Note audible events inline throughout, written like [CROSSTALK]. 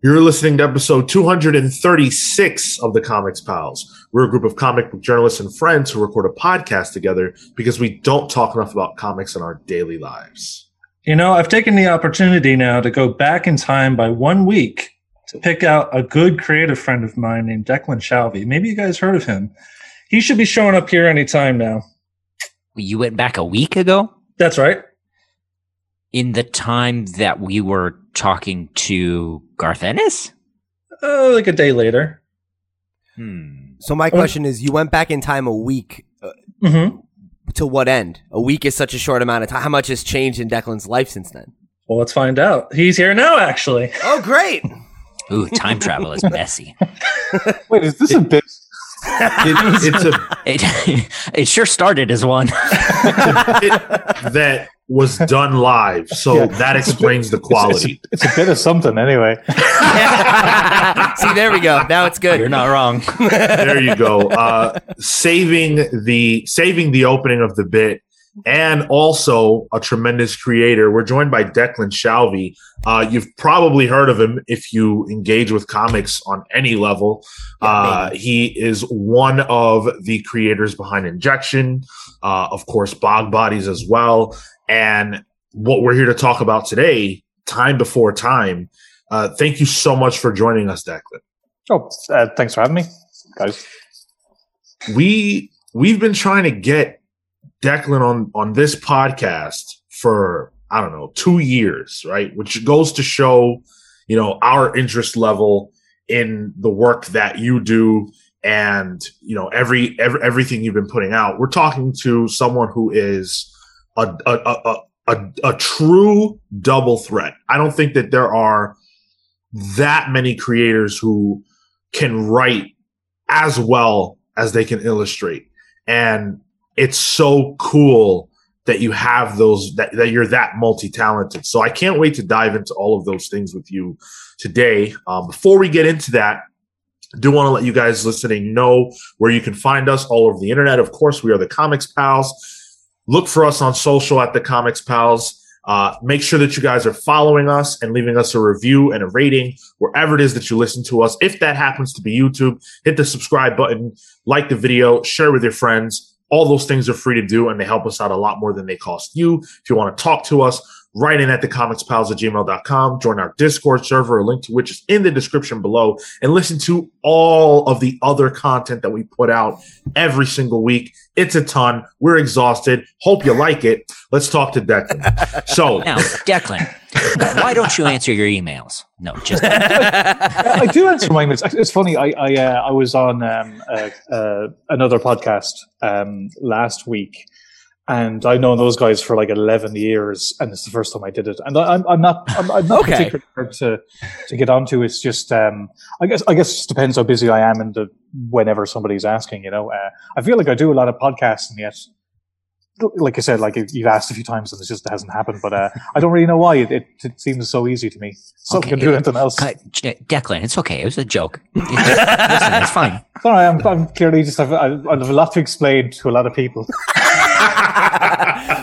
You're listening to episode 236 of the Comics Pals. We're a group of comic book journalists and friends who record a podcast together because we don't talk enough about comics in our daily lives. You know, I've taken the opportunity now to go back in time by one week to pick out a good creative friend of mine named Declan Shalvey. Maybe you guys heard of him. He should be showing up here anytime now. You went back a week ago? That's right. In the time that we were talking to Garth Ennis? Uh, like a day later. Hmm. So my question is, you went back in time a week. Uh, Mm-hmm. to what end? A week is such a short amount of time. How much has changed in Declan's life since then? Well, let's find out. He's here now, actually. Oh, great! Ooh, time travel is messy. [LAUGHS] Wait, is this a bit? [LAUGHS] It, it's a It, it sure started as one. bit that was done live, so Yeah. that explains the It's, quality. it's, a, it's a bit of something, anyway. [LAUGHS] See, there we go. Now it's good. You're not wrong. there you go. Uh, saving the saving the opening of the bit, and also a tremendous creator. We're joined by Declan Shalvey. Uh, you've probably heard of him if you engage with comics on any level. Uh, he is one of the creators behind Injection, uh, of course, Bog Bodies as well. And what we're here to talk about today, time before time. Uh, thank you so much for joining us, Declan. Oh, uh, thanks for having me, guys. we we've been trying to get Declan on on this podcast for I don't know two years, right? Which goes to show, you know, our interest level in the work that you do and you know every, every everything you've been putting out. We're talking to someone who is a a, a, a a a true double threat. I don't think that there are that many creators who can write as well as they can illustrate. And it's so cool that you have those that, that you're that multi-talented. So I can't wait to dive into all of those things with you today. Um, before we get into that, I do want to let you guys listening know where you can find us all over the internet. Of course, we are the Comics Pals. Look for us on social at the Comics Pals. Uh, make sure that you guys are following us and leaving us a review and a rating wherever it is that you listen to us. If that happens to be YouTube, hit the subscribe button, like the video, share with your friends. All those things are free to do and they help us out a lot more than they cost you. If you want to talk to us, write in at thecomicspals at gmail.com, join our Discord server, a link to which is in the description below, and listen to all of the other content that we put out every single week. It's a ton. We're exhausted. Hope you like it. Let's talk to Declan. [LAUGHS] So, Now, Declan, why don't you answer your emails? No, just I do answer my emails. It's funny. I I, uh, I was on um, uh, uh, another podcast um, last week, and I've known those guys for like eleven years, and it's the first time I did it. And I, I'm I'm not I'm, I'm not Okay. particularly hard to to get onto. It's just um, I guess I guess it just depends how busy I am and the, whenever somebody's asking. You know, uh, I feel like I do a lot of podcasts, and yet. Like I said, like you've asked a few times, and it just hasn't happened. But uh, I don't really know why. It, it, it seems so easy to me. So Okay. I can do anything else. Uh, Declan, it's okay. It was a joke. [LAUGHS] Listen, it's fine. Sorry. I'm, I'm clearly just have, I I have a lot to explain to a lot of people. [LAUGHS]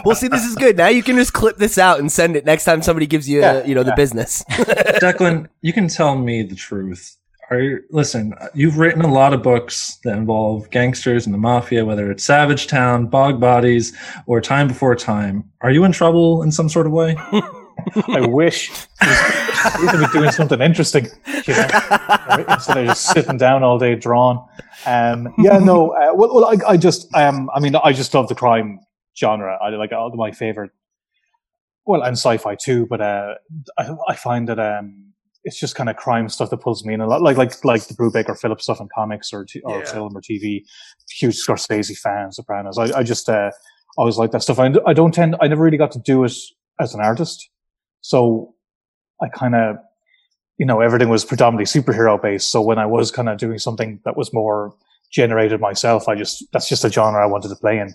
well, see, this is good. Now you can just clip this out and send it next time somebody gives you, uh, Yeah, you know, the business. [LAUGHS] Declan, you can tell me the truth. Are you, listen, you've written a lot of books that involve gangsters and the mafia, whether it's Savage Town, Bog Bodies, or Time Before Time. Are you in trouble in some sort of way? [LAUGHS] I wish we could be doing something interesting, you know, instead of just sitting down all day drawn. Um, yeah, no. Uh, well, well, I, I just, um, I mean, I just love the crime genre. I like all my favorite. Well, and sci-fi too, but uh, I, I find that um, it's just kind of crime stuff that pulls me in a lot, like like like the Brubaker Phillips stuff in comics or t- or Yeah. film or TV. Huge Scorsese fan, Sopranos. I, I just uh, always like that stuff. I, I don't tend, I never really got to do it as an artist, so I kind of, you know, everything was predominantly superhero based. So when I was kind of doing something that was more generated myself, I just that's just a genre I wanted to play in.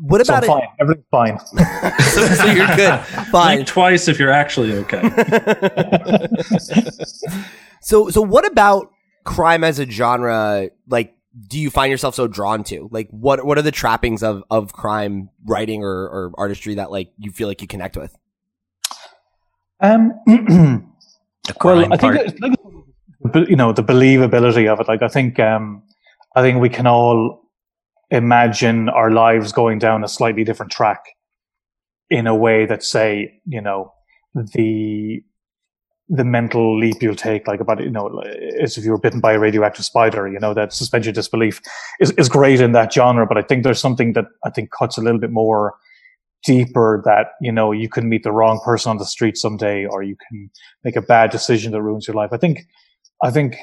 What So about I'm fine, everything's fine. [LAUGHS] so, so you're good. Fine. Think twice if you're actually okay. [LAUGHS] so, so what about crime as a genre? Like, do you find yourself so drawn to? Like, what what are the trappings of of crime writing or, or artistry that like you feel like you connect with? Um, [CLEARS THROAT] well, I think it's like, you know the believability of it. Like I think, um, I think we can all imagine our lives going down a slightly different track in a way that, say, you know, the the mental leap you'll take, like about you know, as if you were bitten by a radioactive spider, you know, that suspension disbelief is is great in that genre. But I think there's something that I think cuts a little bit more deeper that you know you can meet the wrong person on the street someday or you can make a bad decision that ruins your life i think i think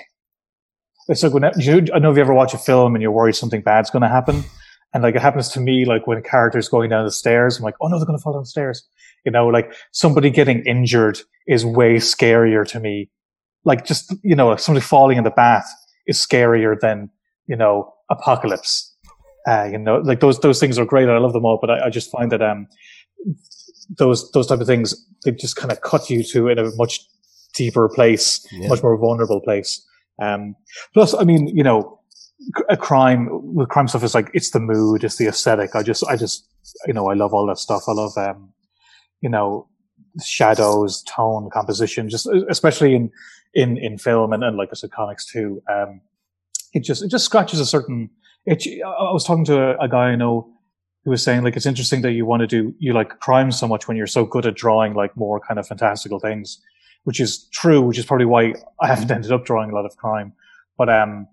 it's like when you, i know if you ever watch a film and you're worried something bad's going to happen and like it happens to me like when a character's going down the stairs i'm like oh no they're going to fall down the stairs you know like somebody getting injured is way scarier to me like just you know somebody falling in the bath is scarier than you know apocalypse uh, you know, like those those things are great. I love them all, but I, I just find that um, those those type of things they just kind of cut you to in a much deeper place, Yeah. much more vulnerable place. Um, plus, I mean, you know, a crime the crime stuff is like it's the mood, it's the aesthetic. I just, I just, you know, I love all that stuff. I love, um, you know, shadows, tone, composition, just especially in in in film and, and like I said, comics too. Um, it just it just scratches a certain itch. I I was talking to a, a guy I know who was saying like it's interesting that you want to do you like crime so much when you're so good at drawing like more kind of fantastical things, which is true. Which is probably why I haven't [LAUGHS] ended up drawing a lot of crime. But um,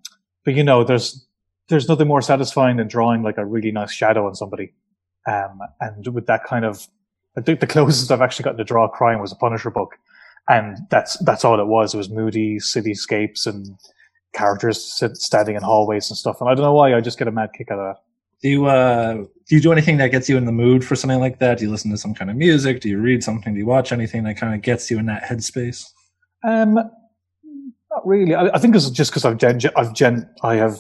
but you know, there's there's nothing more satisfying than drawing like a really nice shadow on somebody. Um, and with that kind of, I think the [LAUGHS] closest I've actually gotten to draw crime was a Punisher book, and that's that's all it was. It was moody cityscapes and characters standing in hallways and stuff. And I don't know why, I just get a mad kick out of that. Do you uh, do you do anything that gets you in the mood for something like that? Do you listen to some kind of music? Do you read something? Do you watch anything that kind of gets you in that headspace? Um, not really. I, I think it's just because I've gen, I've gen, I have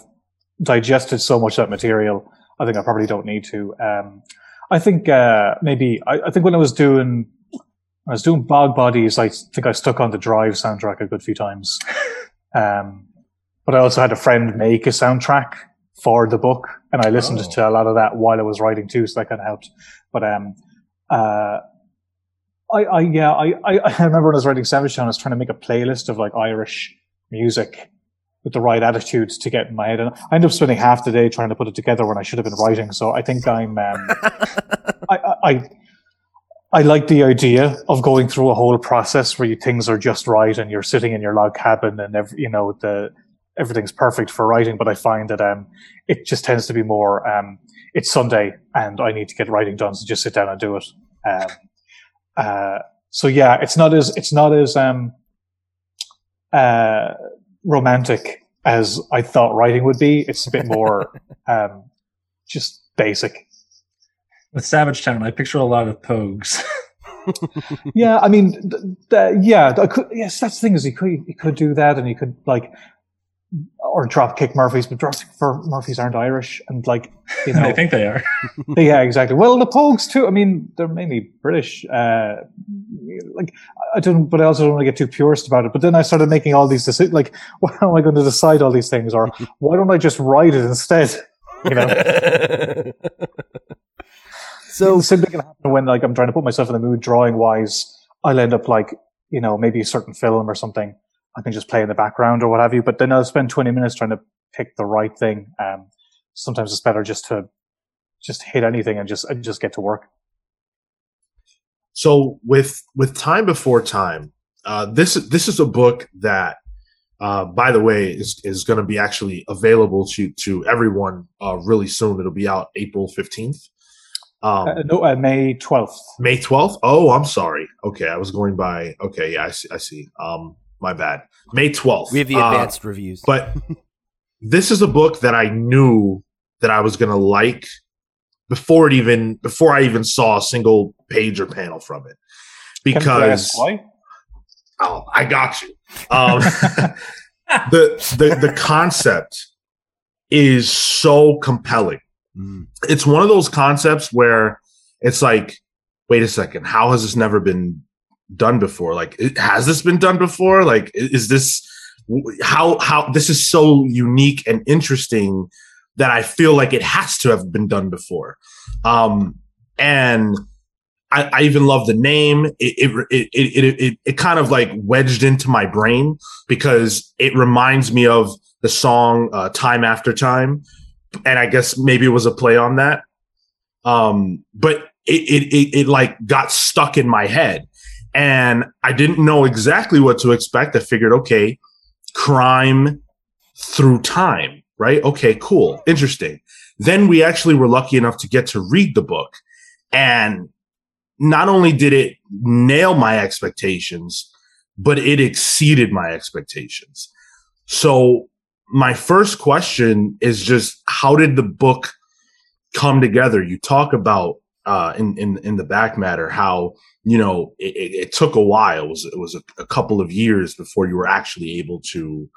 digested so much of that material. I think I probably don't need to. Um, I think uh, maybe I, I think when I was doing when I was doing Bog Bodies, I think I stuck on the Drive soundtrack a good few times. [LAUGHS] Um, but I also had a friend make a soundtrack for the book, and I listened Oh. to a lot of that while I was writing too, so that kind of helped. But um, uh, I, I yeah, I, I, [LAUGHS] I remember when I was writing Savage Town, I was trying to make a playlist of like Irish music with the right attitudes to get in my head, and I ended up spending half the day trying to put it together when I should have been writing. So I think I'm, um, [LAUGHS] I, I, I, I like the idea of going through a whole process where you, things are just right, and you're sitting in your log cabin, and every, you know the everything's perfect for writing. But I find that um, it just tends to be more. Um, it's Sunday, and I need to get writing done, so just sit down and do it. Um, uh, so yeah, it's not as it's not as um, uh, romantic as I thought writing would be. It's a bit more [LAUGHS] um, just basic. With Savage Town, I picture a lot of pogues. [LAUGHS] Yeah, I mean, th- th- yeah, I could, yes, that's the thing is you could you could do that, and you could like or drop kick Murphys, but drop kick Murphys aren't Irish, and like you [LAUGHS] know, I think they are. [LAUGHS] yeah, exactly. Well, the Pogues too. I mean, they're mainly British. Uh, like I don't, but I also don't want to get too purist about it. But then I started making all these decisions. Like, [LAUGHS] why am I going to decide all these things, or why don't I just write it instead? You know, so thing can happen when like I'm trying to put myself in the mood drawing wise. I'll end up like you know maybe a certain film or something. I can just play in the background or what have you. But then I'll spend 20 minutes trying to pick the right thing. Um, sometimes it's better just to just hit anything and just and just get to work. So with with time before time, uh, this this is a book that, uh, by the way, is is going to be actually available to to everyone uh, really soon. It'll be out April fifteenth. Um, Uh, no, uh, May 12th. May 12th? Oh, I'm sorry. Okay, I was going by. Okay, yeah, I see. I see. Um, my bad. May 12th. we have the Uh, advanced reviews. but [LAUGHS] this is a book that I knew that I was going to like before it even before I even saw a single page or panel from it. Because oh, I got you. Um, [LAUGHS] the the the concept is so compelling Mm. it's one of those concepts where it's like, wait a second, how has this never been done before? Like, has this been done before? Like, is this how how this is so unique and interesting that I feel like it has to have been done before. Um, and I, I even love the name. It it, it it it it kind of like wedged into my brain because it reminds me of the song uh, "Time After Time," and I guess maybe it was a play on that. Um, but it, it it it like got stuck in my head, and I didn't know exactly what to expect. I figured, okay, crime through time, right? Okay, cool, interesting. Then we actually were lucky enough to get to read the book, and not only did it nail my expectations, but it exceeded my expectations. So my first question is just how did the book come together? You talk about uh, in in in the back matter how you know it, it, it took a while. It was it was a, a, couple of years before you were actually able to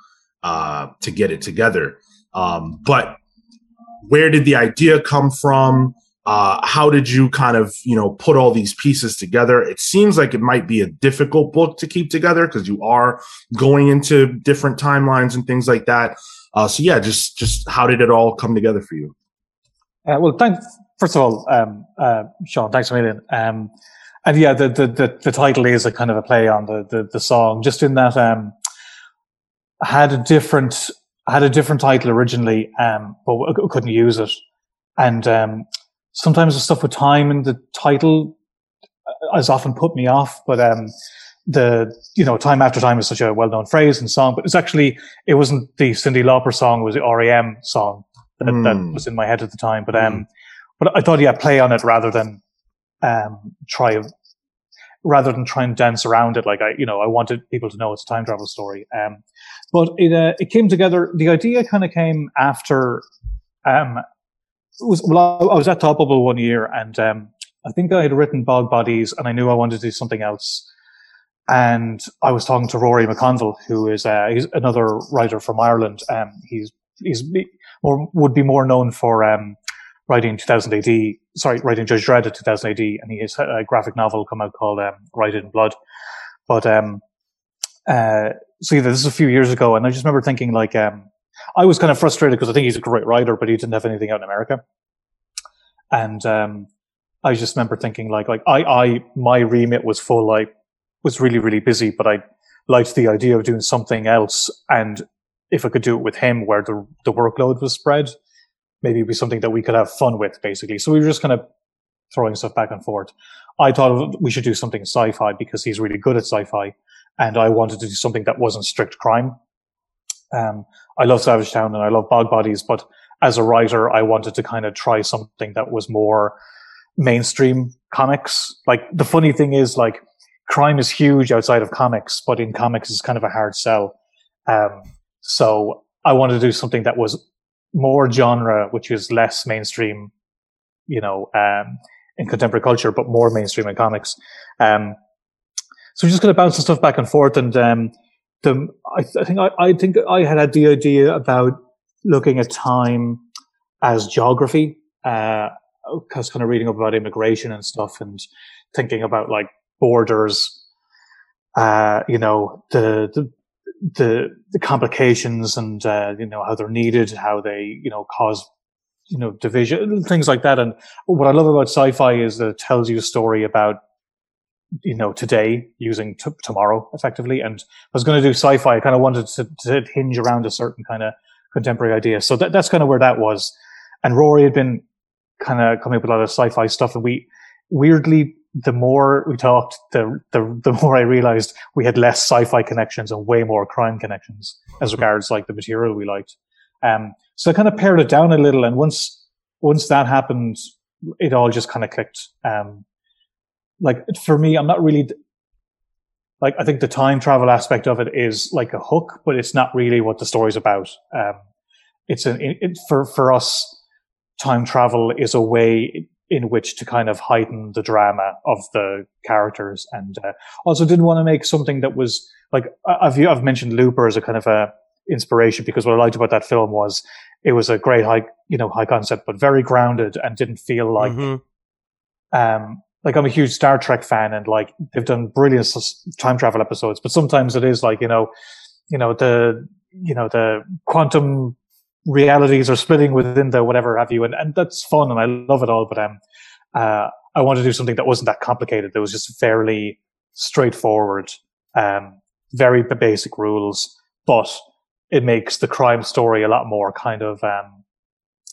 uh, to get it together. Um, but where did the idea come from? Uh, how did you kind of you know put all these pieces together it seems like it might be a difficult book to keep together because you are going into different timelines and things like that uh, so yeah just just how did it all come together for you uh, well thanks first of all um, uh, sean thanks a million um, and yeah the, the, the the title is a kind of a play on the the, the song just in that um, I had a different had a different title originally um, but couldn't use it and um, sometimes the stuff with time and the title has often put me off, but um, the you know time after time is such a well known phrase and song, but it's actually it wasn't the Cyndi Lauper song, it was the REM song that, mm. that hmm. was in my head at the time. But um, mm. But I thought yeah, play on it rather than um try rather than try and dance around it. Like I you know I wanted people to know it's a time travel story. Um, but it uh, it came together. The idea kind of came after um was well, I was at Bubble one year, and um, I think I had written Bog Bodies, and I knew I wanted to do something else. And I was talking to Rory McConville, who is uh, he's another writer from Ireland. Um, he's he's would be more known for um, writing 2000 AD, sorry, writing Judge Dredd at 2000 AD, and he has a graphic novel come out called um, in Blood. But um, uh, so yeah, this is a few years ago, and I just remember thinking like, um, I was kind of frustrated because I think he's a great writer, but he didn't have anything out in America. And um, I just remember thinking like, like I, I, my remit was full. I was really, really busy, but I liked the idea of doing something else. And if I could do it with him, where the the workload was spread, maybe be something that we could have fun with, basically. So we were just kind of throwing stuff back and forth. I thought we should do something sci-fi because he's really good at sci-fi, and I wanted to do something that wasn't strict crime. Um, I love Savage Town and I love Bog Bodies, but as a writer, I wanted to kind of try something that was more mainstream comics. Like the funny thing is, like crime is huge outside of comics, but in comics it's kind of a hard sell. Um, so I wanted to do something that was more genre, which is less mainstream, you know, um, in contemporary culture, but more mainstream in comics. Um, so we're just going to bounce the stuff back and forth and, um, the I, I think I, I think I had had the idea about looking at time as geography, uh, because kind of reading up about immigration and stuff and thinking about like borders, uh, you know, the, the, the, the complications and, uh, you know, how they're needed, how they, you know, cause, you know, division, things like that. And what I love about sci-fi is that it tells you a story about you know, today using t- tomorrow effectively. And I was going to do sci-fi. I kind of wanted to, to, hinge around a certain kind of contemporary idea. So that, that's kind of where that was. And Rory had been kind of coming up with a lot of sci-fi stuff. And we weirdly, the more we talked, the, the, the more I realized we had less sci-fi connections and way more crime connections as regards like the material we liked. Um, so I kind of pared it down a little. And once, once that happened, it all just kind of clicked. Um, like for me, I'm not really like I think the time travel aspect of it is like a hook, but it's not really what the story's about. Um, it's an it, for for us, time travel is a way in which to kind of heighten the drama of the characters, and uh, also didn't want to make something that was like I've I've mentioned Looper as a kind of a inspiration because what I liked about that film was it was a great high you know high concept, but very grounded and didn't feel like. Mm-hmm. Um, like I'm a huge Star Trek fan and like they've done brilliant time travel episodes, but sometimes it is like, you know, you know, the, you know, the quantum realities are splitting within the whatever have you. And, and that's fun and I love it all. But, um, uh, I wanted to do something that wasn't that complicated. That was just fairly straightforward, um, very basic rules, but it makes the crime story a lot more kind of um,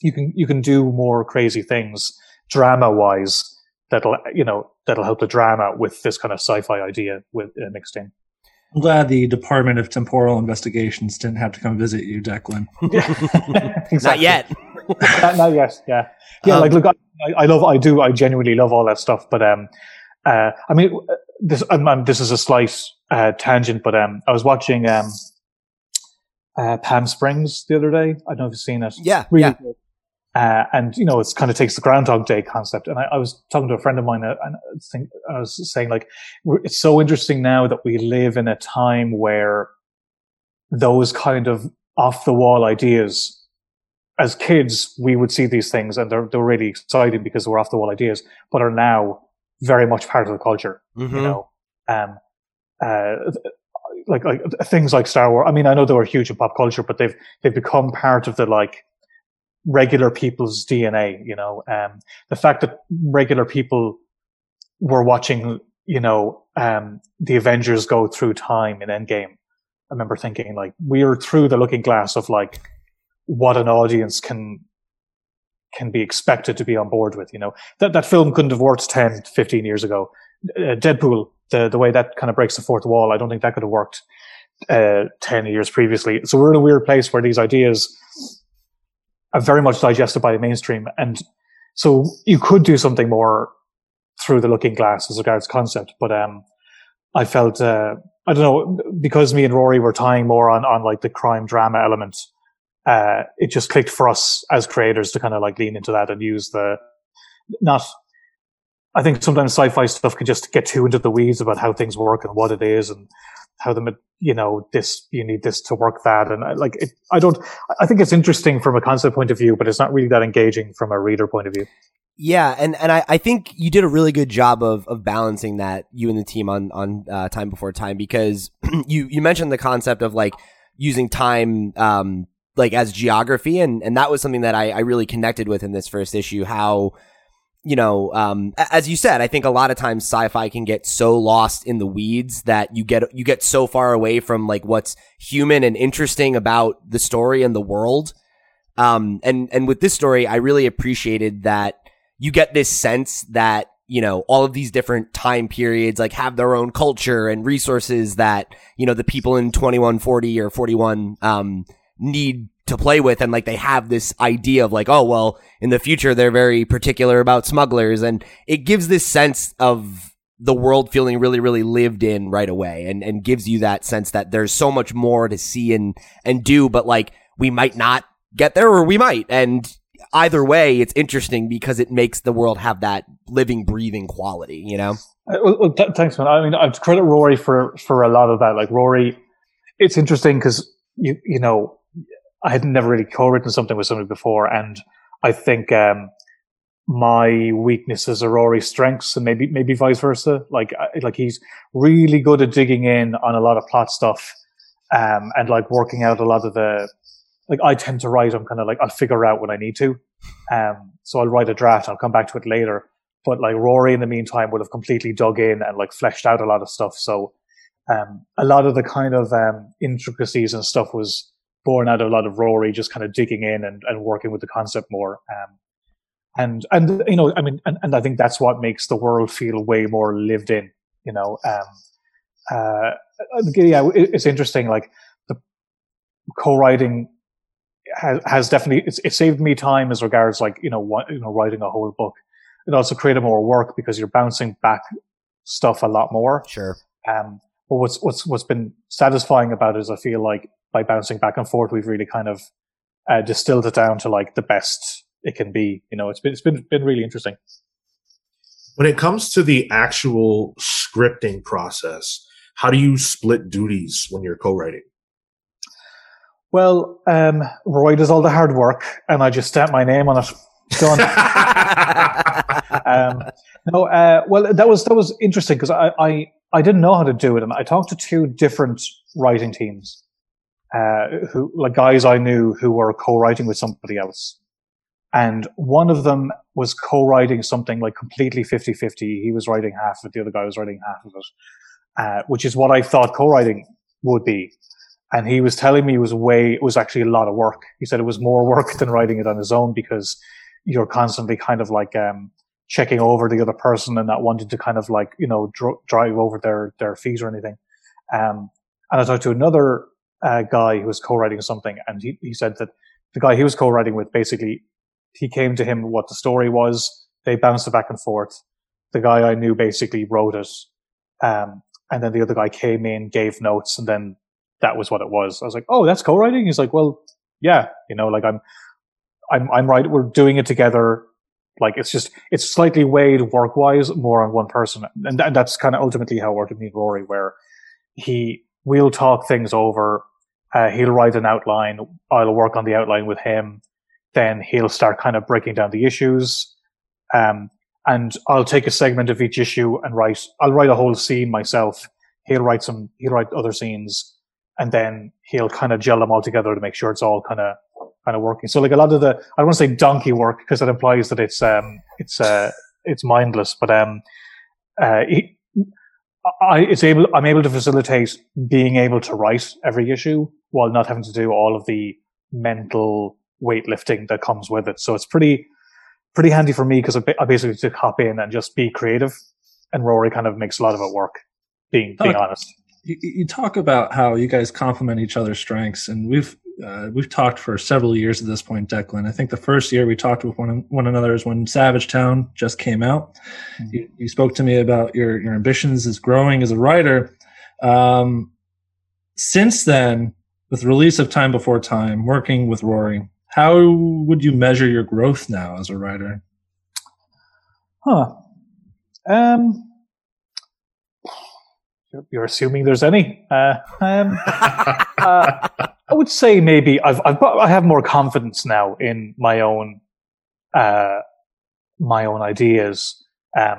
you can you can do more crazy things drama wise that'll you know that'll help the drama with this kind of sci-fi idea with uh, mixed in. I'm glad the Department of Temporal Investigations didn't have to come visit you, Declan. [LAUGHS] Not yet. not, not yet. Yeah, yeah. Um, like, look, I, I love, I do, I genuinely love all that stuff. But um, uh, I mean, this, um, um, this is a slight uh, tangent, but um, I was watching um, uh, Palm Springs the other day. I don't know if you've seen it. Yeah, really yeah. good. Uh, and you know, it's kind of takes the Groundhog Day concept. And I, I was talking to a friend of mine, uh, and I, think, I was saying like, it's so interesting now that we live in a time where those kind of off the wall ideas, as kids, we would see these things and they're they're really exciting because they're off the wall ideas, but are now very much part of the culture. Mhm. You know, um, uh, like like things like Star Wars. I mean, I know they were huge in pop culture, but they've they've become part of the like regular people's DNA. You know, um, the fact that regular people were watching, you know, um, the Avengers go through time in Endgame. I remember thinking like we're through the looking glass of like what an audience can can be expected to be on board with. You know, that that film couldn't have worked 10, 15 years ago. Uh, Deadpool, the the way that kind of breaks the fourth wall, I don't think that could have worked uh, 10 years previously. So we're in a weird place where these ideas are very much digested by the mainstream. And so you could do something more through the looking glass as regards concept. But, um, I felt, uh, I don't know, because me and Rory were tying more on, on like the crime drama element, uh, it just clicked for us as creators to kind of like lean into that and use the, not, I think sometimes sci-fi stuff can just get too into the weeds about how things work and what it is and how the you know this you need this to work that and I, like it, I don't I think it's interesting from a concept point of view, but it's not really that engaging from a reader point of view. Yeah, and, and I, I think you did a really good job of, of balancing that you and the team on on uh, time before time because [CLEARS THROAT] you you mentioned the concept of like using time um like as geography and and that was something that I, I really connected with in this first issue how you know um as you said I think a lot of times sci-fi can get so lost in the weeds that you get you get so far away from like what's human and interesting about the story and the world. Um and and with this story I really appreciated that you get this sense that you know all of these different time periods like have their own culture and resources that you know the people in 2140 or 41 um need to play with and like they have this idea of like oh well in the future they're very particular about smugglers and it gives this sense of the world feeling really really lived in right away and and gives you that sense that there's so much more to see and and do but like we might not get there or we might and either way it's interesting because it makes the world have that living breathing quality you know Uh, Well, th- thanks, man. I mean, I credit Rory for for a lot of that. Like Rory, it's interesting because you you know I had never really co-written something with somebody before, and I think um, my weaknesses are Rory's strengths, and maybe maybe vice versa. Like like he's really good at digging in on a lot of plot stuff, um, and like working out a lot of the. Like I tend to write, I'm kind of like I'll figure out what I need to, um, so I'll write a draft. I'll come back to it later but like Rory in the meantime would have completely dug in and like fleshed out a lot of stuff. So um, a lot of the kind of um, intricacies and stuff was born out of a lot of Rory just kind of digging in and, and working with the concept more. Um, and and you know, I mean, and, and I think that's what makes the world feel way more lived in. You know, um, uh, yeah, it, it's interesting. Like the co-writing has, has definitely it's, it saved me time as regards like you know what, you know writing a whole book it also created more work because you're bouncing back stuff a lot more. sure Um, but what's what's what's been satisfying about it is I feel like by bouncing back and forth, we've really kind of uh, distilled it down to like the best it can be. You know, it's been it's been been really interesting. When it comes to the actual scripting process, how do you split duties when you're co-writing? Well, um, Rory does all the hard work, and I just stamp my name on it. Done. [LAUGHS] um, no, uh, well, that was that was interesting because I, I I didn't know how to do it, and I talked to two different writing teams, uh, who like guys I knew who were co-writing with somebody else, and one of them was co-writing something like completely 50-50. He was writing half of it, the other guy was writing half of it, uh, which is what I thought co-writing would be. And he was telling me it was way, it was actually a lot of work. He said it was more [LAUGHS] work than writing it on his own because you're constantly kind of like, um, checking over the other person and not wanting to kind of like, you know, dr- drive over their, their feet or anything. Um, and I talked to another uh, guy who was co-writing something and he, he said that the guy he was co-writing with basically he came to him what the story was. They bounced it back and forth. The guy I knew basically wrote it. Um, and then the other guy came in, gave notes, and then that was what it was. I was like, oh, that's co-writing. He's like, well, yeah, you know, like I'm, I'm, I'm right. We're doing it together. Like it's just, it's slightly weighed work wise more on one person. And, and that's kind of ultimately how it worked with me Rory, where he, we'll talk things over. Uh, he'll write an outline. I'll work on the outline with him then he'll start kind of breaking down the issues. Um, and I'll take a segment of each issue and write, I'll write a whole scene myself. He'll write some, he'll write other scenes and then he'll kind of gel them all together to make sure it's all kind of, kind of working. So like a lot of the, I don't want to say donkey work because it implies that it's, um, it's, uh, it's mindless, but, um, uh, he, I, it's able, I'm able to facilitate being able to write every issue while not having to do all of the mental weightlifting that comes with it. So it's pretty pretty handy for me because I basically just hop in and just be creative, and Rory kind of makes a lot of it work. Being being honest, you, you, talk about how you guys complement each other's strengths, and we've uh, we've talked for several years at this point, Declan. I think the first year we talked with one one another is when Savage Town just came out. Mm-hmm. You, you, spoke to me about your your ambitions as growing as a writer. Um, since then, with the release of Time Before Time, working with Rory, how would you measure your growth now as a writer? Huh. Um, [SIGHS] you're, assuming there's any. Uh, um, [LAUGHS] uh, I would say maybe I've, I've I have more confidence now in my own uh, my own ideas. Um,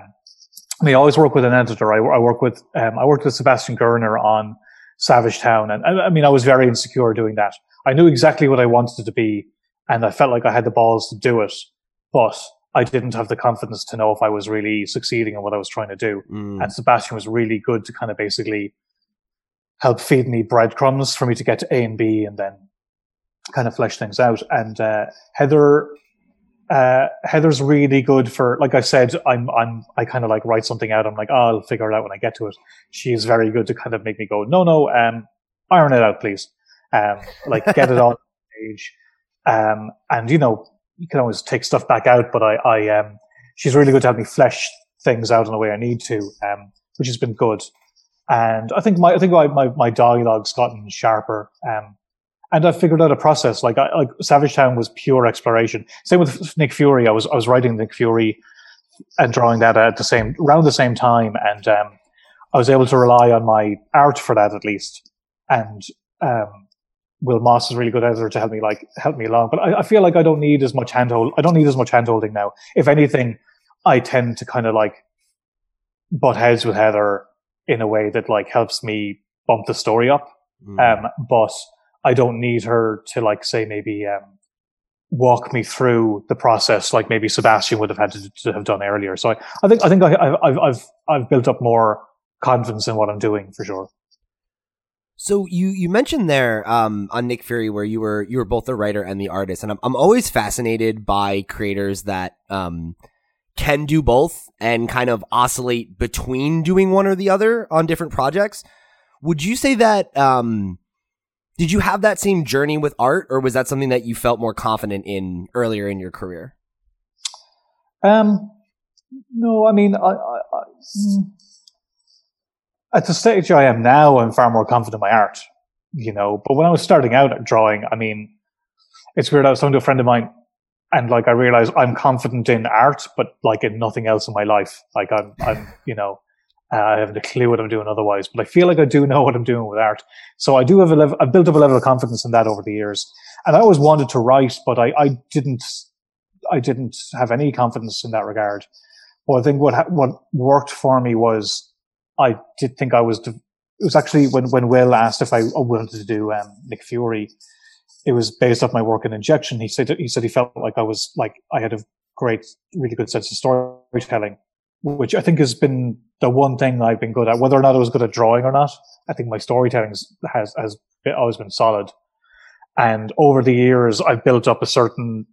I mean, I always work with an editor. I, I work with um, I worked with Sebastian Girner on Savage Town, and I, I mean, I was very insecure doing that. I knew exactly what I wanted it to be, and I felt like I had the balls to do it, but I didn't have the confidence to know if I was really succeeding in what I was trying to do. Mm. And Sebastian was really good to kind of basically help feed me breadcrumbs for me to get to A and B and then kind of flesh things out. And uh, Heather, uh, Heather's really good for, like I said, I'm, I'm, I kind of like write something out. I'm like, oh, I'll figure it out when I get to it. She is very good to kind of make me go, no, no, um, iron it out, please. Um, like get it [LAUGHS] on page. Um, and you know, you can always take stuff back out, but I, I, um, she's really good to help me flesh things out in the way I need to, um, which has been good. And I think my, I think my, my, my dialogue's gotten sharper. Um, and I figured out a process. Like, I, like Savage Town was pure exploration. Same with Nick Fury. I was, I was writing Nick Fury and drawing that at the same, around the same time. And, um, I was able to rely on my art for that at least. And, um, Wil Moss is really good editor to help me like help me along. But I, I feel like I don't need as much handhold. I don't need as much handholding now. If anything, I tend to kind of like butt heads with Heather in a way that like helps me bump the story up. Mm. Um, but I don't need her to like say maybe um, walk me through the process like maybe Sebastian would have had to, to have done earlier. So I, I think I think I, have I've I've built up more confidence in what I'm doing for sure. So you you mentioned there um, on Nick Fury where you were you were both the writer and the artist, and I'm I'm always fascinated by creators that um, can do both and kind of oscillate between doing one or the other on different projects. Would you say that? Um, did you have that same journey with art, or was that something that you felt more confident in earlier in your career? Um, no, I mean, I, I, I mm, at the stage I am now, I'm far more confident in my art, you know. But when I was starting out at drawing, I mean, it's weird. I was talking to a friend of mine, and like I realize I'm confident in art, but like in nothing else in my life. Like I'm, I'm, you know, uh, I haven't a clue what I'm doing otherwise. But I feel like I do know [LAUGHS] what I'm doing with art. So I do have a level. I've built up a level of confidence in that over the years, and I always wanted to write, but I, I didn't. I didn't have any confidence in that regard. Well, I think what what worked for me was I did think I was. it was actually when when Wil asked if I wanted to do um, Nick Fury. It was based off my work in injection. He said he said he felt like I was like I had a great, really good sense of storytelling, which I think has been the one thing I've been good at. Whether or not I was good at drawing or not, I think my storytelling has has always been solid. And over the years, I've built up a certain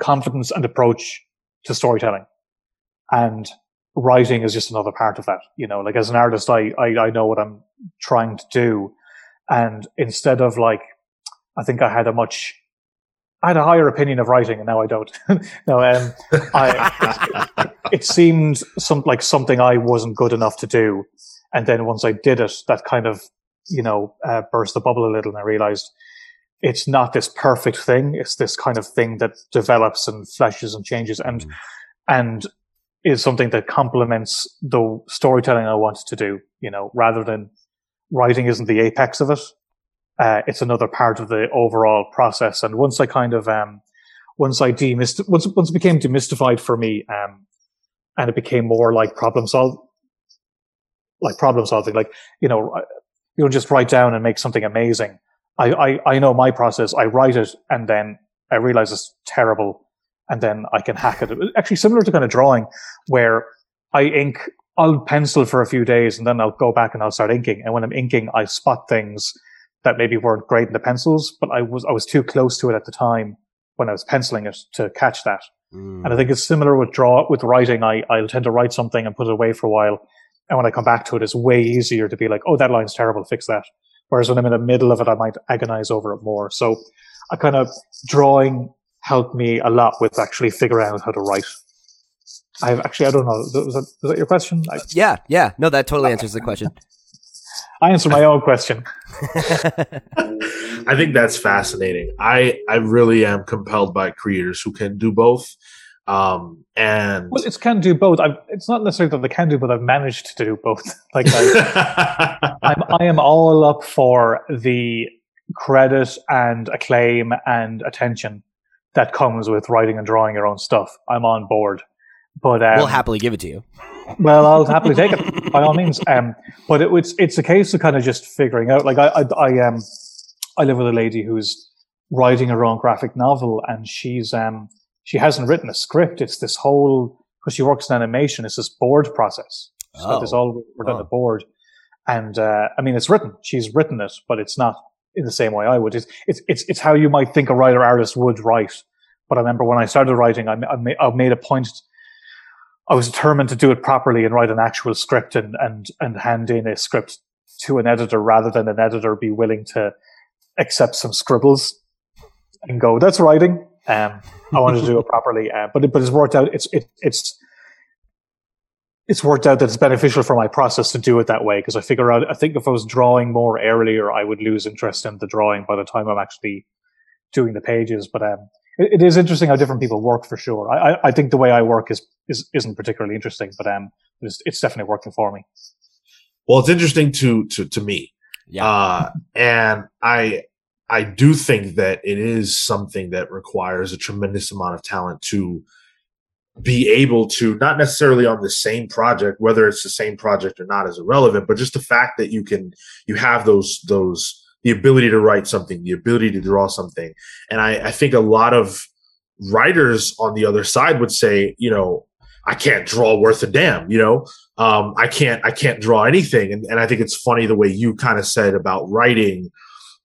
confidence and approach to storytelling, and writing is just another part of that. You know, like as an artist, I I, I know what I'm trying to do, and instead of like, I think I had a much I had a higher opinion of writing, and now I don't. [LAUGHS] no, um, I, it, [LAUGHS] it, seemed some like something I wasn't good enough to do, and then once I did it, that kind of you know uh, burst the bubble a little, and I realized it's not this perfect thing. It's this kind of thing that develops and fleshes and changes, and mm. and is something that complements the storytelling I wanted to do. You know, rather than writing isn't the apex of it uh, it's another part of the overall process. And once I kind of, um, once I demyst, once, once it became demystified for me, um, and it became more like problem solve, like problem solving, like, you know, you don't just write down and make something amazing. I, I, I know my process. I write it and then I realize it's terrible and then I can hack it. Actually similar to kind of drawing where I ink, I'll pencil for a few days and then I'll go back and I'll start inking. And when I'm inking, I spot things that maybe weren't great in the pencils, but I was I was too close to it at the time when I was penciling it to catch that. Mm. And I think it's similar with draw with writing. I I'll tend to write something and put it away for a while, and when I come back to it, it's way easier to be like, oh, that line's terrible, fix that. Whereas when I'm in the middle of it, I might agonize over it more. So I kind of drawing helped me a lot with actually figuring out how to write. I've actually, I don't know. Was that, was that your question? I, yeah, yeah. No, that totally answers the question. I answer my own question. [LAUGHS] I think that's fascinating. I I really am compelled by creators who can do both. Um, and well, it's can do both. I've, it's not necessarily that they can do, but I've managed to do both. [LAUGHS] like I, [LAUGHS] I'm, I am all up for the credit and acclaim and attention that comes with writing and drawing your own stuff. I'm on board. But um, we'll happily give it to you. Well, I'll happily take it by all means. Um, but it, it's it's a case of kind of just figuring out. Like I I, I um I live with a lady who's writing her own graphic novel, and she's um she hasn't written a script. It's this whole because she works in animation. It's this board process. So oh. it's all we're on the board, and uh, I mean it's written. She's written it, but it's not in the same way I would. It's it's it's, it's how you might think a writer artist would write. But I remember when I started writing, I, I made a point I was determined to do it properly and write an actual script and, and, and hand in a script to an editor rather than an editor be willing to accept some scribbles and go, that's writing. Um, I wanted to do it [LAUGHS] properly, uh, but it, but it's worked out. It's it, it's it's worked out that it's beneficial for my process to do it that way because I figure out. I think if I was drawing more earlier, I would lose interest in the drawing by the time I'm actually doing the pages. But um, it, it is interesting how different people work for sure. I, I, I think the way I work is, is isn't particularly interesting, but um, it's, it's definitely working for me. Well, it's interesting to to to me, yeah. Uh, and I I do think that it is something that requires a tremendous amount of talent to be able to not necessarily on the same project, whether it's the same project or not is irrelevant, but just the fact that you can you have those those the ability to write something, the ability to draw something. And I, I think a lot of writers on the other side would say, you know, I can't draw worth a damn, you know, um, I can't, I can't draw anything. And, and I think it's funny the way you kind of said about writing,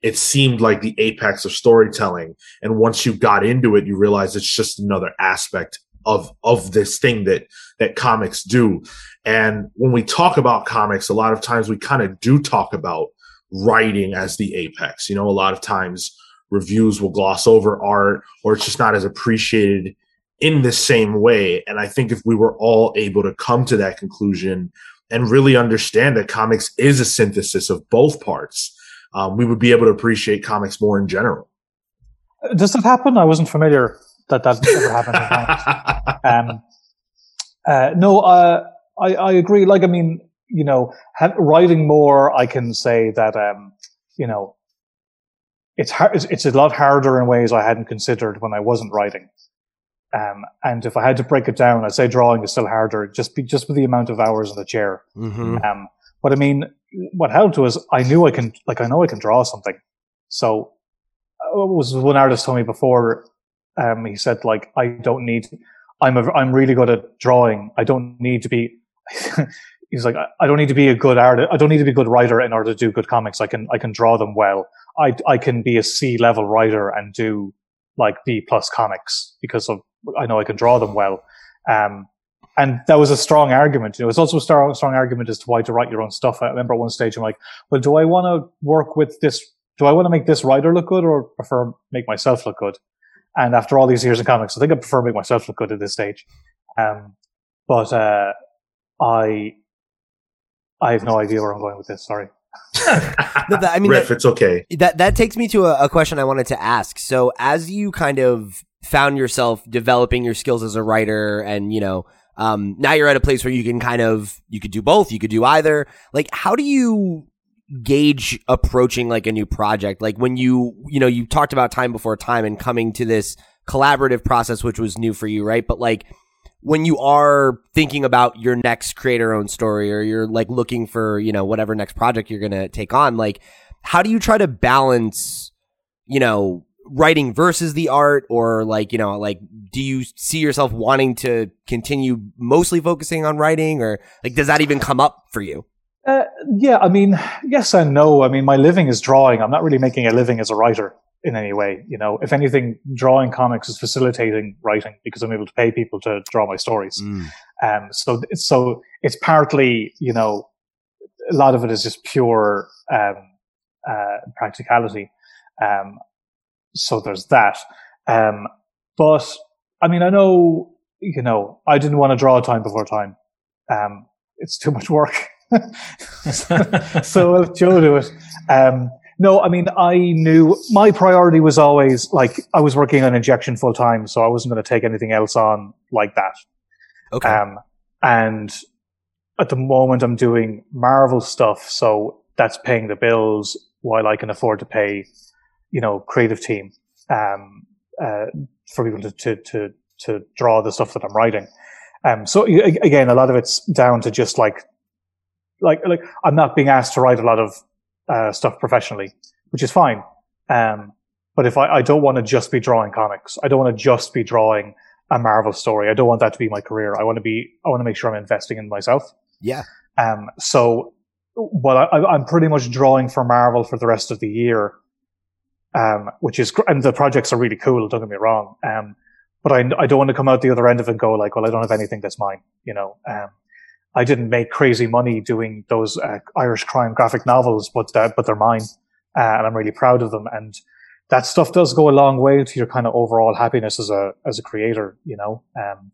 it seemed like the apex of storytelling. And once you got into it, you realize it's just another aspect of, of this thing that, that comics do. And when we talk about comics, a lot of times we kind of do talk about writing as the apex. You know, a lot of times reviews will gloss over art or it's just not as appreciated in the same way. And I think if we were all able to come to that conclusion and really understand that comics is a synthesis of both parts, um, we would be able to appreciate comics more in general. Does that happen? I wasn't familiar that that ever happened. [LAUGHS] um, uh, no, uh, I, I agree. Like, I mean, you know, ha- writing more, I can say that, um, you know, it's hard, it's, it's a lot harder in ways I hadn't considered when I wasn't writing. Um, and if I had to break it down, I'd say drawing is still harder, just be, just with the amount of hours in the chair. Mm-hmm. Um, but I mean, what helped was I knew I can, like, I know I can draw something. So was one artist told me before. Um, he said like I don't need. I'm a, I'm really good at drawing. I don't need to be. [LAUGHS] he's like I don't need to be a good artist. I don't need to be a good writer in order to do good comics. I can I can draw them well. I I can be a C level writer and do like B plus comics because of I know I can draw them well. Um, and that was a strong argument. You know, it's also a strong, strong argument as to why to write your own stuff. I remember at one stage I'm like, well, do I want to work with this? Do I want to make this writer look good or prefer make myself look good? And after all these years in comics, I think I prefer make myself look good at this stage. Um, but, uh, I, I have no idea where I'm going with this. Sorry. [LAUGHS] No, that- I mean, Riff, that- it's okay. that that takes me to a, a question I wanted to ask. So, as you kind of found yourself developing your skills as a writer, and you know, um, now you're at a place where you can kind of you could do both, you could do either. Like, how do you gauge approaching like a new project? Like when you you know you talked about time before time and coming to this collaborative process, which was new for you, right? But like when you are thinking about your next creator owned story or you're like looking for, you know, whatever next project you're going to take on, like how do you try to balance, you know, writing versus the art or like, you know, like do you see yourself wanting to continue mostly focusing on writing or like does that even come up for you? Uh, yeah, I mean, yes and no. I mean, my living is drawing. I'm not really making a living as a writer in any way. You know, if anything, drawing comics is facilitating writing because I'm able to pay people to draw my stories. Um, so, so it's partly, you know, a lot of it is just pure um, uh, practicality. Um, so there's that. Um, but I mean, I know, you know, I didn't want to draw time before time. Um, it's too much work. [LAUGHS] so let Joe do it. Um, no, I mean, I knew my priority was always like I was working on injection full time, so I wasn't going to take anything else on like that. Okay. Um, and at the moment, I'm doing Marvel stuff, so that's paying the bills while I can afford to pay, you know, creative team um, uh, for people to, to to to draw the stuff that I'm writing. Um, so again, a lot of it's down to just like, like, like I'm not being asked to write a lot of uh, stuff professionally, which is fine. Um, but if I, I don't want to just be drawing comics, I don't want to just be drawing a Marvel story. I don't want that to be my career. I want to be, I want to make sure I'm investing in myself. yeah. Um, so, well, I, I'm pretty much drawing for Marvel for the rest of the year, um, which is, and the projects are really cool. Don't get me wrong. Um, but I, I don't want to come out the other end of it and go like, well, I don't have anything that's mine. You know, um, I didn't make crazy money doing those uh, Irish crime graphic novels, but uh, but they're mine, uh, and I'm really proud of them. And that stuff does go a long way to your kind of overall happiness as a as a creator. You know, um,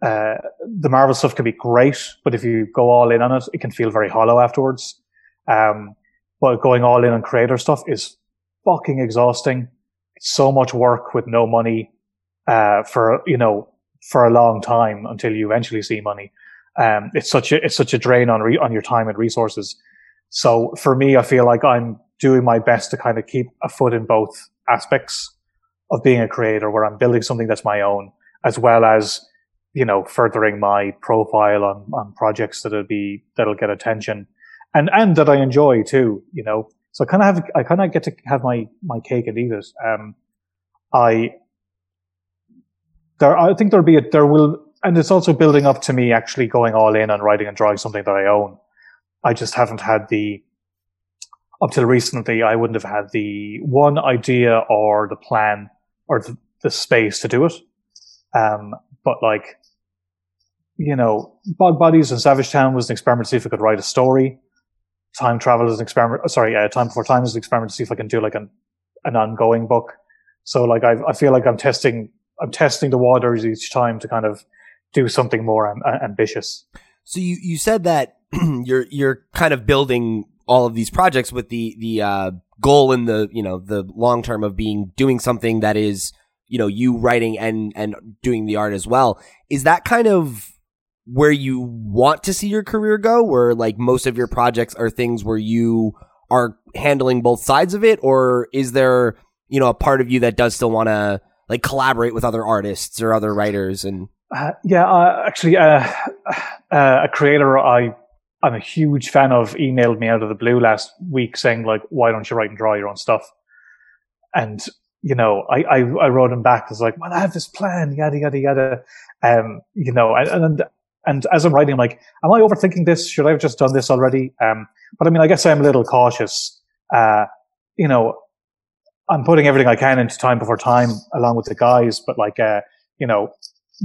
uh, the Marvel stuff can be great, but if you go all in on it, it can feel very hollow afterwards. Um, but going all in on creator stuff is fucking exhausting. It's so much work with no money uh, for you know for a long time until you eventually see money. Um, it's such a it's such a drain on re- on your time and resources. So for me, I feel like I'm doing my best to kind of keep a foot in both aspects of being a creator, where I'm building something that's my own, as well as you know furthering my profile on on projects that'll be that'll get attention, and and that I enjoy too. You know, so I kind of have I kind of get to have my my cake and eat it. Um, I there I think there'll be a, there will and it's also building up to me actually going all in on writing and drawing something that I own. I just haven't had the up till recently I wouldn't have had the one idea or the plan or the, the space to do it. Um, but like you know, Bog Bodies and Savage Town was an experiment to see if I could write a story. Time Travel is an experiment. uh, Sorry, uh, Time Before Time is an experiment to see if I can do like an an ongoing book. So like I I feel like I'm testing I'm testing the waters each time to kind of do something more uh, ambitious. So you, you said that [CLEARS THROAT] you're you're kind of building all of these projects with the the uh, goal in the you know the long term of being doing something that is you know you writing and and doing the art as well. Is that kind of where you want to see your career go? Where like most of your projects are things where you are handling both sides of it, or is there you know a part of you that does still want to like collaborate with other artists or other writers and Uh, yeah, actually, uh, uh, a creator I I'm a huge fan of emailed me out of the blue last week saying like, "Why don't you write and draw your own stuff?" and you know, I, I, I wrote him back. It's like, well, I have this plan, yada, yada, yada. Um, you know, and, and, and as I'm writing, I'm like, am I overthinking this? Should I have just done this already? Um, but I mean, I guess I'm a little cautious. Uh, you know, I'm putting everything I can into time before time along with the guys, but like, uh, you know,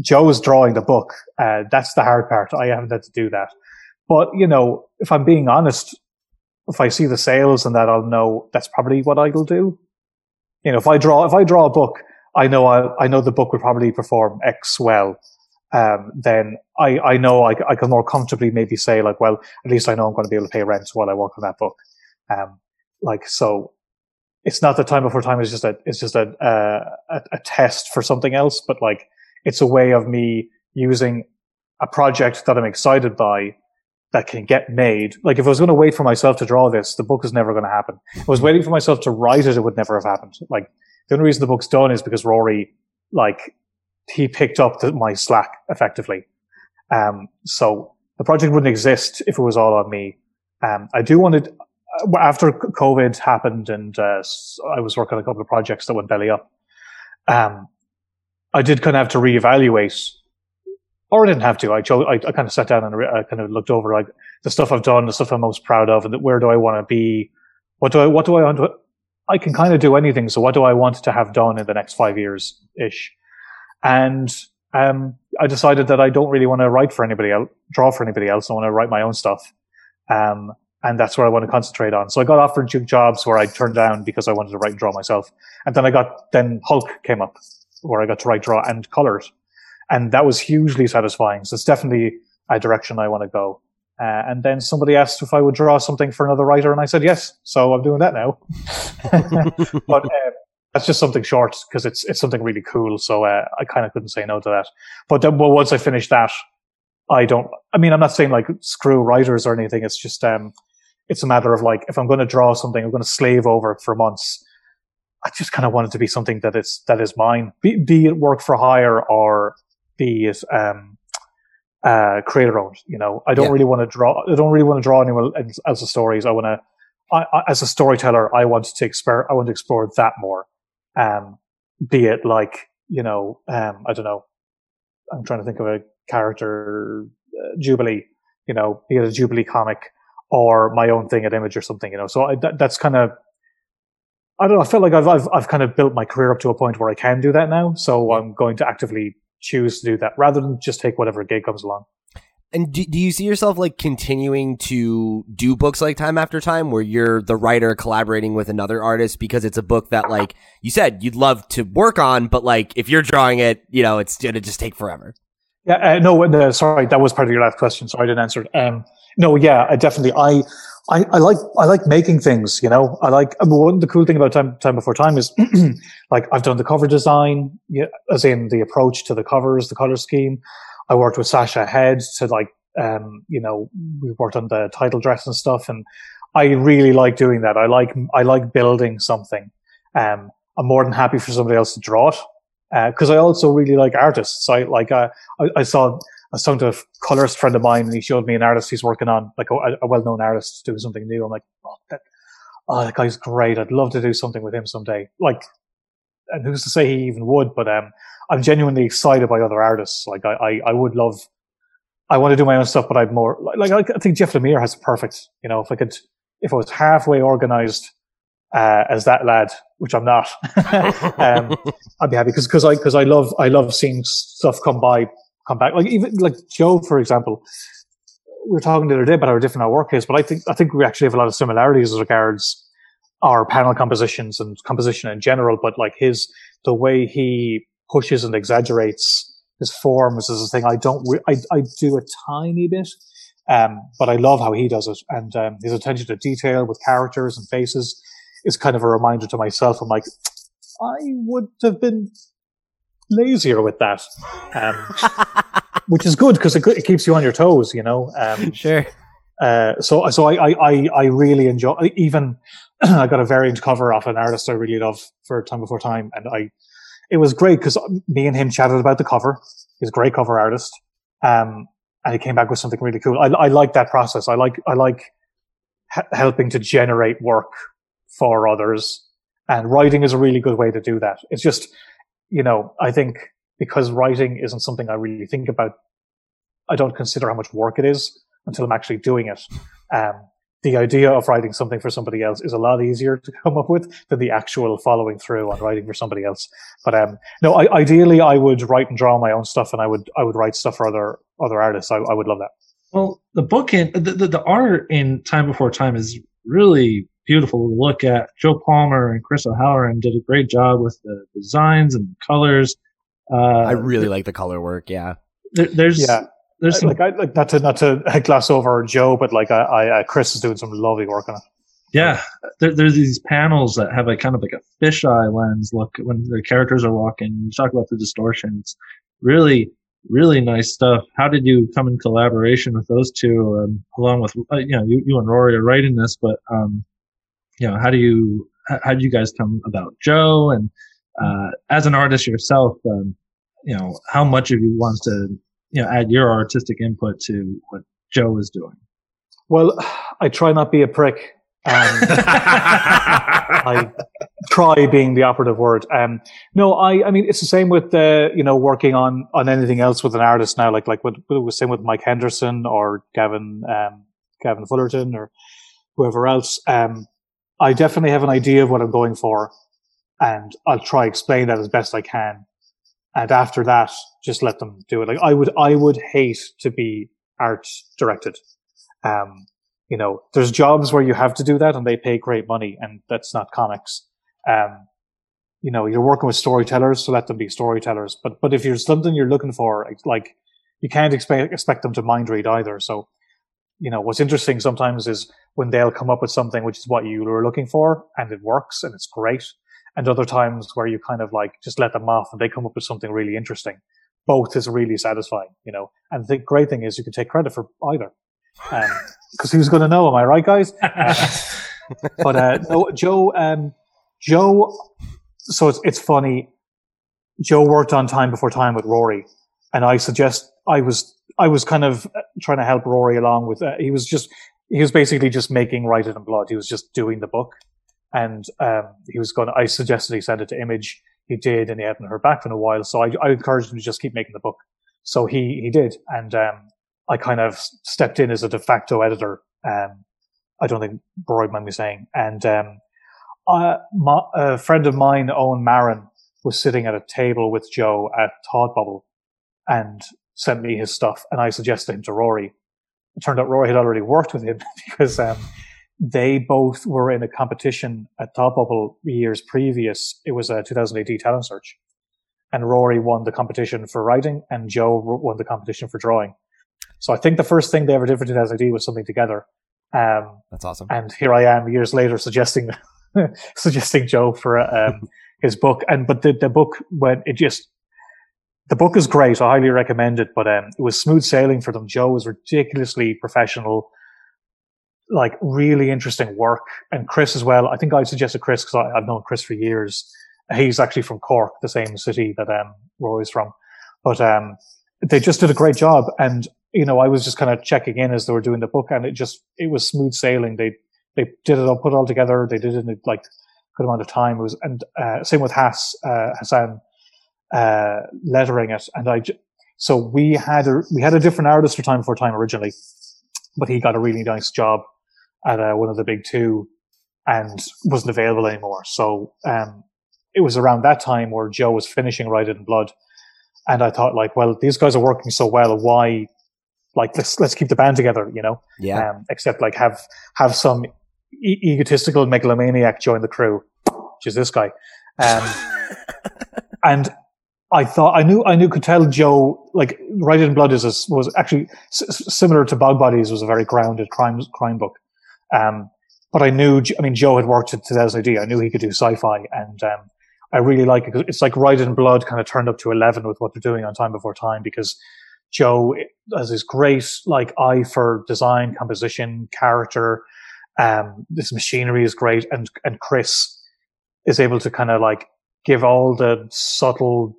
Joe's drawing the book. Uh, that's the hard part. I haven't had to do that. But, you know, if I'm being honest, if I see the sales and that, I'll know that's probably what I'll do. You know, if I draw, if I draw a book, I know I, I know the book will probably perform X well. Um, then I, I know I, I can more comfortably maybe say like, well, at least I know I'm going to be able to pay rent while I work on that book. Um, like, so it's not the time before time. It's just a, it's just a, uh, a, a test for something else, but like, it's a way of me using a project that I'm excited by that can get made. Like if I was going to wait for myself to draw this, the book is never going to happen. If I was waiting for myself to write it, it would never have happened. Like the only reason the book's done is because Rory, like, he picked up the, my slack effectively. Um, so the project wouldn't exist if it was all on me. Um, I do want to, uh, after COVID happened and, uh, I was working on a couple of projects that went belly up. Um, I did kind of have to reevaluate or I didn't have to. I chose, I, I kind of sat down and I kind of looked over like the stuff I've done, the stuff I'm most proud of, and where do I want to be? What do I, what do I want to, I can kind of do anything. So what do I want to have done in the next five years ish? And, um, I decided that I don't really want to write for anybody else, draw for anybody else. I want to write my own stuff. Um, and that's where I want to concentrate on. So I got offered jobs where I turned down because I wanted to write and draw myself. And then I got, then Hulk came up where I got to write, draw and color it and that was hugely satisfying. So it's definitely a direction I want to go. Uh, and then somebody asked if I would draw something for another writer, and I said yes. So I'm doing that now. [LAUGHS] [LAUGHS] but uh, that's just something short because it's it's something really cool. So uh, I kind of couldn't say no to that. But then, well, once I finish that, I don't. I mean, I'm not saying like screw writers or anything. It's just um, it's a matter of like if I'm going to draw something, I'm going to slave over it for months. I just kind of want it to be something that is that is mine, be, be it work for hire or be it um, uh, creator owned. You know, I don't yeah. really want to draw. I don't really want to draw anyone else's stories. I want to, I, I, as a storyteller, I want to explore. I want to explore that more. Um, be it like you know, um, I don't know. I'm trying to think of a character, uh, Jubilee. You know, be it a Jubilee comic or my own thing at Image or something. You know, so I, that, that's kind of. I don't know. I feel like I've, I've I've kind of built my career up to a point where I can do that now. So I'm going to actively choose to do that rather than just take whatever gig comes along. And do, do you see yourself like continuing to do books like time after time where you're the writer collaborating with another artist because it's a book that like you said you'd love to work on, but like if you're drawing it, you know, it's going to just take forever. Yeah, uh, no, uh, sorry, that was part of your last question. Sorry, I didn't answer it. Um, no, yeah, I definitely, I, I, I like I like making things. You know, I like. I mean, one the cool thing about time time before time is [CLEARS THROAT] like I've done the cover design, yeah, as in the approach to the covers, the color scheme. I worked with Sasha Head to like, um, you know, we worked on the title dress and stuff, and I really like doing that. I like I like building something. Um, I'm more than happy for somebody else to draw it because uh, I also really like artists. I like uh, I, I saw I was talking to a colorist friend of mine, and he showed me an artist he's working on, like a, a well-known artist doing something new. I'm like, oh, that, oh, that guy's great. I'd love to do something with him someday. Like, and who's to say he even would? But um, I'm genuinely excited by other artists. Like, I, I, I would love. I want to do my own stuff, but I'd more like, like I think Jeff Lemire has perfect. You know, if I could, if I was halfway organized uh, as that lad, which I'm not, [LAUGHS] um, I'd be happy because because I because I love I love seeing stuff come by come back. Like even like Joe, for example, we were talking the other day about how different our work is, but I think I think we actually have a lot of similarities as regards our panel compositions and composition in general. But like his the way he pushes and exaggerates his forms is a thing I don't I I do a tiny bit. Um, but I love how he does it, and um, his attention to detail with characters and faces is kind of a reminder to myself. I'm like, I would have been lazier with that, [LAUGHS] um, which is good because it, it, keeps you on your toes. You know. Um, sure. Uh, so so I, I I really enjoy even [CLEARS THROAT] I got a variant cover off an artist I really love for Time Before Time, and I it was great because me and him chatted about the cover. He's a great cover artist, um, and he came back with something really cool. I, I like that process. I like I like h- helping to generate work for others And writing is a really good way to do that. It's just, you know, I think because writing isn't something I really think about, I don't consider how much work it is until I'm actually doing it. Um, the idea of writing something for somebody else is a lot easier to come up with than the actual following through on writing for somebody else. But um, no, I, ideally, I would write and draw my own stuff, and I would I would write stuff for other other artists. I, I would love that. Well, the book in the, the, the art in Time Before Time is really beautiful to look at. Joe Palmer and Chris O'Halloran did a great job with the designs and the colors. Uh, I really like the color work. Yeah, there, there's yeah. There's some, like I like not to not to [LAUGHS] gloss over Joe, but like I, I uh, Chris is doing some lovely work on it. Yeah, there, there's these panels that have a kind of like a fisheye lens look when the characters are walking. You talk about the distortions, really, really nice stuff. How did you come in collaboration with those two, um, along with uh, you know you, you and Rory are writing this, but um, you know how do you how, did you guys come about Joe and uh, as an artist yourself, um, you know how much of you wants to you know add your artistic input to what Joe is doing? Well, I try not be a prick. Um, [LAUGHS] I try being the operative word. Um, no, I, I mean, it's the same with, uh, you know, working on, on anything else with an artist now, like, like what, what was same with Mike Henderson or Gavin, um, Gavin Fullerton or whoever else. Um, I definitely have an idea of what I'm going for and I'll try explain that as best I can and after that, just let them do it. Like I would, I would hate to be art directed. Um, you know, there's jobs where you have to do that and they pay great money and that's not comics. Um, you know, you're working with storytellers, so let them be storytellers. But, but if there's something you're looking for, like, you can't expect, expect them to mind read either. So, you know, what's interesting sometimes is when they'll come up with something which is what you were looking for and it works and it's great and other times where you kind of like just let them off and they come up with something really interesting. Both is really satisfying, you know. And the great thing is you can take credit for either. because um, [LAUGHS] who's going to know? Am I right, guys? [LAUGHS] Uh, but uh, no, Joe, um, Joe. So it's it's funny. Joe worked on Time Before Time with Rory, and I suggest I was I was kind of trying to help Rory along with. Uh, he was just he was basically just making Write It in Blood. He was just doing the book, and um, he was going. I suggested he send it to Image. He did, and he hadn't heard back for a while. So I, I encouraged him to just keep making the book. So he he did, and um, I kind of stepped in as a de facto editor. Um, I don't think Roy mind me saying. And um, I, my, a friend of mine, Owen Marin, was sitting at a table with Joe at Thought Bubble, and sent me his stuff, and I suggested him to Rory. It turned out Rory had already worked with him [LAUGHS] because um, they both were in a competition at Thought Bubble years previous. It was a 2018 talent search. And Rory won the competition for writing and Joe won the competition for drawing. So I think the first thing they ever did for 2018 was something together. Um, That's awesome. And here I am years later suggesting, [LAUGHS] suggesting Joe for um, [LAUGHS] his book. And, but the, the book went, it just, the book is great. I highly recommend it, but um, it was smooth sailing for them. Joe was ridiculously professional like really interesting work. And Chris as well. I think I suggested Chris because I've known Chris for years. He's actually from Cork, the same city that um, Rory's from. But um, they just did a great job. And you know, I was just kind of checking in as they were doing the book, and it just it was smooth sailing. They they did it all, put it all together. They did it in like good amount of time. It was and uh, same with Hass uh, Hassan uh, lettering it, and I. So we had a we had a different artist for Time Before Time originally, but he got a really nice job at uh, one of the big two and wasn't available anymore. So um, it was around that time where Joe was finishing It in Blood, and I thought like, well, these guys are working so well. Why, like, let's let's keep the band together, you know? Yeah. Um, except like have have some e- egotistical megalomaniac join the crew, which is this guy. Um, [LAUGHS] and I thought I knew I knew could tell Joe like It in Blood is a, was actually s- similar to Bog Bodies was a very grounded crime crime book. Um, but I knew, I mean, Joe had worked at 2000 AD. I knew he could do sci-fi and, um, I really like it it's like It in Blood kind of turned up to 11 with what they're doing on Time Before Time because Joe has this great like eye for design, composition, character. Um, this machinery is great. And, and Chris is able to kind of like give all the subtle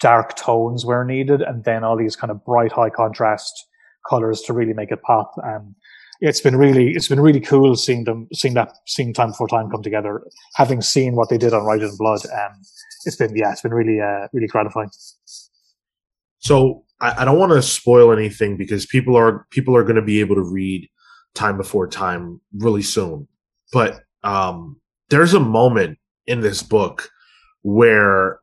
dark tones where needed and then all these kind of bright high contrast colors to really make it pop. Um, it's been really it's been really cool seeing them seeing that seeing time before time come together having seen what they did on Ride in Blood um it's been yeah it's been really uh really gratifying So I, I don't want to spoil anything because people are people are going to be able to read Time Before Time really soon. But um, there's a moment in this book where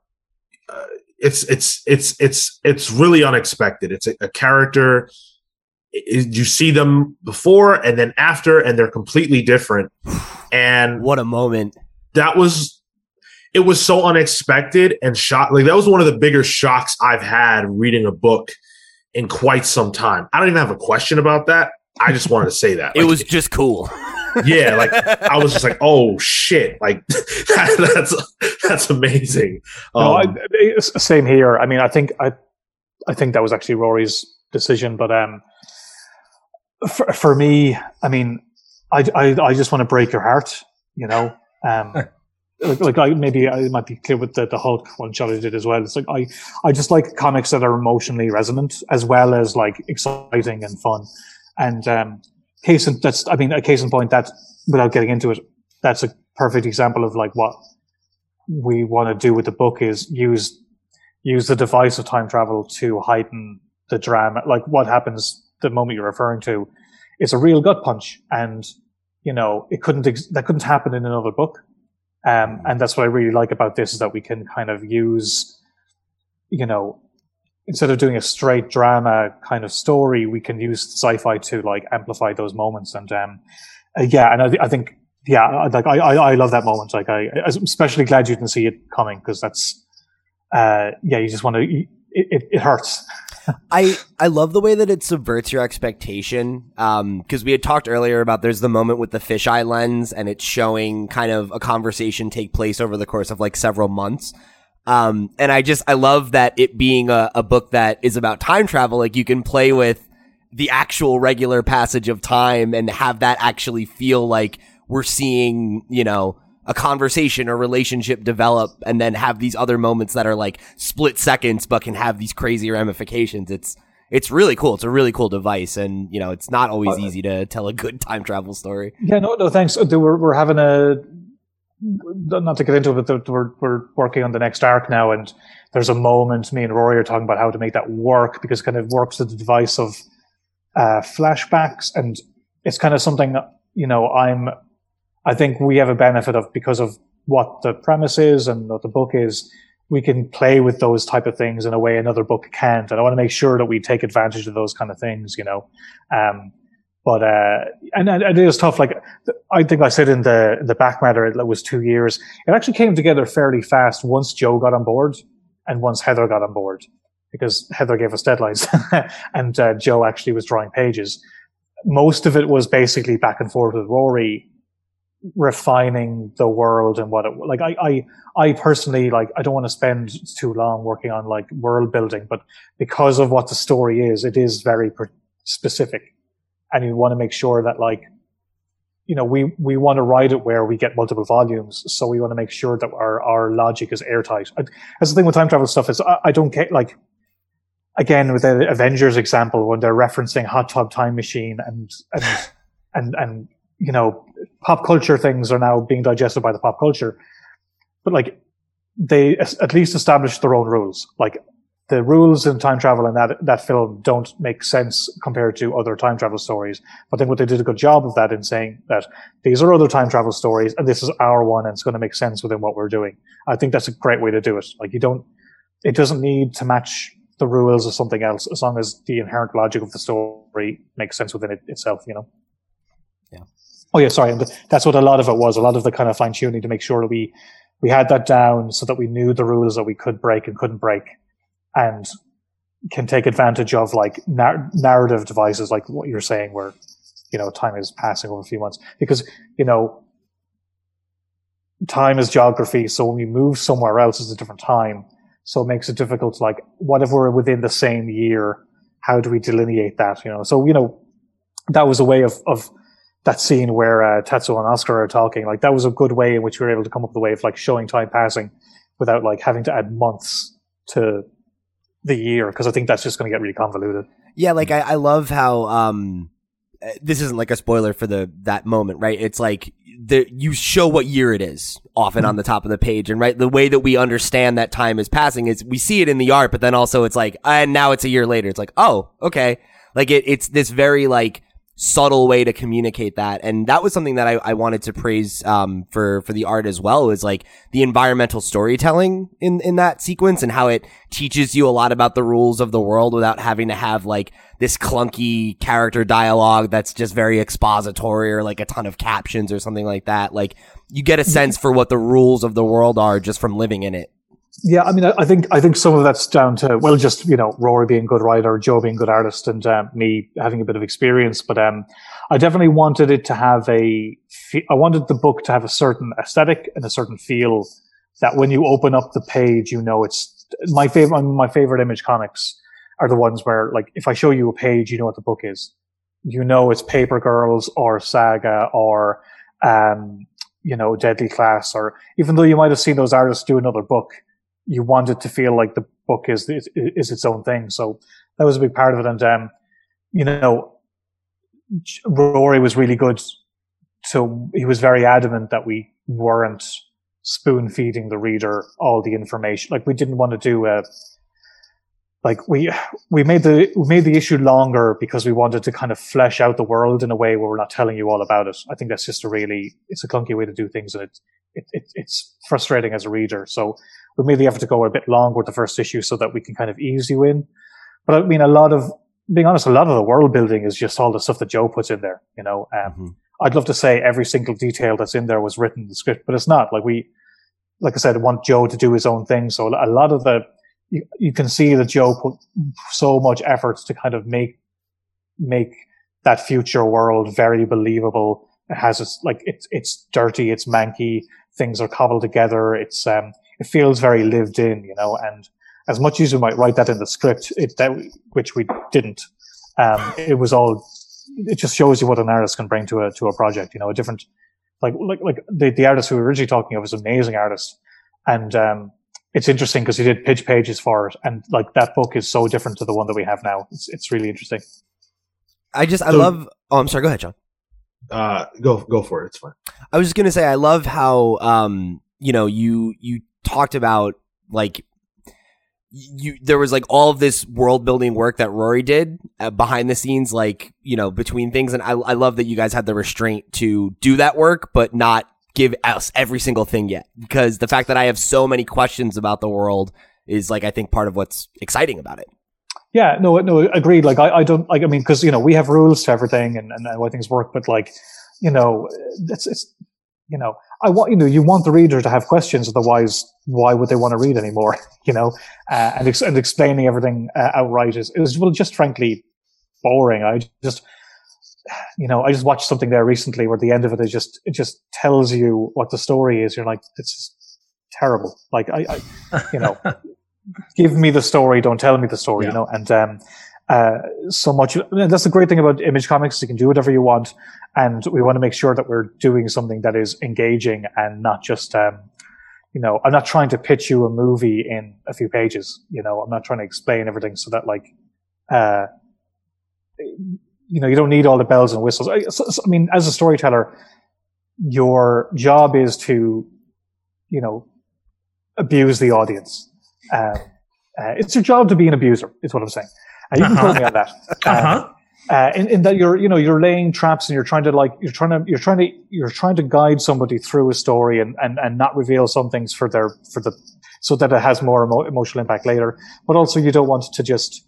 uh, it's it's it's it's it's really unexpected. It's a, a character. i- You see them before and then after, and they're completely different. And What a moment. that was it was so unexpected and shock like that was one of the bigger shocks I've had reading a book in quite some time. I don't even have a question about that. I just wanted to say that. [LAUGHS] It was just cool. Yeah, like I was just like, oh shit, like that, [LAUGHS] that's that's amazing. no, Um, I, same here I mean I think I I think that was actually Rory's decision but um for, for me I mean I, I I just want to break your heart you know um [LAUGHS] like, like I, maybe I might be clear with the, the Hulk one shot I did as well. It's like I, I just like comics that are emotionally resonant as well as like exciting and fun. And um, case in that's I mean a case in point that without getting into it, that's a perfect example of like what we want to do with the book is use use the device of time travel to heighten the drama. Like what happens the moment you're referring to, it's a real gut punch, and you know it couldn't ex- that couldn't happen in another book. Um, and that's what I really like about this is that we can kind of use, you know, instead of doing a straight drama kind of story, we can use sci-fi to like amplify those moments. And um, uh, yeah, and I, th- I think yeah, like I, I I love that moment. Like I, I'm especially glad you didn't see it coming because that's uh, yeah, you just want to. It, it, it hurts. [LAUGHS] I I love the way that it subverts your expectation. Um, because we had talked earlier about there's the moment with the fisheye lens, and it's showing kind of a conversation take place over the course of like several months. Um, and I just I love that it being a, a book that is about time travel. Like you can play with the actual regular passage of time and have that actually feel like we're seeing, you know, a conversation or relationship develop and then have these other moments that are like split seconds but can have these crazy ramifications. It's it's really cool. It's a really cool device and you know, it's not always easy to tell a good time travel story. Yeah, no, no, thanks. Uh, We're we're having a not to get into it, but we're we're working on the next arc now, and there's a moment me and Rory are talking about how to make that work because it kind of works with the device of uh, flashbacks, and it's kind of something you know I'm. I think we have a benefit of because of what the premise is and what the book is. We can play with those type of things in a way another book can't, and I want to make sure that we take advantage of those kind of things. You know, um, but uh, and, and it is tough. Like I think I said in the in the back matter, it was two years. It actually came together fairly fast once Joe got on board and once Heather got on board, because Heather gave us deadlines [LAUGHS] and uh, Joe actually was drawing pages. Most of it was basically back and forth with Rory, refining the world and what it like. I I I personally like. I don't want to spend too long working on like world building, but because of what the story is, it is very specific and you want to make sure that like you know we we want to write it where we get multiple volumes so we want to make sure that our our logic is airtight. I- that's the thing with time travel stuff is i, I don't get like again with the avengers example when they're referencing hot tub time machine and and [LAUGHS] and and you know pop culture things are now being digested by the pop culture. But like they at least establish their own rules. Like the rules in time travel in that that film don't make sense compared to other time travel stories. But I think what they did a good job of that in saying that these are other time travel stories and this is our one and it's going to make sense within what we're doing. I think that's a great way to do it. Like you don't, it doesn't need to match the rules of something else as long as the inherent logic of the story makes sense within it itself. You know. Yeah. Oh yeah, sorry. That's what a lot of it was. A lot of the kind of fine tuning to make sure that we we had that down so that we knew the rules that we could break and couldn't break and can take advantage of like nar- narrative devices like what you're saying where you know time is passing over a few months. Because you know time is geography so when we move somewhere else it's a different time. So it makes it difficult to like what if we're within the same year? How do we delineate that you know? So you know that was a way of of that scene where uh, Tetsuo and Oscar are talking. Like that was a good way in which we were able to come up with a way of like showing time passing without like having to add months to the year because I think that's just going to get really convoluted. Yeah, like I, I love how um uh, this isn't like a spoiler for the that moment, right? It's like the you show what year it is often on the top of the page, and right the way that we understand that time is passing is we see it in the art, but then also it's like and now it's a year later. It's like oh okay, like it, it's this very like subtle way to communicate that. And that was something that I, I wanted to praise um, for for the art as well is like the environmental storytelling in in that sequence and how it teaches you a lot about the rules of the world without having to have like this clunky character dialogue that's just very expository or like a ton of captions or something like that. Like you get a sense for what the rules of the world are just from living in it. Yeah, I mean, I think I think some of that's down to well, just you know, Rory being a good writer, Joe being a good artist, and um, me having a bit of experience. But um, I definitely wanted it to have a. I wanted the book to have a certain aesthetic and a certain feel that when you open up the page, you know it's my favorite. My favorite image comics are the ones where, like, if I show you a page, you know what the book is. You know it's Paper Girls or Saga or um, you know Deadly Class, or even though you might have seen those artists do another book you want it to feel like the book is, is, is its own thing. So that was a big part of it. And, um, you know, Rory was really good. So he was very adamant that we weren't spoon feeding the reader all the information. Like we didn't want to do a, like we we made the we made the issue longer because we wanted to kind of flesh out the world in a way where we're not telling you all about it. I think that's just a really it's a clunky way to do things, and it, it, it it's frustrating as a reader. So we made the effort to go a bit longer with the first issue so that we can kind of ease you in. But I mean, a lot of, being honest, a lot of the world building is just all the stuff that Joe puts in there, you know. Um, mm-hmm. I'd love to say every single detail that's in there was written in the script, but it's not. Like we, like I said, want Joe to do his own thing. So a lot of the, you, you can see that Joe put so much effort to kind of make, make that future world very believable. It has its, like, it's, it's dirty, it's manky, things are cobbled together. It's, um, it feels very lived in, you know, and as much as we might write that in the script, it, that, which we didn't, um, it was all, it just shows you what an artist can bring to a, to a project, you know, a different, like, like, like the, the artist who we were originally talking of was an amazing artist. And, um, it's interesting because he did pitch pages for it. And like that book is so different to the one that we have now. It's, it's really interesting. I just, I so, love, oh, I'm sorry. Go ahead, John. Uh, go, go for it. It's fine. I was just going to say, I love how, um, you know, you, you talked about like you there was like all of this world building work that Rory did uh, behind the scenes like you know between things and I I love that you guys had the restraint to do that work but not give us every single thing yet because the fact that I have so many questions about the world is like I think part of what's exciting about it. Yeah, no, no, agreed. Like I, I don't like. I mean, because you know we have rules to everything and and how things work, but like, you know, it's it's you know, I want you know you want the reader to have questions. Otherwise, why would they want to read anymore? [LAUGHS] You know, uh, and ex- and explaining everything uh, outright is it was well just frankly boring. I just you know I just watched something there recently where the end of it is just it just tells you what the story is. You're like it's terrible. Like I, I you know, [LAUGHS] give me the story, don't tell me the story. Yeah. You know, and um, uh, so much. That's the great thing about Image Comics. You can do whatever you want, and we want to make sure that we're doing something that is engaging and not just, um, you know, I'm not trying to pitch you a movie in a few pages. You know, I'm not trying to explain everything so that like, uh, you know, you don't need all the bells and whistles. I, so, so, I mean, as a storyteller, your job is to, you know, abuse the audience. Um, uh, it's your job to be an abuser, is what I'm saying. Uh, you can uh-huh. quote me on that. [LAUGHS] Uh-huh. Um, uh, in, in, that you're, you know, you're laying traps and you're trying to like, you're trying to, you're trying to, you're trying to guide somebody through a story and, and, and not reveal some things for their, for the, so that it has more emo- emotional impact later. But also you don't want to just,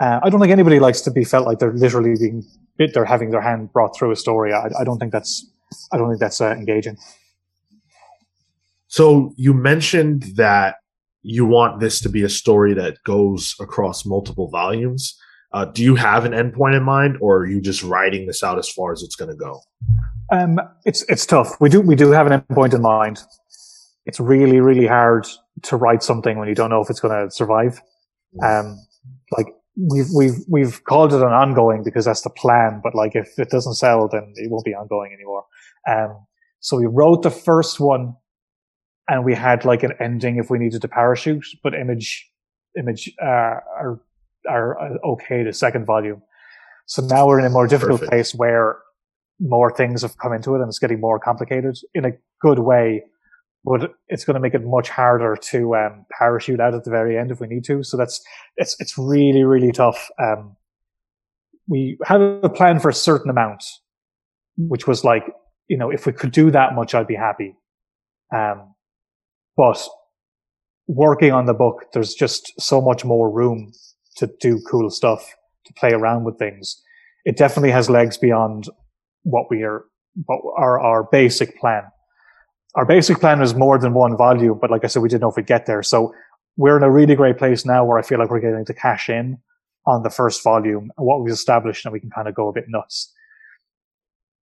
uh, I don't think anybody likes to be felt like they're literally being, they're having their hand brought through a story. I, I don't think that's, I don't think that's uh, engaging. So you mentioned that you want this to be a story that goes across multiple volumes. Uh, do you have an endpoint in mind, or are you just writing this out as far as it's going to go? Um, it's it's tough. We do we do have an endpoint in mind. It's really really hard to write something when you don't know if it's going to survive. Um, like we've we've we've called it an ongoing because that's the plan. But like if it doesn't sell, then it won't be ongoing anymore. Um, so we wrote the first one and we had like an ending if we needed to parachute, but image, image, uh, are, are uh, okay the second volume. So now we're in a more difficult Perfect. place where more things have come into it and it's getting more complicated in a good way. But it's going to make it much harder to um, parachute out at the very end if we need to. So that's it's it's really really tough. Um, we have a plan for a certain amount, which was like you know if we could do that much, I'd be happy. Um, but working on the book, there's just so much more room to do cool stuff, to play around with things. It definitely has legs beyond what we are, what our, our basic plan. Our basic plan was more than one volume, but like I said, we didn't know if we'd get there. So we're in a really great place now where I feel like we're getting to cash in on the first volume what we've established and we can kind of go a bit nuts.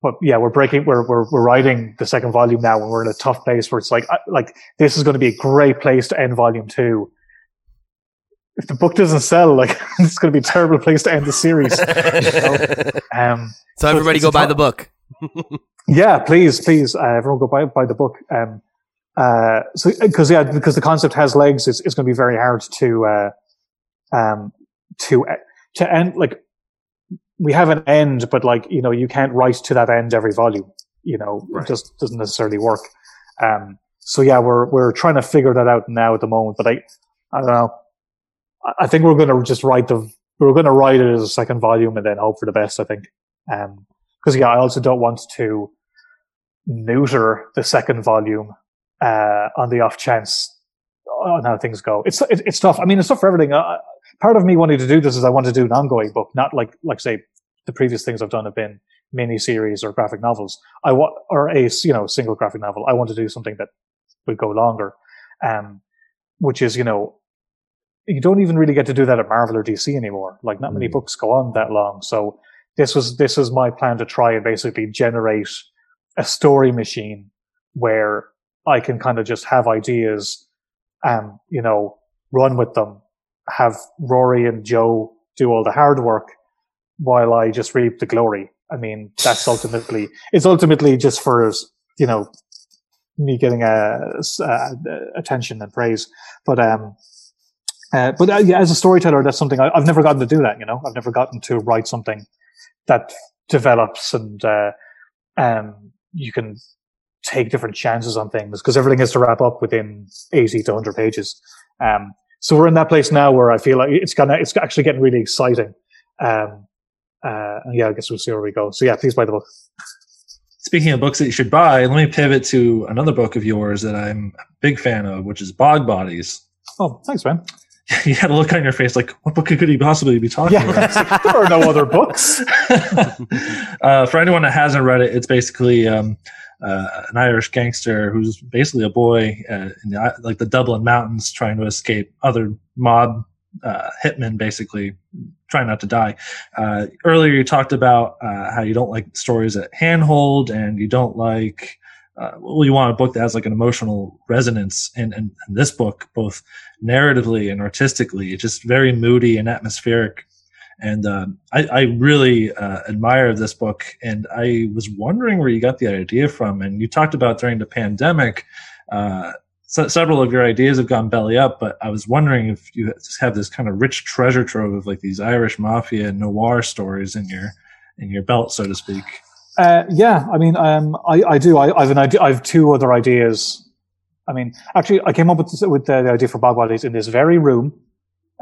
But yeah, we're breaking, we're, we're, we're writing the second volume now and we're in a tough place where it's like, like this is going to be a great place to end volume two. If the book doesn't sell, like [LAUGHS] it's going to be a terrible place to end the series. [LAUGHS] Um, so everybody go buy top- the book. [LAUGHS] yeah, please, please, uh, everyone go buy buy the book. Um, uh, so because yeah, because the concept has legs, it's, it's going to be very hard to uh, um, to uh, to end like we have an end, but like you know, you can't write to that end every volume. You know, Right. it just doesn't necessarily work. Um, so yeah, we're we're trying to figure that out now at the moment. But I I don't know. I, think we're going to just write the we're going to write it as a second volume and then hope for the best. I think. Um, because yeah, I also don't want to neuter the second volume uh, on the off chance on how things go. It's it, it's tough. I mean, it's tough for everything. Uh, part of me wanting to do this is I want to do an ongoing book, not like like say the previous things I've done have been mini series or graphic novels. I want or a you know single graphic novel. I want to do something that would go longer, um, which is you know. You don't even really get to do that at Marvel or DC anymore. Like, not many Mm. books go on that long. So, this was this was my plan to try and basically generate a story machine where I can kind of just have ideas and you know run with them have Rory and Joe do all the hard work while I just reap the glory I mean that's ultimately it's ultimately just for you know me getting a, uh attention and praise but um uh, but uh, yeah, as a storyteller, that's something I, I've never gotten to do. That you know, I've never gotten to write something that develops and uh, um, you can take different chances on things because everything has to wrap up within 80 to 100 pages. Um, so we're in that place now where I feel like it's gonna, it's actually getting really exciting. Um, uh, yeah, I guess we'll see where we go. So yeah, please buy the book. Speaking of books that you should buy, let me pivot to another book of yours that I'm a big fan of, which is Bog Bodies. Oh, thanks, man. [LAUGHS] you had a look on your face like, what book could he possibly be talking Yeah, [LAUGHS] about? like, there are no other books. [LAUGHS] uh, for anyone that hasn't read it, it's basically um, uh, an Irish gangster who's basically a boy uh, in the, like the Dublin mountains trying to escape other mob uh, hitmen, basically trying not to die. Uh, earlier, you talked about uh, how you don't like stories that handhold, and you don't like. Uh, well, you want a book that has like an emotional resonance, and this book, both narratively and artistically, it's just very moody and atmospheric and um, I, I really uh, admire this book. And I was wondering where you got the idea from. And you talked about during the pandemic, uh, so several of your ideas have gone belly up. But I was wondering if you just have this kind of rich treasure trove of like these Irish mafia noir stories in your in your belt, so to speak. Uh, yeah, I mean, um, I, I do. I, I've an idea. I have two other ideas. I mean, actually, I came up with this, with the, the idea for Bog Bodies in this very room.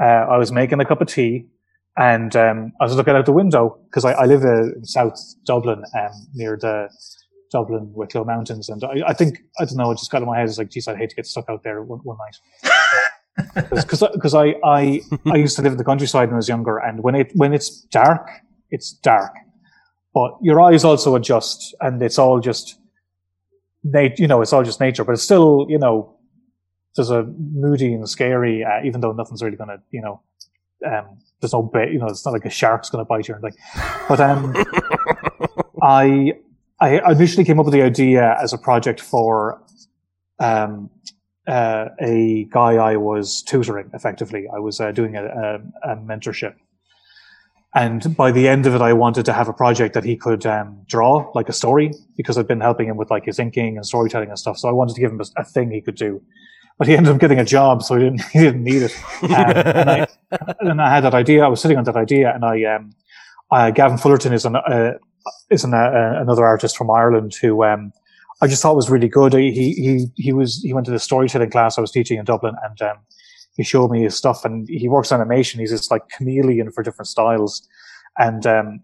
Uh, I was making a cup of tea, and um, I was looking out the window because I, I live uh, in South Dublin, um, near the Dublin Wicklow Mountains, and I, I think I don't know. It just got in my head. It's like, geez, I'd hate to get stuck out there one, one night. [LAUGHS] Because because I, I I used to live in the countryside when I was younger, and when it when it's dark, it's dark but your eyes also adjust and it's all just nat- you know it's all just nature but it's still you know there's a moody and scary uh, even though nothing's really gonna you know um there's no bait you know it's not like a shark's gonna bite you or anything but um [LAUGHS] i i initially came up with the idea as a project for um uh, a guy I was tutoring effectively. I was uh, doing a, a, a mentorship and by the end of it, I wanted to have a project that he could um, draw, like a story, because I'd been helping him with like his inking and storytelling and stuff. So I wanted to give him a, a thing he could do. But he ended up getting a job, so he didn't [LAUGHS] he didn't need it. Um, and, I, and I had that idea. I was sitting on that idea, and I um, uh, Gavin Fullerton is an uh, is an, uh, another artist from Ireland who um, I just thought was really good. He he he was he went to the storytelling class I was teaching in Dublin, and um, he showed me his stuff. And he works animation. He's just like chameleon for different styles, and um,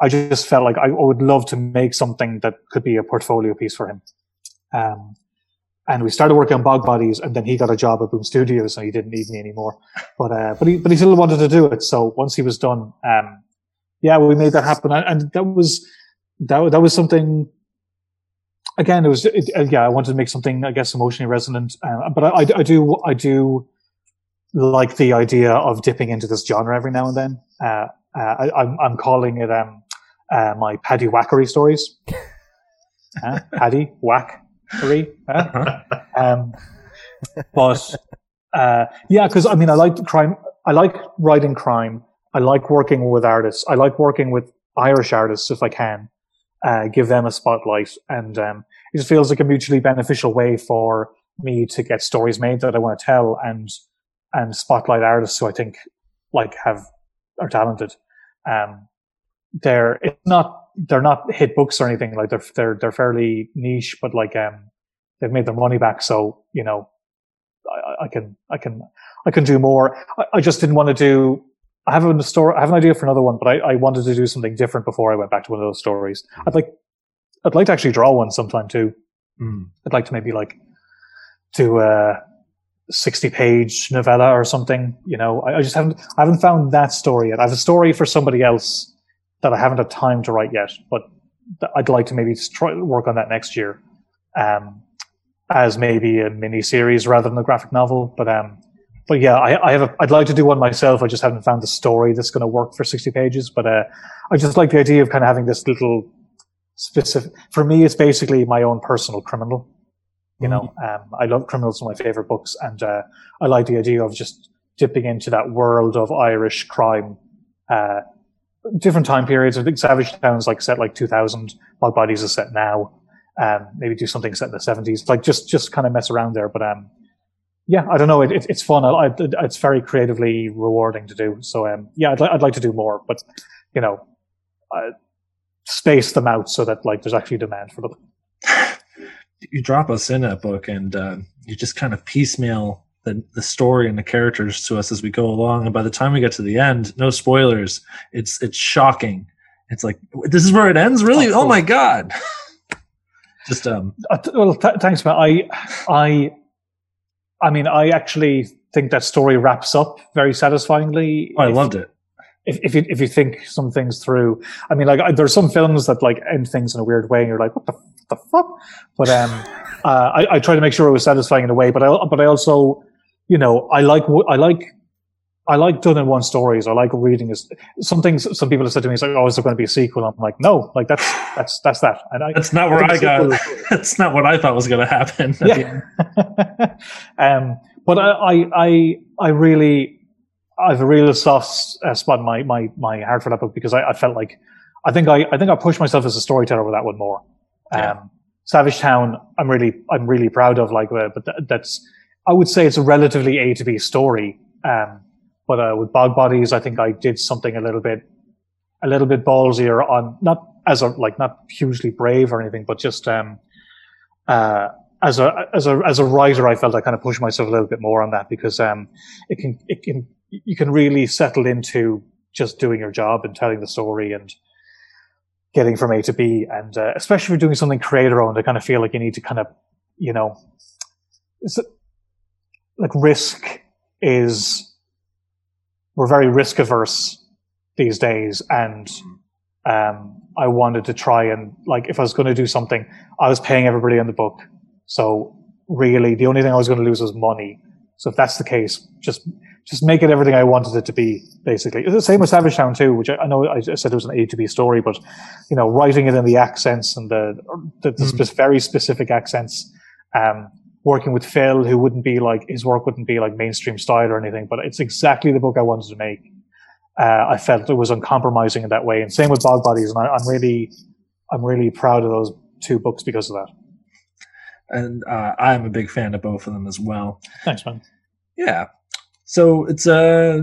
I just felt like I would love to make something that could be a portfolio piece for him. Um, and we started working on Bog Bodies, and then he got a job at Boom Studios, and he didn't need me anymore. But uh, but he but he still wanted to do it. So once he was done, um, yeah, we made that happen, and that was that that was something. Again, it was it, yeah. I wanted to make something, I guess, emotionally resonant. Uh, but I, I, do I do like the idea of dipping into this genre every now and then. Uh, uh, I, am I'm, I'm calling it um, uh, my Paddy Whackery stories. [LAUGHS] uh, Paddy Whackery. Uh? um, but uh, yeah, because I mean, I like crime. I like writing crime. I like working with artists. I like working with Irish artists if I can. Uh, give them a spotlight, and um, it feels like a mutually beneficial way for me to get stories made that I want to tell, and and spotlight artists who I think like have are talented. Um, they're it's not they're not hit books or anything like they're they're they're fairly niche, but like um they've made their money back, so you know I, I can I can I can do more. I, I just didn't want to do. I have a story. I have an idea for another one, but I, I wanted to do something different before I went back to one of those stories. I'd like I'd like to actually draw one sometime too. Mm. I'd like to maybe like do a 60 page novella or something. You know, I, I, just haven't, I haven't found that story yet. I have a story for somebody else that I haven't had time to write yet, but I'd like to maybe try work on that next year. Um, as maybe a mini series rather than a graphic novel. But, um, but yeah, I, I have a, I'd like to do one myself. I just haven't found the story that's going to work for 60 pages. But, uh, I just like the idea of kind of having this little specific, for me, it's basically my own personal criminal you know, mm. um, I love Criminals, one of my favorite books, and uh, I like the idea of just dipping into that world of Irish crime. Uh, different time periods. I think Savage Town's like set like 2000. Bog Bodies is set now. Um, maybe do something set in the 70s. Like just just kind of mess around there. But um, yeah, I don't know. It, it, it's fun. I, I, it's very creatively rewarding to do. So um, yeah, I'd, li- I'd like to do more, but you know, uh, space them out so that like there's actually demand for them. [LAUGHS] You drop us in a book and uh, you just kind of piecemeal the, the story and the characters to us as we go along. And by the time we get to the end no spoilers. It's it's shocking. It's like this is where it ends really? Oh, oh my god. [LAUGHS] Just um uh, well th- thanks man. I i i mean i actually think that story wraps up very satisfyingly i loved it if, if you if you think some things through i mean like there's some films that like end things in a weird way and you're like what the the fuck? But um, [LAUGHS] uh, I, I try to make sure it was satisfying in a way. But I, but I also, you know, I like I like I like done in one stories. I like reading is some things. Some people have said to me, "It's like, oh, is there going to be a sequel?" I'm like, no, like that's that's that's that. And I, that's not where I, I got. [LAUGHS] that's not what I thought was going to happen. [LAUGHS] Yeah. [LAUGHS] um, but I, I, I, I really, I have a real soft uh, spot in my my my heart for that book because I, I felt like I think I I think I pushed myself as a storyteller with that one more. Yeah. Um, Savage Town, I'm really, I'm really proud of. Like, uh, but th- that's, I would say it's a relatively A to B story. Um, but uh, with Bog Bodies, I think I did something a little bit, a little bit ballsier on not as a like not hugely brave or anything, but just um, uh, as a as a as a writer, I felt I kind of pushed myself a little bit more on that because um, it can it can you can really settle into just doing your job and telling the story and getting from A to B. And uh, especially if you're doing something creator owned, I kind of feel like you need to kind of, you know, like risk is, we're very risk averse these days. And um, I wanted to try and, like, if I was going to do something, I was paying everybody in the book. So really, the only thing I was going to lose was money. So if that's the case, just just make it everything I wanted it to be, basically. It's the same with Savage Town too, which I, I know I said it was an A to B story, but you know, writing it in the accents and the the, the mm. spe- very specific accents, um, working with Phil, who wouldn't be like his work wouldn't be like mainstream style or anything, but it's exactly the book I wanted to make. Uh, I felt it was uncompromising in that way, and same with Bog Bodies, and I, I'm really, I'm really proud of those two books because of that. And uh, I'm a big fan of both of them as well. Thanks, man. Yeah, so it's a uh,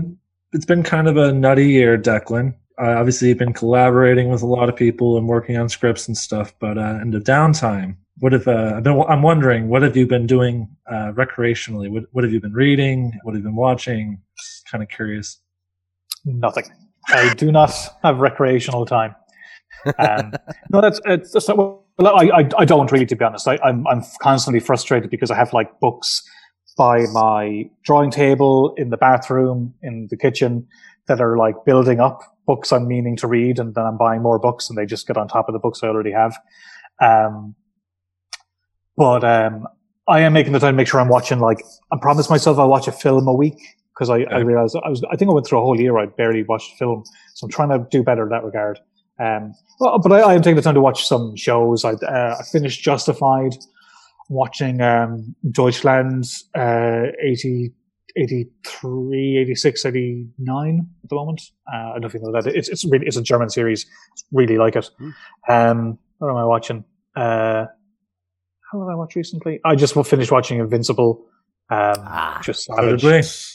it's been kind of a nutty year, Declan. uh, obviously you've been collaborating with a lot of people and working on scripts and stuff. But uh, in the downtime, what have uh? I'm wondering what have you been doing uh, recreationally? What what have you been reading? What have you been watching? Just kind of curious. Nothing. I do not have recreational time. Um, [LAUGHS] no, that's it's, that's not, well, I, I I don't really, to be honest. I, I'm I'm constantly frustrated because I have like books by my drawing table in the bathroom in the kitchen that are like building up books I'm meaning to read, and then I'm buying more books, and they just get on top of the books I already have. Um, but um, I am making the time to make sure I'm watching. Like I promised myself I'll watch a film a week because I, I realized I was. I think I went through a whole year I barely watched film, so I'm trying to do better in that regard. Um, well, but I, I am taking the time to watch some shows. I, uh, I finished Justified, watching um, Deutschland uh, 80, 83, 86, 89 at the moment. Uh, I don't know if you know that. It's it's really it's a German series. Really like it. Um, what am I watching? Uh, how did I watch recently? I just finished watching Invincible. Um, Ah, just savage.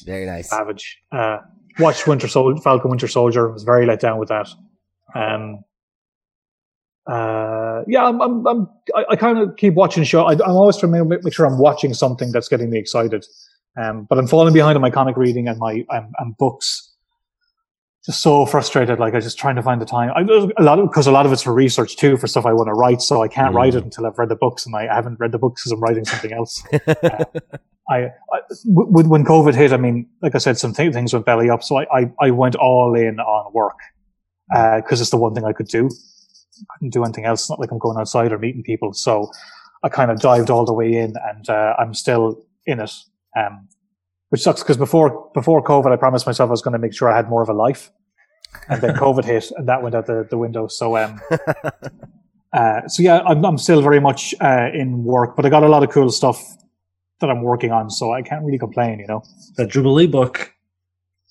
very nice. Savage. Uh, watched Winter Soldier, Falcon Winter Soldier. I was very let down with that. Um, uh, yeah, I'm, I'm, I'm I, I kind of keep watching show. I, I'm always trying to make, make sure I'm watching something that's getting me excited. Um, but I'm falling behind on my comic reading and my um, and books. Just so frustrated. Like I just trying to find the time. I, a lot because a lot of it's for research too, for stuff I want to write. So I can't write it until I've read the books, and I haven't read the books because I'm writing something else. [LAUGHS] I, I w- when COVID hit, I mean, like I said, some th- things went belly up. So I, I, I went all in on work because it's the one thing I could do. I couldn't do anything else. It's not like I'm going outside or meeting people. So I kind of dived all the way in, and uh, I'm still in it. Um, which sucks because before before COVID, I promised myself I was going to make sure I had more of a life, and then COVID hit, and that went out the, the window. So um, [LAUGHS] uh, so yeah, I'm, I'm still very much uh, in work, but I got a lot of cool stuff that I'm working on, so I can't really complain. You know, The Jubilee book.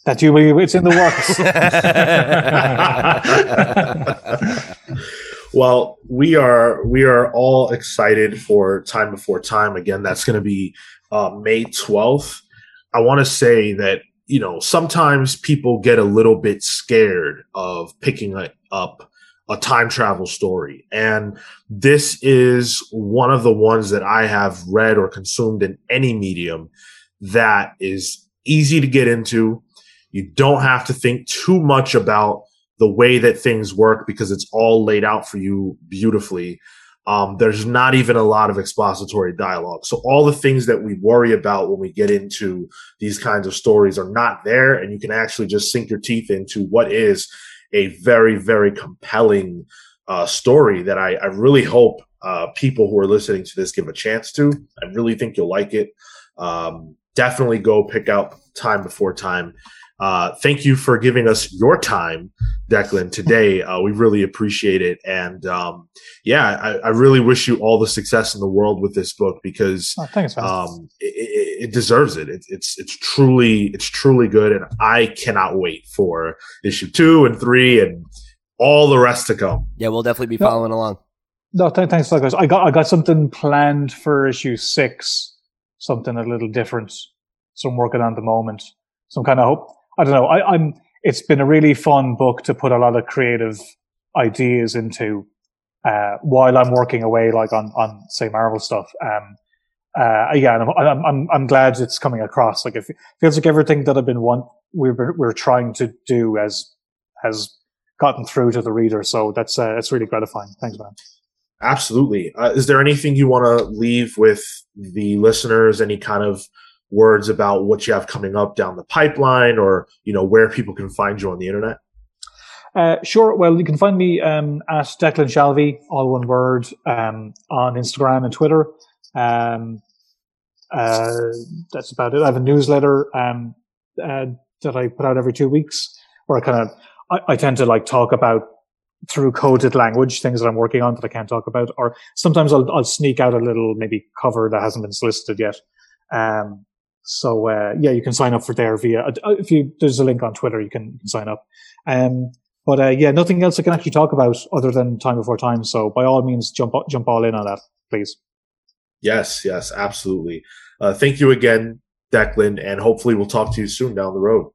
that you it's in the works. [LAUGHS] [LAUGHS] well, we are we are all excited for time before time. Again, that's going to be uh, May twelfth. I want to say that you know sometimes people get a little bit scared of picking a, up a time travel story, and this is one of the ones that I have read or consumed in any medium that is easy to get into. You don't have to think too much about the way that things work because it's all laid out for you beautifully. Um, there's not even a lot of expository dialogue. So all the things that we worry about when we get into these kinds of stories are not there. And you can actually just sink your teeth into what is a very, very compelling uh, story that I, I really hope uh, people who are listening to this give a chance to. I really think you'll like it. Um, definitely go pick out Time Before Time. Uh, thank you for giving us your time, Declan, today. Uh, we really appreciate it. And um, yeah, I, I, really wish you all the success in the world with this book because oh, thanks, um, it, it, it, deserves it. it. It's it's truly it's truly good, and I cannot wait for issue two and three and all the rest to come. Yeah, we'll definitely be following along. No, th- thanks, Douglas. I got I got something planned for issue six, something a little different. So I'm working on the moment. Some kind of hope. I don't know. I, I'm. It's been a really fun book to put a lot of creative ideas into uh, while I'm working away, like on on say Marvel stuff. Um, uh, yeah, I'm, I'm, I'm I'm glad it's coming across. Like it feels like everything that I've been want been, we're trying to do has has gotten through to the reader. So that's uh, that's really gratifying. Thanks, man. Absolutely. Uh, is there anything you want to leave with the listeners? Any kind of words about what you have coming up down the pipeline or you know where people can find you on the internet? Uh, sure. Well you can find me um, at declan shalvey all one word um, on instagram and twitter. Um, uh, that's about it. I have a newsletter um, uh, that i put out every two weeks where i kind of I, I tend to like talk about through coded language things that i'm working on that i can't talk about or sometimes i'll, I'll sneak out a little maybe cover that hasn't been solicited yet. Um, so uh, yeah, you can sign up for there via uh, if you there's a link on Twitter you can, you can sign up. Um, but uh, yeah, nothing else I can actually talk about other than time before time. So by all means, jump jump all in on that, please. Yes, yes, absolutely. Uh, thank you again, Declan, and hopefully we'll talk to you soon down the road.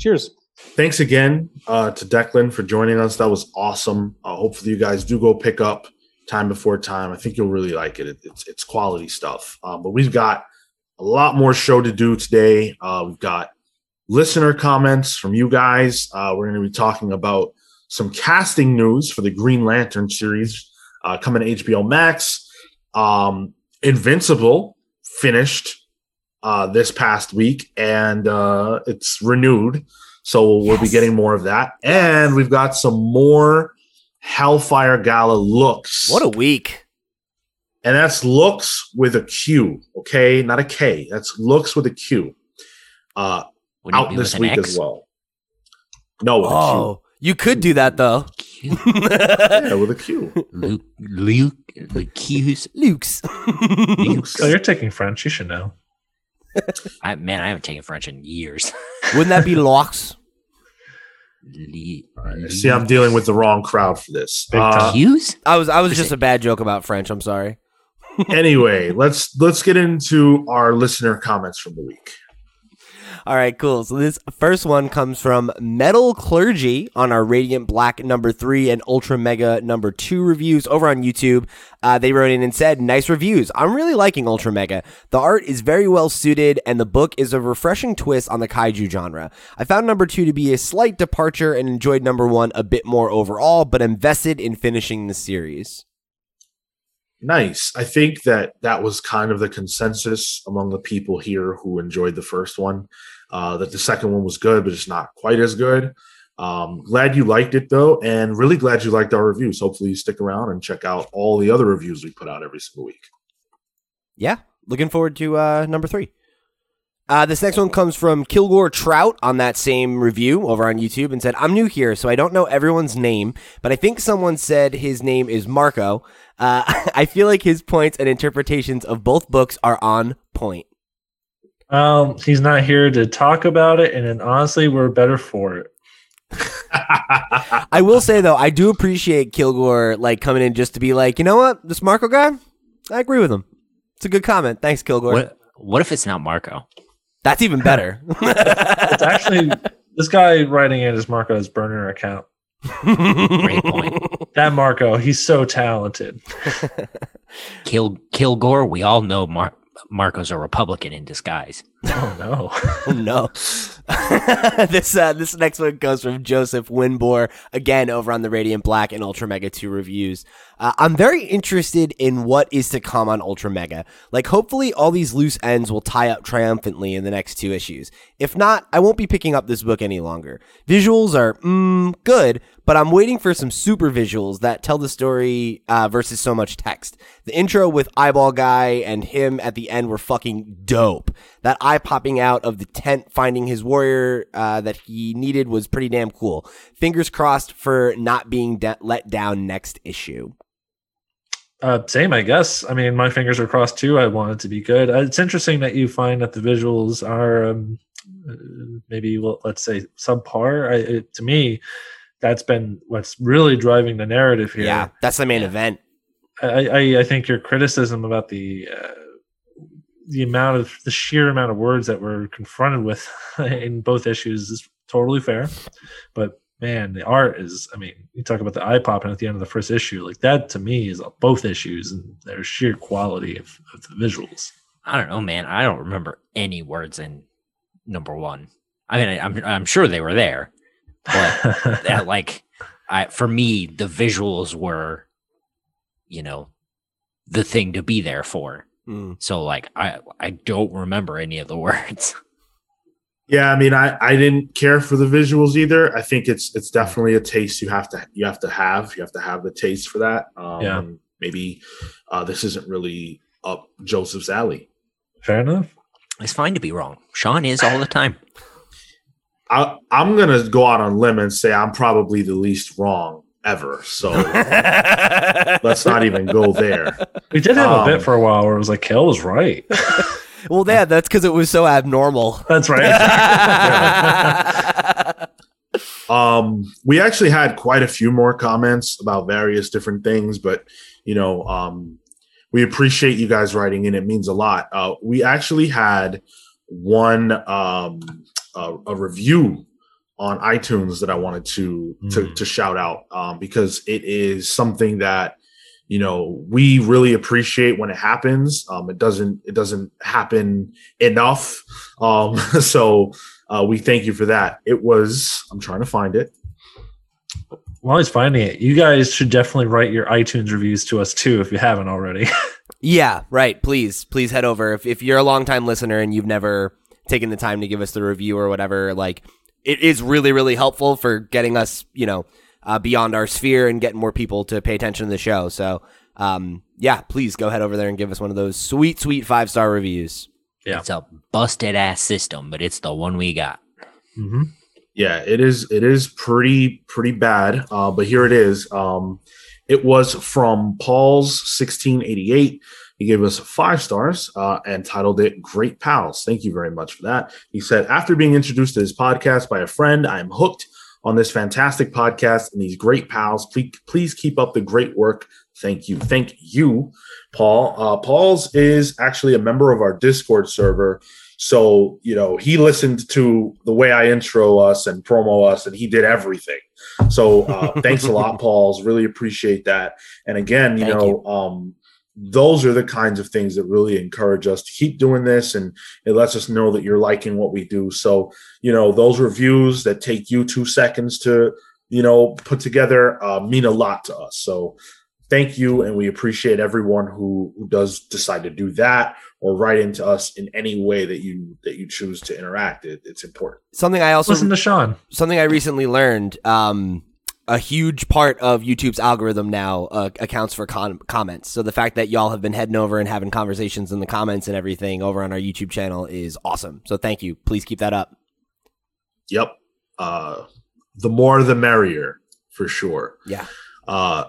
Cheers. thanks again uh, to Declan for joining us. That was awesome. Uh, hopefully, you guys do go pick up Time Before Time. I think you'll really like it. it it's it's quality stuff. Um, but we've got a lot more show to do today. Uh, we've got listener comments from you guys. Uh, we're going to be talking about some casting news for the Green Lantern series uh, coming to HBO Max. Um, Invincible finished uh, this past week and uh, it's renewed. So we'll be getting more of that. And we've got some more Hellfire Gala looks. What a week. And that's looks with a Q, okay? Not a K. That's looks with a Q. Uh, Wouldn't out this week X? as well. No, with Oh, you could do that though. a Q. Yeah, with a Q. Luke, Luke, the Q's. Luke's. Luke's. Oh, you're taking French. You should know. I, man, I haven't taken French in years. Wouldn't that be [LAUGHS] locks? Le- I See, I'm dealing with the wrong crowd for this. Big Uh. Q's? I was I was just a bad joke about French. I'm sorry. Anyway, let's let's get into our listener comments from the week. All right, cool. So this first one comes from Metal Clergy on our Radiant Black number three and Ultra Mega number two reviews over on YouTube. Uh, they wrote in and said, "Nice reviews. I'm really liking Ultra Mega. The art is very well suited, and the book is a refreshing twist on the kaiju genre. I found number two to be a slight departure and enjoyed number one a bit more overall, but am vested in finishing the series." Nice. I think that that was kind of the consensus among the people here who enjoyed the first one. Uh, that the second one was good, but it's not quite as good. Um, glad you liked it though, and really glad you liked our reviews. Hopefully, you stick around and check out all the other reviews we put out every single week. yeah, looking forward to uh, number three. Uh, this next one comes from Kilgore Trout on that same review over on YouTube and said, I'm new here, so I don't know everyone's name, but I think someone said his name is Marco. Uh, [LAUGHS] I feel like his points and interpretations of both books are on point. Um, he's not here to talk about it, and then honestly, we're better for it. [LAUGHS] I will say, though, I do appreciate Kilgore like coming in just to be like, you know what? This Marco guy, I agree with him. It's a good comment. Thanks, Kilgore. What, what if it's not Marco? That's even better. [LAUGHS] It's actually this guy writing it is Marco's burner account. Great point. That Marco, he's so talented. Kill Kilgore, we all know Mar- Marco's a Republican in disguise. Oh no. [LAUGHS] Oh no. [LAUGHS] this uh, this next one comes from Joseph Winbor again over on the Radiant Black and Ultra Mega 2 reviews. Uh, I'm very interested in what is to come on Ultra Mega. Like hopefully all these loose ends will tie up triumphantly in the next two issues. If not, I won't be picking up this book any longer. Visuals are mm, good, but I'm waiting for some super visuals that tell the story uh, versus so much text. The intro with Eyeball Guy and him at the end were fucking dope. That eye popping out of the tent, finding his warrior uh, that he needed was pretty damn cool. Fingers crossed for not being de- let down next issue. Uh, same, I guess. I mean, my fingers are crossed too. I want it to be good. Uh, it's interesting that you find that the visuals are um, uh, maybe, well, let's say, subpar. I, it, to me, that's been what's really driving the narrative here. Yeah, that's the main Yeah. event. I, I, I think your criticism about the uh, the amount of the sheer amount of words that we're confronted with [LAUGHS] in both issues is totally fair. But man, the art is. I mean, you talk about the eye popping at the end of the first issue, like that to me is both issues and their sheer quality of, of the visuals. I don't know, man. I don't remember any words in number one. I mean, I, I'm I'm sure they were there, but [LAUGHS] that like, I for me the visuals were, you know, the thing to be there for. Mm. So like, I I don't remember any of the [LAUGHS] words. Yeah, I mean, I, I didn't care for the visuals either. I think it's it's definitely a taste you have to you have to have you have to have the taste for that. Um, Yeah. Maybe uh, this isn't really up Joseph's alley. Fair enough. It's fine to be wrong. Sean is all the time. [LAUGHS] I, I'm gonna go out on limb and say I'm probably the least wrong ever. So [LAUGHS] let's not even go there. We did have a Um, bit for a while where it was like, Kel was right. [LAUGHS] well, yeah, that's because it was so abnormal. That's right. [LAUGHS] Um, we actually had quite a few more comments about various different things, but you know, um, we appreciate you guys writing in. It means a lot. Uh, we actually had one um, a, a review on iTunes that I wanted to to, Mm. to shout out um, because it is something that you know we really appreciate when it happens. Um, it doesn't it doesn't happen enough, um, [LAUGHS] so uh, we thank you for that. It was I'm trying to find it. While he's finding it, you guys should definitely write your iTunes reviews to us too if you haven't already. [LAUGHS] Yeah, right. Please, please head over. If, if you're a longtime listener and you've never taken the time to give us the review or whatever, like it is really, really helpful for getting us, you know, uh, beyond our sphere and getting more people to pay attention to the show. So, um, yeah, please go head over there and give us one of those sweet, sweet five star reviews. Yeah. It's a busted ass system, but it's the one we got. mm-hmm. Yeah, it is. It is pretty pretty bad. Uh, but here it is. Um, it was from Paul's sixteen eighty eight. He gave us five stars uh, and titled it "Great Pals." Thank you very much for that. He said, after being introduced to his podcast by a friend, I am hooked on this fantastic podcast and these great pals. Please, please keep up the great work. Thank you. Thank you, Paul. Uh, Paul's is actually a member of our Discord server. So, you know, he listened to the way I intro us and promo us, and he did everything. So, uh, thanks a lot, [LAUGHS] Pauls. Really appreciate that. And again, you Thank know, um, those are the kinds of things that really encourage us to keep doing this and it lets us know that you're liking what we do so you know those reviews that take you two seconds to you know put together uh, mean a lot to us so thank you and we appreciate everyone who, who does decide to do that or write into us in any way that you that you choose to interact it, it's important Something I also Listen to Sean. something I recently learned. Um, a huge part of YouTube's algorithm now uh, accounts for con- comments. So the fact that y'all have been heading over and having conversations in the comments and everything over on our YouTube channel is awesome. So thank you. Please keep that up. yep uh the more the merrier for sure Yeah. Uh,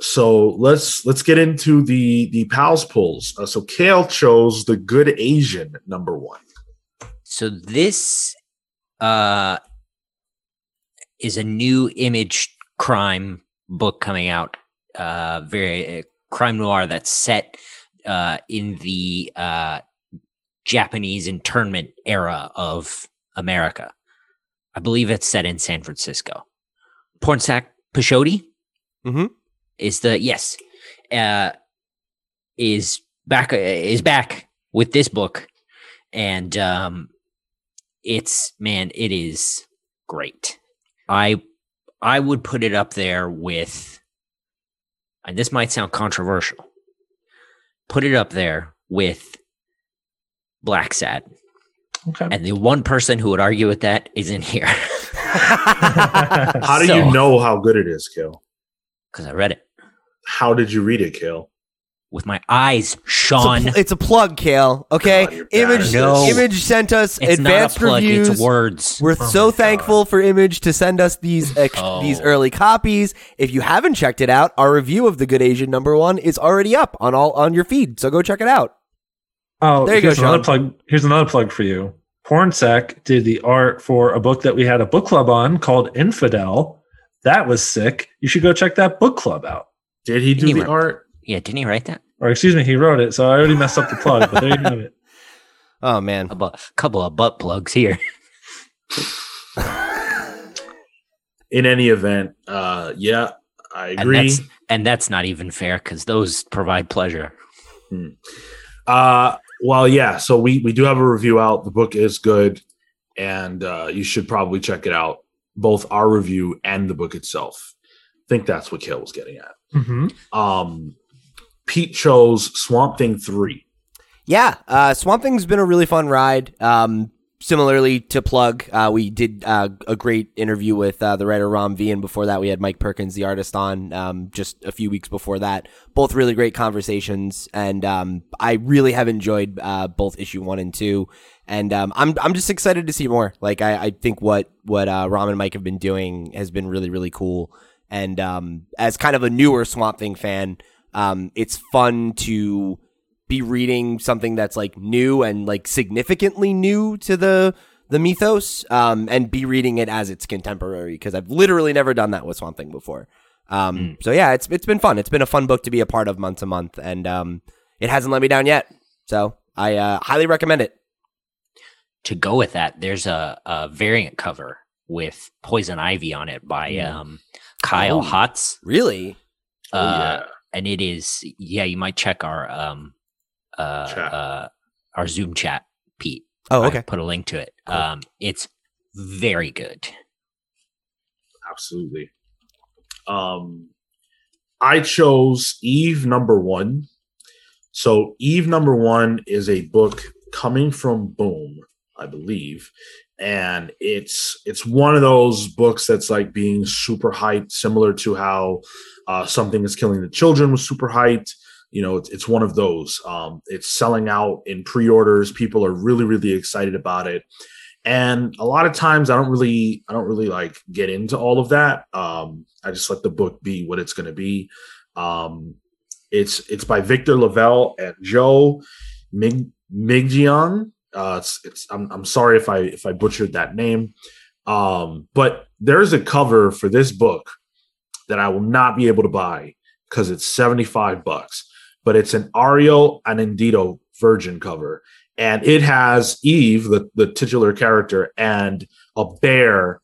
so let's let's get into the the pals pulls. Uh, so Cale chose the Good Asian number one. So this uh is a new image crime book coming out. Uh very uh, crime noir that's set uh in the uh Japanese internment era of America. I believe it's set in San Francisco. Pornsak Pichetshote Mhm. is the yes uh is back uh, is back with this book and um it's man it is great i i would put it up there with and this might sound controversial put it up there with Blacksad Okay. and the one person who would argue with that is in here [LAUGHS] How do So- you know how good it is, Cale? because i read it How did you read it, Cale? With my eyes It's a, sean pl- it's a plug, Cale. Okay, God, Image No. Image sent us it's advanced not a plug reviews. it's words We're Oh so my thankful for Image to send us these ex- Oh. these early copies. If you haven't checked it out, our review of the Good Asian number one is already up on all on your feed. So go check it out. Oh, There you go, here's another Sean. plug. Here's another plug for you. Pornsak did the art for a book that we had a book club on called Infidel. That was sick. You should go check that book club out. Did he do Didn't the art? Yeah didn't he write that Or excuse me, he wrote it, so I already messed up the plug. But there you have it. [LAUGHS] Oh man, a bu- couple of butt plugs here [LAUGHS] In any event, uh, yeah, I and agree. that's and that's not even fair because those provide pleasure Uh, well, yeah. So we we do have a review out. The book is good, and uh, you should probably check it out. Both our review and the book itself. I think that's what Cale was getting at. Mm-hmm. Um, Pete chose Swamp Thing three. yeah. Uh, Swamp Thing's been a really fun ride. Um, similarly to plug, uh, we did uh, a great interview with uh, the writer Ram V, and before that we had Mike Perkins, the artist, on um, just a few weeks before that. Both really great conversations, and um, I really have enjoyed uh, both issue one and two. And um, I'm I'm just excited to see more. Like I, I think what what uh, Ram and Mike have been doing has been really really cool. And um, as kind of a newer Swamp Thing fan, um, it's fun to be reading something that's like new and like significantly new to the the mythos um and be reading it as its contemporary because I've literally never done that with Swamp Thing before. Um so yeah, it's it's been fun. It's been a fun book to be a part of month to month and um it hasn't let me down yet. So I uh, highly recommend it. to go with that there's a, a variant cover with Poison Ivy on it by Mm. um, Kyle Oh. Hotz. Really? Oh, Uh, yeah. And it is yeah you might check our um uh, Chat. uh our zoom chat pete Oh, I okay. put a link to it Cool. um it's very good absolutely. Um, I chose Eve number one. So Eve number one is a book coming from Boom, I believe, and it's it's one of those books that's like being super hyped, similar to how uh, something is killing the children was super hyped. You know, it's, it's one of those. Um, it's selling out in pre-orders. People are really, really excited about it and a lot of times i don't really i don't really like get into all of that um i just let the book be what it's going to be um it's it's by Victor LaValle and joe Mig, migjian uh it's, it's I'm, I'm sorry if i if i butchered that name um but there's a cover for this book that i will not be able to buy because it's 75 bucks but it's an Ario Anindito virgin cover and it has Eve, the, the titular character, and a bear,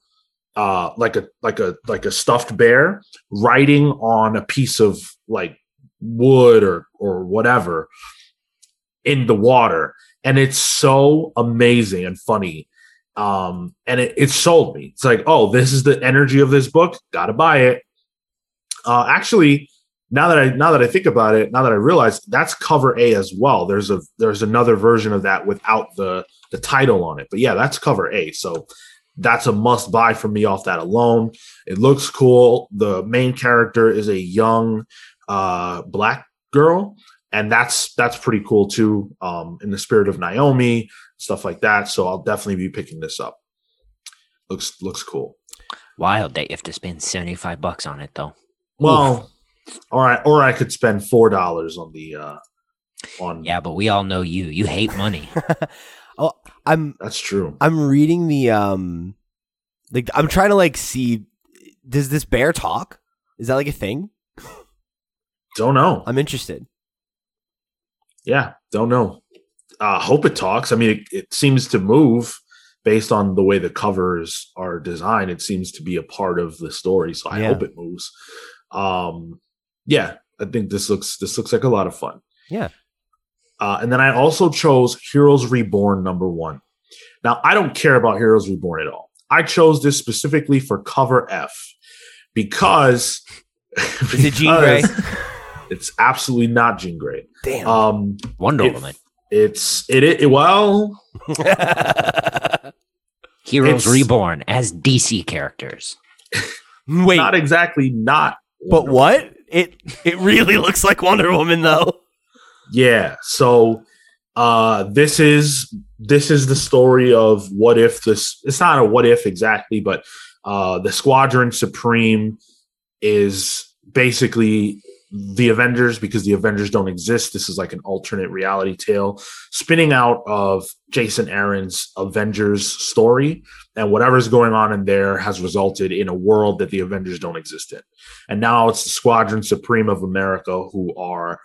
uh, like a like a like a stuffed bear, riding on a piece of like wood or or whatever in the water, and it's so amazing and funny. Um, and it, it sold me. It's like, oh, this is the energy of this book. Gotta buy it. Uh, actually, now that I now that I think about it, now that I realize that's cover A as well. There's a there's another version of that without the the title on it. But yeah, that's cover A. So that's a must buy for me off that alone. It looks cool. The main character is a young uh black girl and that's that's pretty cool too um in the spirit of Naomi stuff like that. So I'll definitely be picking this up. Looks looks cool. wild that you have to spend 75 bucks on it though Well, all right, or I could spend four dollars on the uh on yeah but we all know you you hate money [LAUGHS] oh, I'm that's true. I'm reading the um like I'm trying to like see does this bear talk? Is that like a thing? Don't know. I'm interested. Yeah, don't know. Uh hope it talks. I mean it, it seems to move based on the way the covers are designed. It seems to be a part of the story, so I Yeah. hope it moves. Um yeah, I think this looks this looks like a lot of fun. Yeah. Uh, and then I also chose Heroes Reborn number one. Now, I don't care about Heroes Reborn at all. I chose this specifically for cover F because. Is it Jean Grey? It's absolutely not Jean Grey. Damn. Um, wonder It- woman it's it, it well, [LAUGHS] heroes reborn as dc characters Wait, not exactly not. But Wonder what? It it really [LAUGHS] looks like Wonder Woman though. Yeah. So uh this is this is the story of what if this it's not a what if exactly, but uh the Squadron Supreme is basically the Avengers because the Avengers don't exist. This is like an alternate reality tale spinning out of Jason Aaron's Avengers story. And whatever's going on in there has resulted in a world that the Avengers don't exist in. And now it's the Squadron Supreme of America who are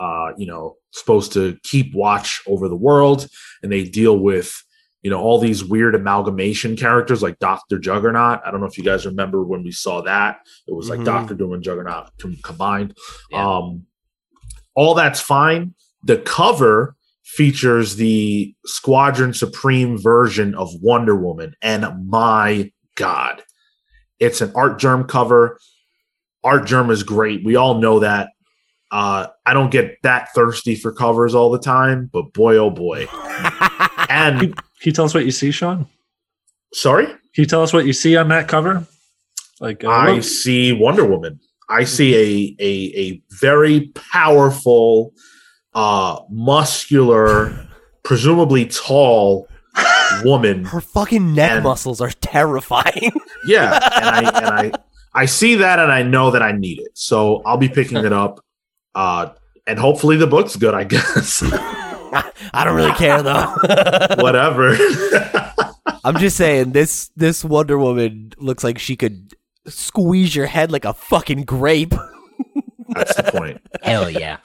uh, you know, supposed to keep watch over the world, and they deal with, you know, all these weird amalgamation characters like Doctor Juggernaut. I don't know if you guys remember when we saw that. It was like Mhm. Doctor Doom and Juggernaut combined. Yeah. Um, all that's fine. The cover features the Squadron Supreme version of Wonder Woman, and my God, it's an Artgerm cover. Artgerm is great. We all know that. Uh, I don't get that thirsty for covers all the time, but boy, oh boy. [LAUGHS] And Can you tell us what you see, Sean? sorry, Can you tell us what you see on that cover? Like, uh, I what- see Wonder Woman. I see a a a very powerful, uh, muscular, presumably tall woman. Her fucking neck And- muscles are terrifying. [LAUGHS] Yeah, and I and I I see that and I know that I need it, so I'll be picking it up. Uh, and hopefully the book's good. I guess [LAUGHS] [LAUGHS] I don't really care though. [LAUGHS] whatever. [LAUGHS] I'm just saying this this Wonder Woman looks like she could squeeze your head like a fucking grape. That's the point. hell yeah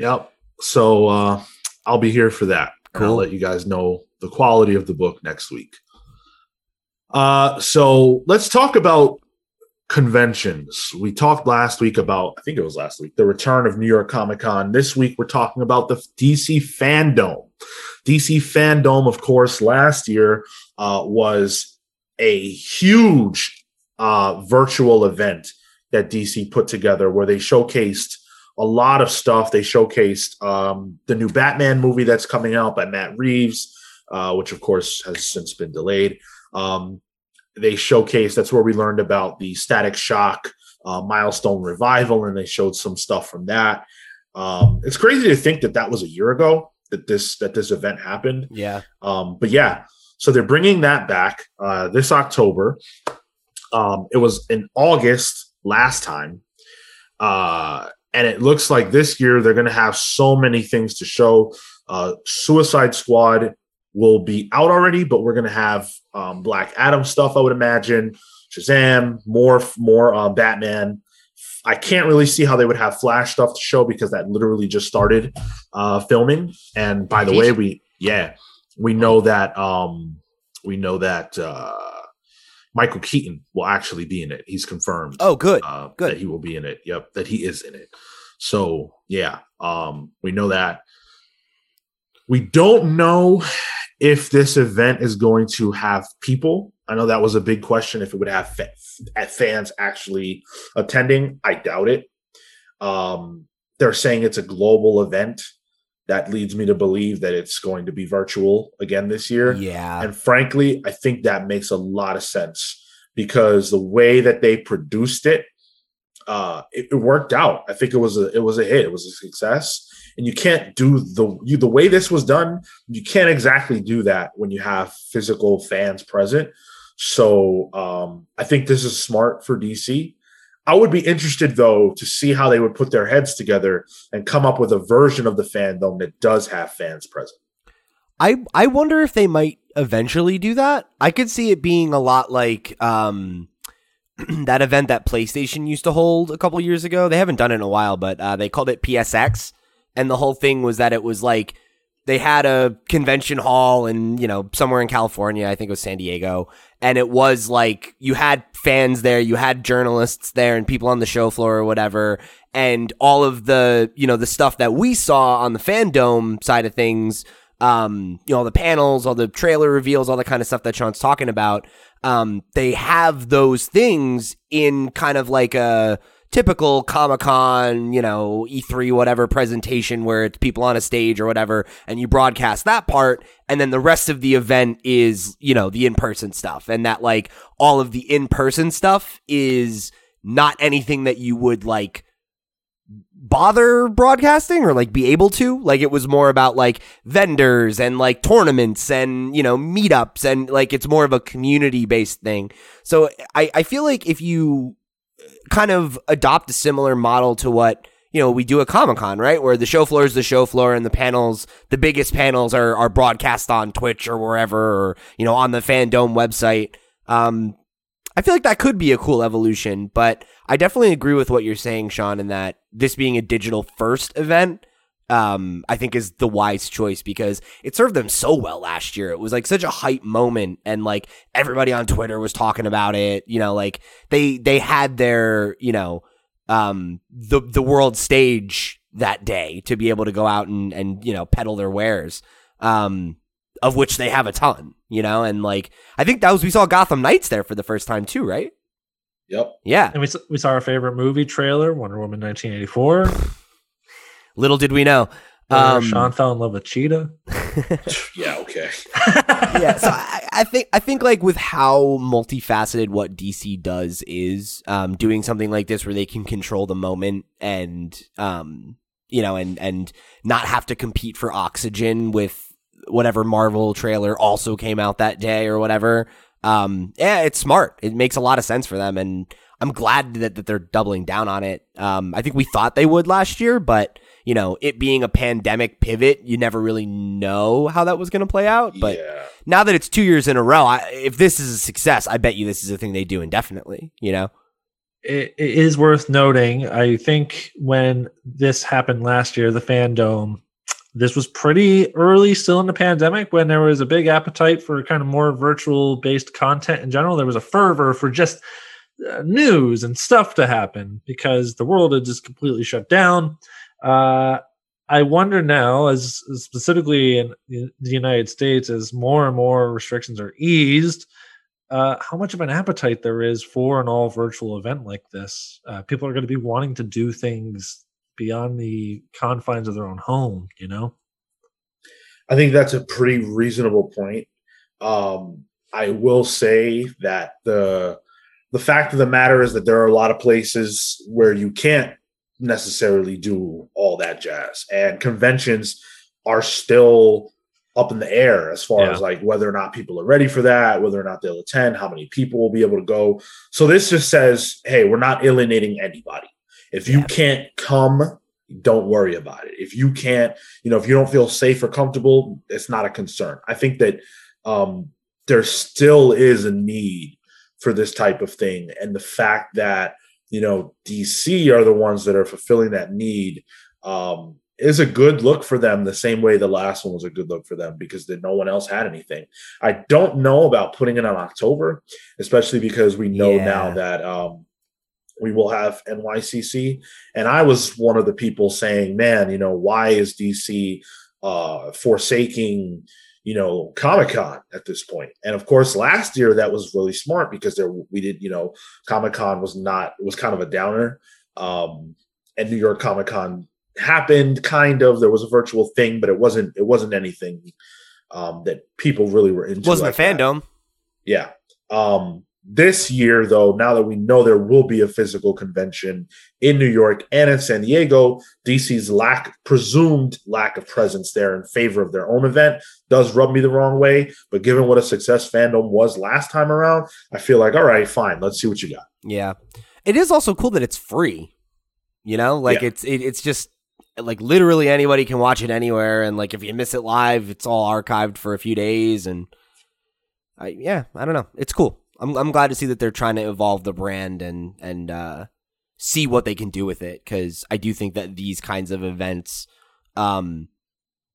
Yep. So uh, I'll be here for that. And I'll let you guys know the quality of the book next week. Uh, so let's talk about conventions. We talked last week about, I think it was last week, the return of New York Comic Con. This week we're talking about the DC FanDome. DC FanDome, of course, last year uh, was a huge uh, virtual event that DC put together where they showcased a lot of stuff. They showcased um, the new Batman movie that's coming out by Matt Reeves, uh, which of course has since been delayed. Um, they showcased that's where we learned about the Static Shock uh, milestone revival, and they showed some stuff from that. Um, it's crazy to think that that was a year ago that this that this event happened. Yeah. Um, but yeah, so they're bringing that back uh, this October. Um, it was in August last time, uh, and it looks like this year they're going to have so many things to show. Uh, Suicide Squad will be out already, but we're going to have um, Black Adam stuff, I would imagine. Shazam, more more uh, Batman. I can't really see how they would have Flash stuff to show because that literally just started uh, filming. And by the way, we yeah we know that um, we know that uh, Michael Keaton will actually be in it. He's confirmed. Oh, good, uh, good. That he will be in it. Yep, that he is in it. So yeah, um, we know that. We don't know if this event is going to have people. I know that was a big question. If it would have fa- fans actually attending, I doubt it. Um, they're saying it's a global event. That leads me to believe that it's going to be virtual again this year. Yeah. And frankly, I think that makes a lot of sense because the way that they produced it, uh, it, it worked out. I think it was a it was a hit. It was a success and you can't do the you the way this was done you can't exactly do that when you have physical fans present so um, i think this is smart for dc i would be interested though to see how they would put their heads together and come up with a version of the FanDome that does have fans present I I wonder if they might eventually do that. I could see it being a lot like um [CLEARS THROAT] that event that PlayStation used to hold a couple years ago. They haven't done it in a while, but uh, they called it PSX, and the whole thing was that it was like they had a convention hall and you know somewhere in California, I think it was San Diego, and it was like you had fans there, you had journalists there, and people on the show floor or whatever, and all of the you know the stuff that we saw on the FanDome side of things. Um, you know, all the panels, all the trailer reveals, all the kind of stuff that Sean's talking about. Um, they have those things in kind of like a typical Comic Con, you know, E3, whatever presentation where it's people on a stage or whatever, and you broadcast that part, and then the rest of the event is, you know, the in person stuff. And that, like, all of the in person stuff is not anything that you would, like, bother broadcasting or like be able to like it was more about like vendors and like tournaments and you know meetups and like it's more of a community based thing so i i feel like if you kind of adopt a similar model to what you know we do at Comic Con, right? Where the show floor is the show floor, and the panels, the biggest panels, are are broadcast on Twitch or wherever, or you know on the FanDome website. Um, I feel like that could be a cool evolution, but I definitely agree with what you're saying, Sean, in that this being a digital first event, um, I think is the wise choice because it served them so well last year. It was like such a hype moment, and like everybody on Twitter was talking about it. You know, like they they had their you know um, the the world stage that day to be able to go out and and you know peddle their wares, um, of which they have a ton. You know, and like I think that was we saw Gotham Knights there for the first time too, right? Yep. Yeah. And we, we saw our favorite movie trailer, Wonder Woman 1984. Little did we know. Um, Sean fell in love with Cheetah. [LAUGHS] [LAUGHS] yeah. Okay. yeah. So I, I, think I think like with how multifaceted what DC does is um, doing something like this where they can control the moment and um, you know and and not have to compete for oxygen with whatever Marvel trailer also came out that day or whatever. Um, yeah, it's smart. It makes a lot of sense for them, and I'm glad that, that they're doubling down on it. Um, I think we thought they would last year, but you know, it being a pandemic pivot, you never really know how that was going to play out. But yeah. now that it's two years in a row, I, if this is a success, I bet you this is a thing they do indefinitely. You know, it, it is worth noting. I think when this happened last year, the FanDome, this was pretty early still in the pandemic when there was a big appetite for kind of more virtual based content in general. There was a fervor for just uh, news and stuff to happen because the world had just completely shut down. Uh, I wonder now, as, specifically in the United States, as more and more restrictions are eased, uh, how much of an appetite there is for an all virtual event like this. Uh, people are going to be wanting to do things beyond the confines of their own home, you know? I think that's a pretty reasonable point. Um, I will say that the the fact of the matter is that there are a lot of places where you can't necessarily do all that jazz, and conventions are still up in the air as far yeah. as like whether or not people are ready for that, whether or not they'll attend, how many people will be able to go. So this just says, hey, we're not alienating anybody. If you yeah. can't come, don't worry about it. If you can't, you know, if you don't feel safe or comfortable, it's not a concern. I think that um, there still is a need for this type of thing, and the fact that you know DC are the ones that are fulfilling that need um, is a good look for them the same way the last one was a good look for them because then no one else had anything. I don't know about putting it on October, especially because we know yeah. now that um, we will have NYCC. And I was one of the people saying, man, you know, why is DC uh, forsaking, you know, Comic Con at this point? And of course, last year that was really smart because there we did, you know, Comic Con was not, it was kind of a downer. Um, and New York Comic Con happened kind of there was a virtual thing but it wasn't it wasn't anything um that people really were into it wasn't like a FanDome that. yeah um this year though now that we know there will be a physical convention in new york and in san diego dc's lack presumed lack of presence there in favor of their own event does rub me the wrong way. But given what a success FanDome was last time around i feel like all right fine let's see what you got. Yeah. It is also cool that it's free you know? Like yeah. it's it, it's just like literally anybody can watch it anywhere and like if you miss it live it's all archived for a few days and I, yeah i don't know. It's cool I'm, I'm glad to see that they're trying to evolve the brand and and uh, see what they can do with it because i do think that these kinds of events um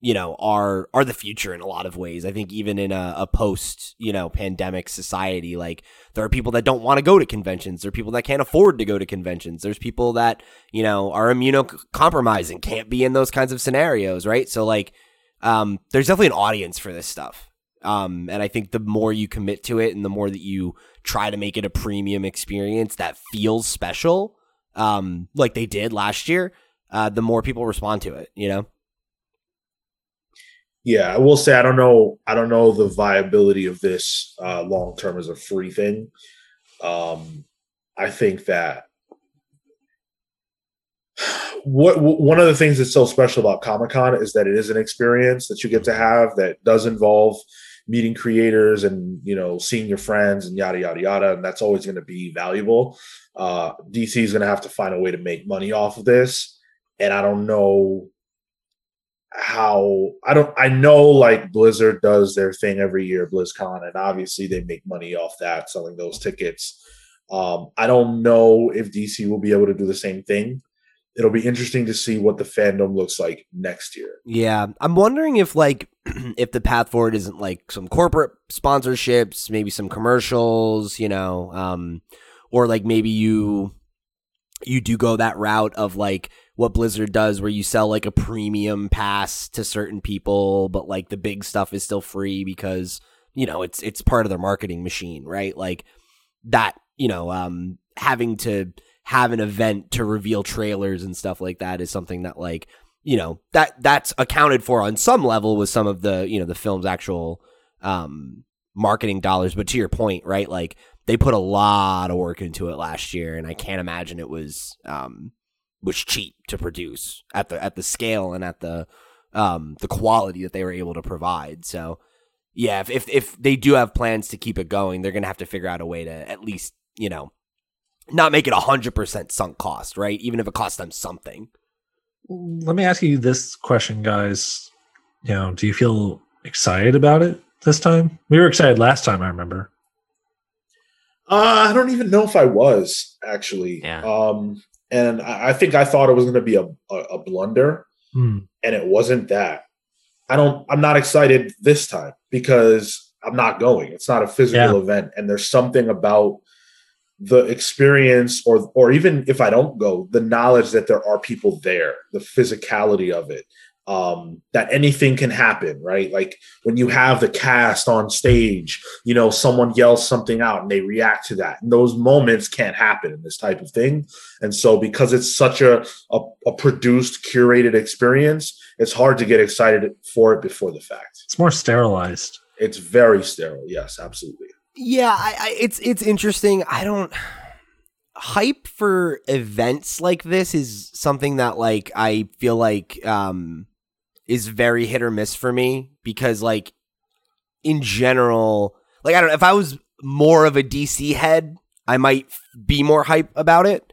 you know are are the future in a lot of ways. I think even in a, a post you know pandemic society like there are people that don't want to go to conventions. There are people that can't afford to go to conventions. There's people that you know are immunocompromised and can't be in those kinds of scenarios right? So like um there's definitely an audience for this stuff um and i think the more you commit to it and the more that you try to make it a premium experience that feels special um like they did last year uh the more people respond to it you know yeah, I will say I don't know. I don't know the viability of this uh, long term as a free thing. Um, I think that [SIGHS] what one of the things that's so special about Comic Con is that it is an experience that you get to have that does involve meeting creators and you know seeing your friends and yada yada yada, and that's always going to be valuable. Uh, DC is going to have to find a way to make money off of this, and I don't know how I don't I know like Blizzard does their thing every year, BlizzCon, and obviously they make money off that selling those tickets. Um, I don't know if DC will be able to do the same thing. It'll be interesting to see what the FanDome looks like next year. Yeah, I'm wondering if like [CLEARS THROAT] if the path forward isn't like some corporate sponsorships, maybe some commercials, you know, um, or like maybe you you do go that route of like what Blizzard does where you sell like a premium pass to certain people, but like the big stuff is still free because, you know, it's it's part of their marketing machine, right? Like that, you know, um having to have an event to reveal trailers and stuff like that is something that like, you know, that that's accounted for on some level with some of the, you know, the film's actual um marketing dollars, but to your point, right? Like they put a lot of work into it last year and I can't imagine it was um was cheap to produce at the at the scale and at the um the quality that they were able to provide. So yeah, if if, if they do have plans to keep it going, they're gonna have to figure out a way to at least you know not make it a hundred percent sunk cost, right? Even if it costs them something. Let me ask you this question, guys. You know, do you feel excited about it this time? We were excited last time, I remember. Uh, I don't even know if I was actually. Yeah. Um, and I, I think I thought it was going to be a, a, a blunder, hmm. and it wasn't that. I don't. I'm not excited this time because I'm not going. It's not a physical Yeah. event, and there's something about the experience, or or even if I don't go, the knowledge that there are people there, the physicality of it, um, that anything can happen, right? Like when you have the cast on stage, you know, someone yells something out and they react to that. And those moments can't happen in this type of thing. And so because it's such a, a, a produced, curated experience, it's hard to get excited for it before the fact. It's more sterilized. It's very sterile. Yes, absolutely. Yeah, I, I, it's it's interesting. I don't hype for events like this is something that like I feel like um is very hit or miss for me because like in general, like I don't if I was more of a DC head, I might be more hype about it.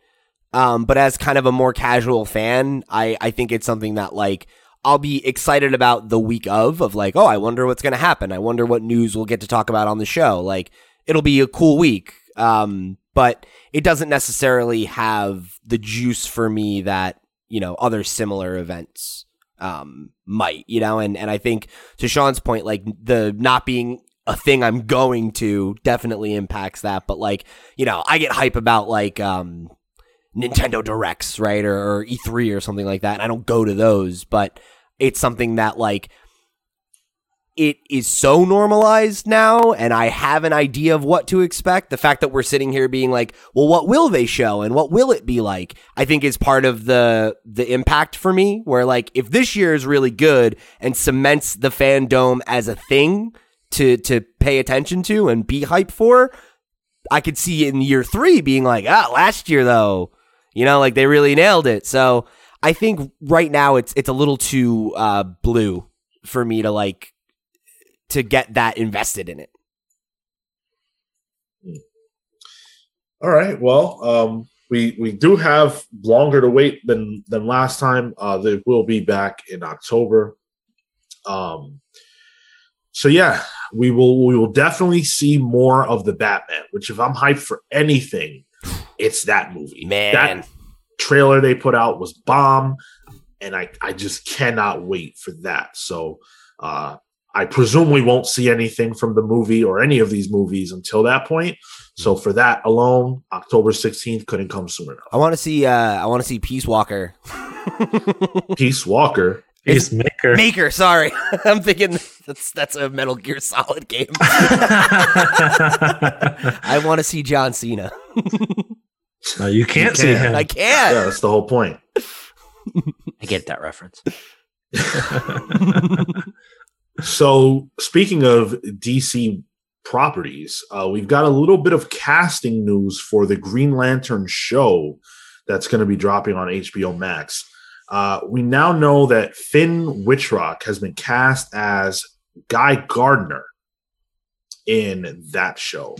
Um, but as kind of a more casual fan, I I think it's something that like I'll be excited about the week of of like, oh, I wonder what's going to happen. I wonder what news we'll get to talk about on the show. Like it'll be a cool week. Um, but it doesn't necessarily have the juice for me that, you know, other similar events um might, you know, and and I think to Sean's point like the not being a thing I'm going to definitely impacts that, but like, you know, I get hype about like um Nintendo Directs, right? Or, or E3 or something like that. And I don't go to those, but it's something that like it is so normalized now and I have an idea of what to expect. The fact that we're sitting here being like, well, what will they show and what will it be like? I think is part of the the impact for me where like if this year is really good and cements the FanDome as a thing to to pay attention to and be hyped for, I could see in year 3 being like, ah, last year though, you know, like they really nailed it. So, I think right now it's it's a little too uh blue for me to like to get that invested in it. All right. Well, um, we we do have longer to wait than than last time. Uh, they will be back in October. Um, so yeah, we will we will definitely see more of the Batman. Which, if I'm hyped for anything, it's that movie. Man. that trailer they put out was bomb, and I I just cannot wait for that. So. Uh, I presume we won't see anything from the movie or any of these movies until that point. So for that alone, October 16th couldn't come sooner enough. I want to see uh I want to see Peace Walker. [LAUGHS] Peace Walker. Peacemaker. Maker, Maker. sorry. [LAUGHS] I'm thinking that's that's a Metal Gear Solid game. [LAUGHS] I I want to see John Cena. No, you can't see can't. him. I can't. that's the whole point. I get that reference. [LAUGHS] So speaking of DC properties, uh, we've got a little bit of casting news for the Green Lantern show that's going to be dropping on HBO Max. Uh, we now know that Finn Wittrock has been cast as Guy Gardner in that show.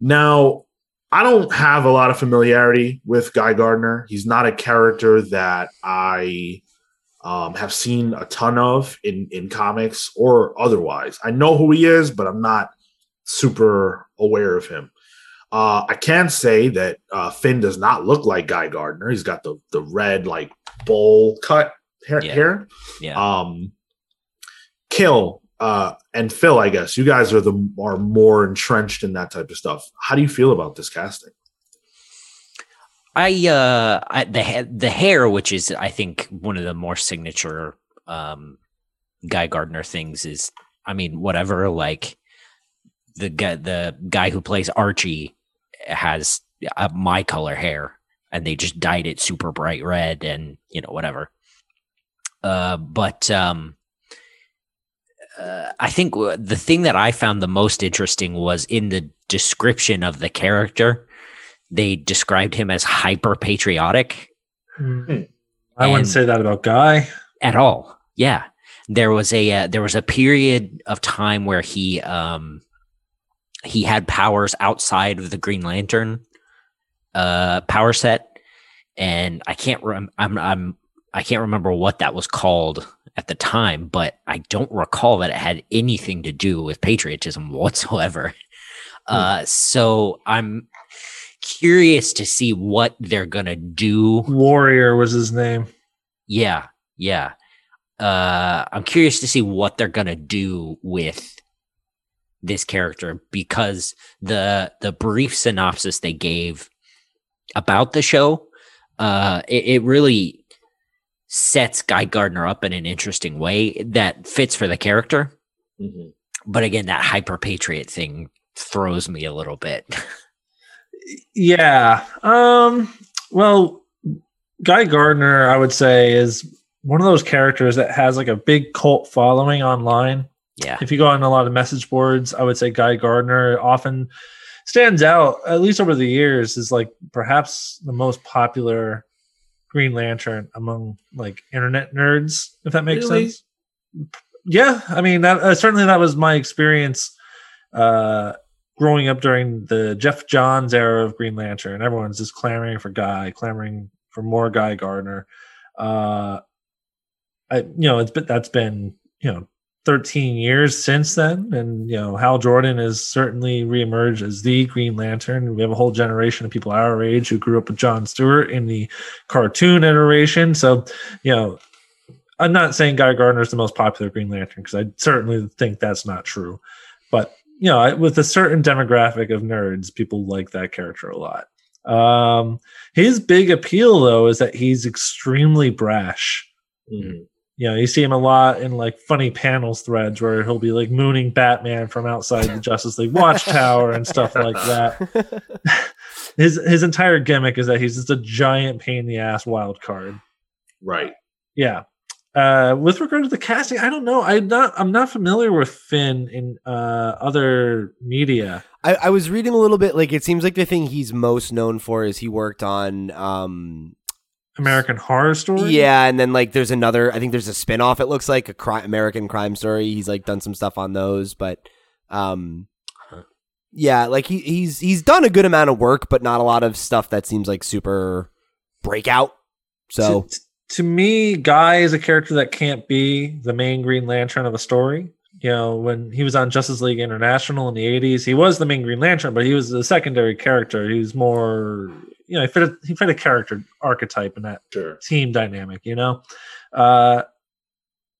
Now, I don't have a lot of familiarity with Guy Gardner. He's not a character that I um, have seen a ton of in in comics or otherwise. I know who he is, but I'm not super aware of him. Uh, I can say that uh, Finn does not look like Guy Gardner. He's got the the red like bowl cut hair. Yeah. hair. Yeah. Um, Cale uh, and Phil, I guess you guys are the are more entrenched in that type of stuff. How do you feel about this casting? I uh I, the the hair, which is I think one of the more signature um Guy Gardner things is I mean whatever like the guy the guy who plays Archie has uh, my color hair and they just dyed it super bright red and you know whatever. Uh but um uh, I think the thing that I found the most interesting was in the description of the character they described him as hyper patriotic Hmm. I wouldn't say that about Guy. at all. Yeah, there was a uh, there was a period of time where he um he had powers outside of the Green Lantern uh power set, and I can't rem- I'm I'm I can't remember what that was called at the time, but I don't recall that it had anything to do with patriotism whatsoever. Uh, so I'm curious to see what they're gonna do Warrior was his name. yeah, yeah. uh, I'm curious to see what they're gonna do with this character because the the brief synopsis they gave about the show, uh, it, it really sets Guy Gardner up in an interesting way that fits for the character. Mhm. But again, that hyper patriot thing throws me a little bit. Yeah. Um. Well, Guy Gardner, I would say, is one of those characters that has like a big cult following online. yeah. If you go on a lot of message boards, I would say Guy Gardner often stands out, at least over the years, is like perhaps the most popular Green Lantern among like internet nerds, if that makes Really? sense. Yeah, I mean that uh, certainly that was my experience uh growing up during the Geoff Johns era of Green Lantern. Everyone's just clamoring for Guy, clamoring for more Guy Gardner. Uh I you know, it's been that's been, you know, 13 years since then. And, you know, Hal Jordan has certainly reemerged as the Green Lantern. We have a whole generation of people our age who grew up with John Stewart in the cartoon iteration. So, you know, I'm not saying Guy Gardner is the most popular Green Lantern because I certainly think that's not true. But, you know, with a certain demographic of nerds, people like that character a lot. Um, his big appeal, though, is that he's extremely brash Mhm. You know, you see him a lot in like funny panels threads where he'll be like mooning Batman from outside the Justice League Watchtower and stuff like that. [LAUGHS] His his entire gimmick is that he's just a giant pain in the ass wild card. Right. Yeah. Uh, with regard to the casting, I don't know. I'm not. I'm not familiar with Finn in uh, other media. I, I was reading a little bit. Like it seems like the thing he's most known for is he worked on. um American Horror Story. Yeah, and then like there's another. I think there's a spin-off. It looks like a cri- American Crime Story. He's like done some stuff on those, but um, yeah, like he he's he's done a good amount of work, but not a lot of stuff that seems like super breakout. So to, to me, Guy is a character that can't be the main Green Lantern of a story. You know, when he was on Justice League International in the '80s, he was the main Green Lantern, but he was a secondary character. He was more, you know, he fit a, he fit a character archetype in that Sure. team dynamic. You know, uh,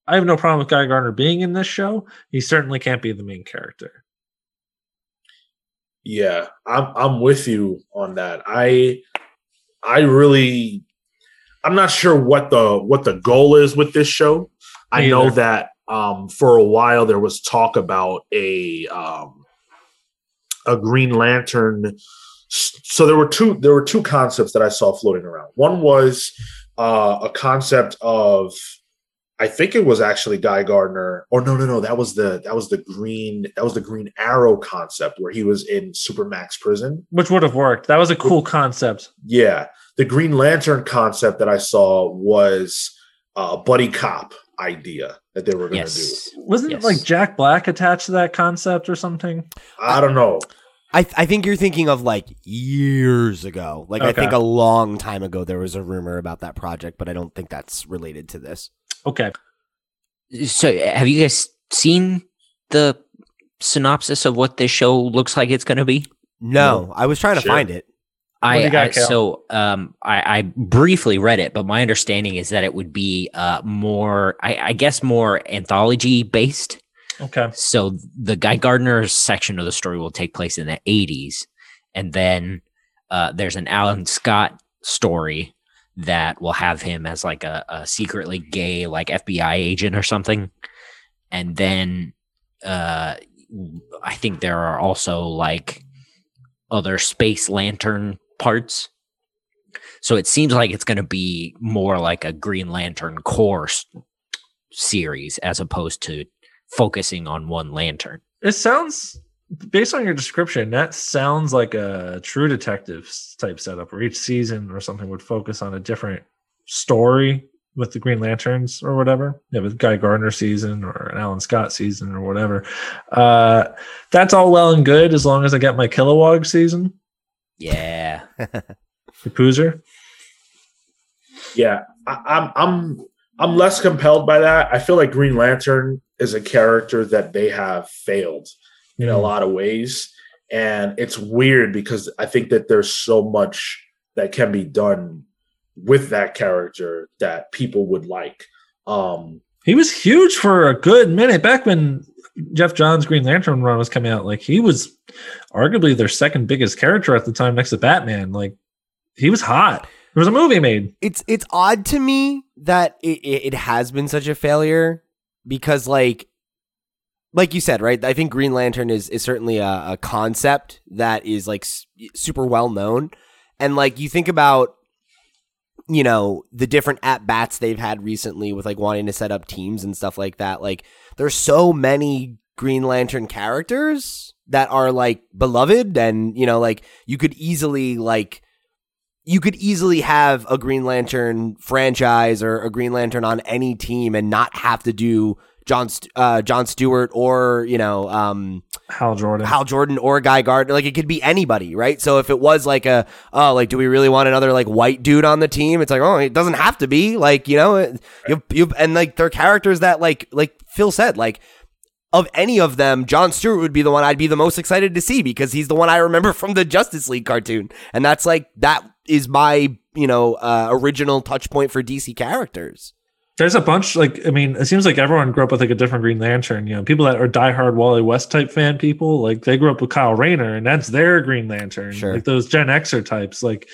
I have no problem with Guy Gardner being in this show. He certainly can't be the main character. Yeah, I'm I'm with you on that. I I really I'm not sure what the what the goal is with this show. I Me know either. that um for a while there was talk about a um a Green Lantern so there were two there were two concepts that I saw floating around. One was uh a concept of I think it was actually Guy Gardner. Or no, no, no. That was the that was the green that was the Green Arrow concept where he was in Supermax prison. Which would have worked. That was a cool concept. Yeah, the Green Lantern concept that I saw was a buddy cop idea that they were going to Yes. Wasn't Yes. like Jack Black attached to that concept or something? I don't know. I I think you're thinking of like years ago. Like I think a long time ago there was a rumor about that project, but I don't think that's related to this. Okay. So, have you guys seen the synopsis of what this show looks like it's going to be? No, I was trying to Sure. find it. I, got, I- so um I, I briefly read it, but my understanding is that it would be uh more I, I guess more anthology based. Okay. So the Guy Gardner section of the story will take place in the 80s, and then uh, there's an Alan Scott story that will have him as like a, a secretly gay like FBI agent or something, and then uh, I think there are also like other Space Lantern parts. So it seems like it's going to be more like a Green Lantern Corps series as opposed to focusing on one lantern. It sounds based on your description, that sounds like a true detective type setup where each season or something would focus on a different story with the Green Lanterns or whatever. Yeah, with Guy Gardner season or an Alan Scott season or whatever. Uh, that's all well and good as long as I get my Kilowog season. Yeah. [LAUGHS] The Poozer. Yeah, I, I'm I'm I'm less compelled by that. I feel like Green Lantern is a character that they have failed in a lot of ways, and it's weird because I think that there's so much that can be done with that character that people would like. Um, He was huge for a good minute back when Geoff Johns' Green Lantern run was coming out. Like he was arguably their second biggest character at the time, next to Batman. Like he was hot. There was a movie made. It's it's odd to me that it, it, has been such a failure because like like you said, right? I think Green Lantern is is certainly a, a concept that is like s- super well known, and like you think about you know the different at bats they've had recently with like wanting to set up teams and stuff like that. Like there's so many Green Lantern characters that are like beloved, and you know like you could easily like you could easily have a Green Lantern franchise or a Green Lantern on any team and not have to do John uh, John Stewart or you know um, Hal Jordan. Hal Jordan or Guy Gardner. Like it could be anybody, right? So if it was like a oh like do we really want another like white dude on the team? It's like oh it doesn't have to be like you know it- you you and like they're characters that like like Phil said like of any of them, John Stewart would be the one I'd be the most excited to see because he's the one I remember from the Justice League cartoon, and that's like that is my you know uh, original touch point for DC characters. There's a bunch like I mean, it seems like everyone grew up with like a different Green Lantern. You know, people that are diehard Wally West type fan people, like they grew up with Kyle Rayner, and that's their Green Lantern. Sure. Like those Gen Xer types, like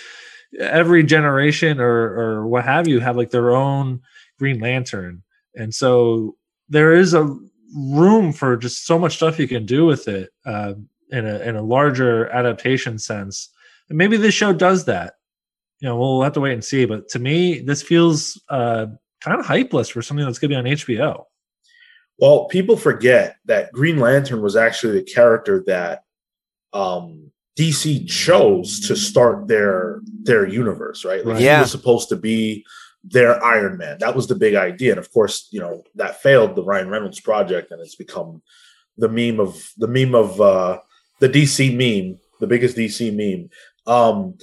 every generation or or what have you have like their own Green Lantern, and so there is a room for just so much stuff you can do with it uh, in a in a larger adaptation sense. And maybe this show does that. You know, we'll have to wait and see. But to me, this feels uh, kind of hypeless for something that's going to be on HBO. Well, people forget that Green Lantern was actually the character that um, DC chose to start their their universe, right? Like Yeah. he was supposed to be their Iron Man. That was the big idea, and of course, you know that failed the Ryan Reynolds project, and it's become the meme of the meme of uh, the DC meme, the biggest DC meme. Um,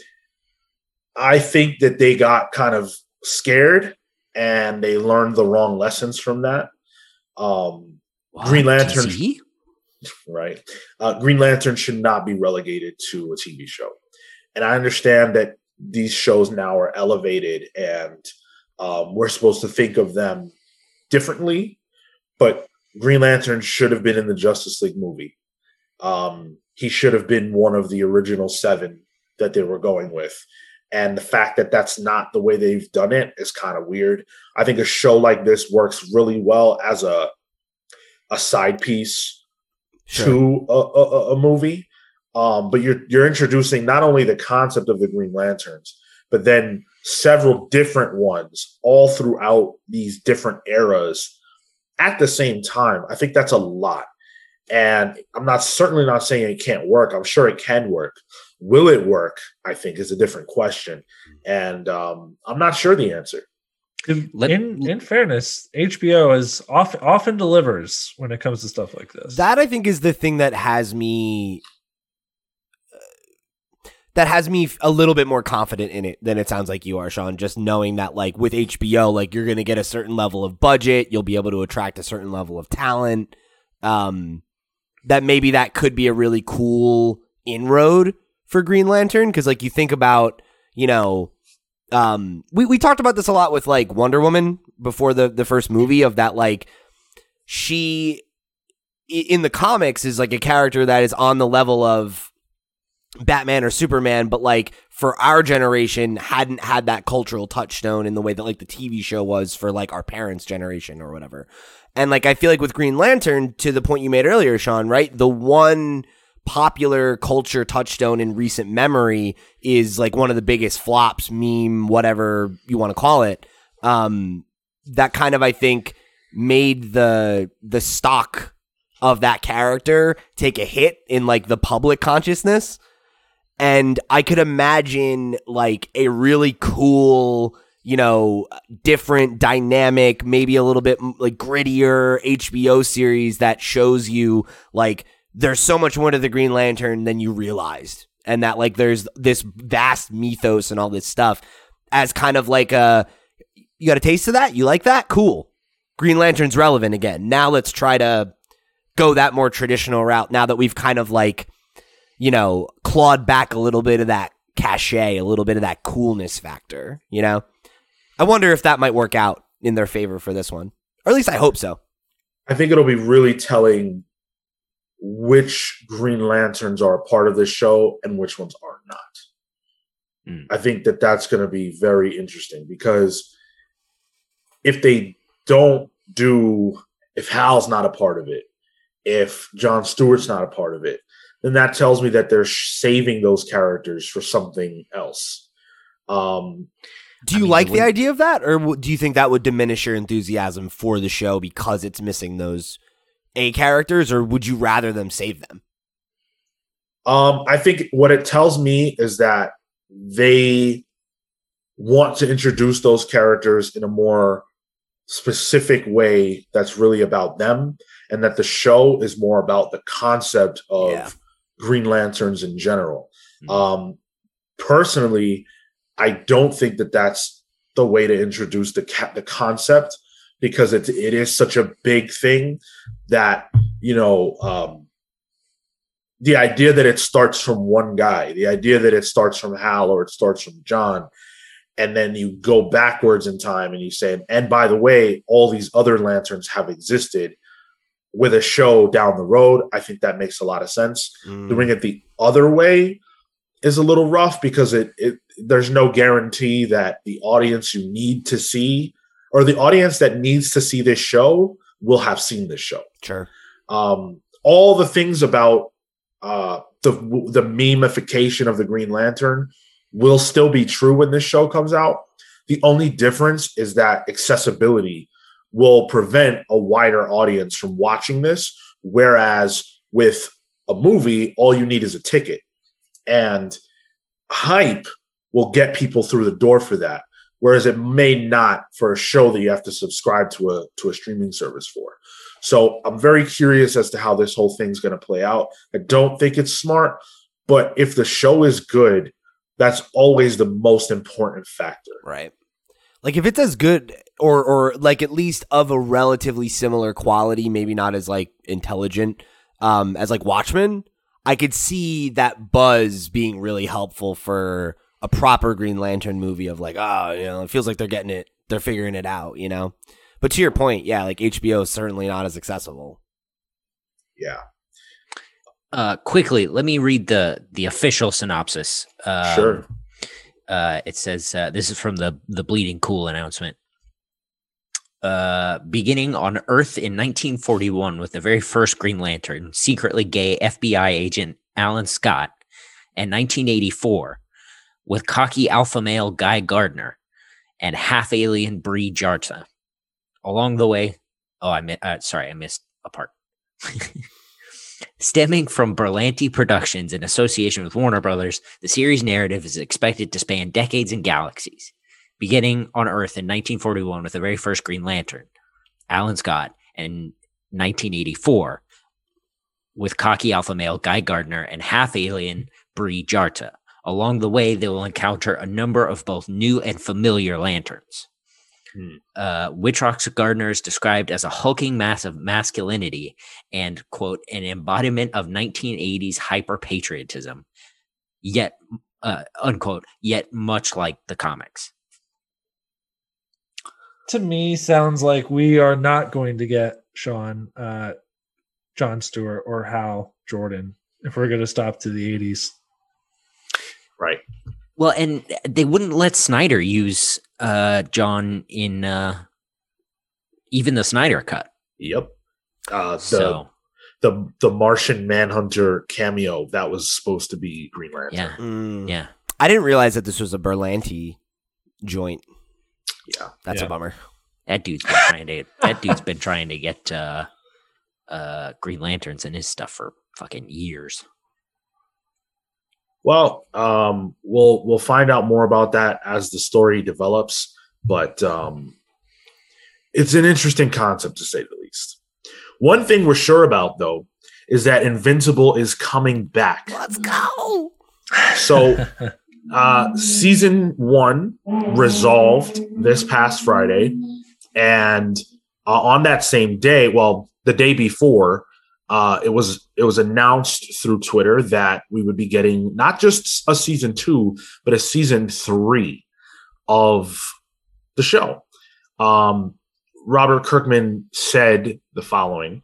I think that they got kind of scared and they learned the wrong lessons from that. Um, Green Lantern. [LAUGHS] Right? Uh, Green Lantern should not be relegated to a TV show. And I understand that these shows now are elevated and um, we're supposed to think of them differently, but Green Lantern should have been in the Justice League movie. Um, he should have been one of the original seven that they were going with. And the fact that that's not the way they've done it is kind of weird. I think a show like this works really well as a a side piece to a, a, a movie. Um, but you're you're introducing not only the concept of the Green Lanterns, but then several different ones all throughout these different eras at the same time. I think that's a lot. And I'm not certainly not saying it can't work. I'm sure it can work. Will it work? I think is a different question. And um, I'm not sure the answer. In, Let- in in fairness, HBO is off, often delivers when it comes to stuff like this. That I think is the thing that has me uh, that has me a little bit more confident in it than it sounds like you are, Sean. Just knowing that, like with HBO, like you're going to get a certain level of budget, you'll be able to attract a certain level of talent. Um, that maybe that could be a really cool inroad for Green Lantern because, like, you think about, you know, um, we we talked about this a lot with like Wonder Woman before the the first movie of that, like she in the comics is like a character that is on the level of Batman or Superman, but like for our generation hadn't had that cultural touchstone in the way that like the TV show was for like our parents' generation or whatever. And like I feel like with Green Lantern, to the point you made earlier, Sean, right? The one popular culture touchstone in recent memory is like one of the biggest flops, meme, whatever you want to call it. Um, that kind of I think made the the stock of that character take a hit in like the public consciousness and i could imagine like a really cool you know different dynamic maybe a little bit like grittier hbo series that shows you like there's so much more to the green lantern than you realized and that like there's this vast mythos and all this stuff as kind of like a you got a taste of that you like that cool Green Lantern's relevant again. Now let's try to go that more traditional route now that we've kind of like, you know, clawed back a little bit of that cachet, a little bit of that coolness factor, you know? I wonder if that might work out in their favor for this one. or at least I hope so. I think it'll be really telling which Green Lanterns are a part of this show and which ones are not. Mm. I think that that's going to be very interesting because if they don't do, if Hal's not a part of it, if John Stewart's not a part of it, then that tells me that they're saving those characters for something else. Um, Do I you mean, like the the idea of that, or do you think that would diminish your enthusiasm for the show because it's missing those A characters, or would you rather them save them? Um, I think what it tells me is that they want to introduce those characters in a more specific way that's really about them, and that the show is more about the concept of Yeah. Green Lanterns in general. Mhm. Um, personally, I don't think that that's the way to introduce the ca- the concept because it it is such a big thing that you know um, the idea that it starts from one guy, the idea that it starts from Hal or it starts from John, and then you go backwards in time and you say, and by the way, all these other lanterns have existed with a show down the road. I think that makes a lot of sense. Doing it the other way is a little rough because it, it there's no guarantee that the audience you need to see or the audience that needs to see this show will have seen this show Sure. um, all the things about uh, the the memification of the Green Lantern will still be true when this show comes out. The only difference is that accessibility will prevent a wider audience from watching this, whereas with a movie, all you need is a ticket, and hype will get people through the door for that. Whereas it may not for a show that you have to subscribe to a to a streaming service for. So I'm very curious as to how this whole thing's going to play out. I don't think it's smart, but if the show is good, that's always the most important factor. Right. Like if it's as good or or like at least of a relatively similar quality, maybe not as like intelligent um as like Watchmen, I could see that buzz being really helpful for a proper Green Lantern movie of like, oh, you know, it feels like they're getting it, they're figuring it out, you know. But to your point, yeah, like HBO is certainly not as accessible. Yeah, Uh, quickly, let me read the the official synopsis. Um, sure. Uh, it says uh, this is from the the Bleeding Cool announcement. Uh, beginning on Earth in 1941 with the very first Green Lantern, secretly gay FBI agent Alan Scott, and 1984 with cocky alpha male Guy Gardner and half alien Bree Jarta. Along the way, oh, I mi- uh, sorry, I missed a part. [LAUGHS] Stemming from Berlanti Productions in association with Warner Brothers, the series narrative is expected to span decades and galaxies, beginning on Earth in 1941 with the very first Green Lantern, Alan Scott, and 1984 with cocky alpha male Guy Gardner and half alien Bree Jarta. Along the way, they will encounter a number of both new and familiar lanterns. Hmm. Uh, Wittrock's Gardner is described as a hulking mass of masculinity and, quote, an embodiment of 1980s hyper patriotism, yet, uh, unquote, yet much like the comics. To me, sounds like we are not going to get Sean, uh, John Stewart, or Hal Jordan if we're going to stop to the 80s. Right. Well, and they wouldn't let Snyder use uh, John in uh, even the Snyder cut. Yep. Uh, the So, the the Martian Manhunter cameo that was supposed to be Green Lantern. yeah, Mm. yeah. I didn't realize that this was a Berlanti joint. Yeah. That's Yeah. a bummer. That dude's been trying to. That dude's been trying to get uh, uh, Green Lanterns and his stuff for fucking years. Well, um, we'll we'll find out more about that as the story develops, but um, it's an interesting concept to say the least. One thing we're sure about, though, is that Invincible is coming back. Let's go. So, uh, season one resolved this past Friday, and uh, on that same day, well, the day before, uh, it was it was announced through Twitter that we would be getting not just a season two, but a season three of the show. Um, Robert Kirkman said the following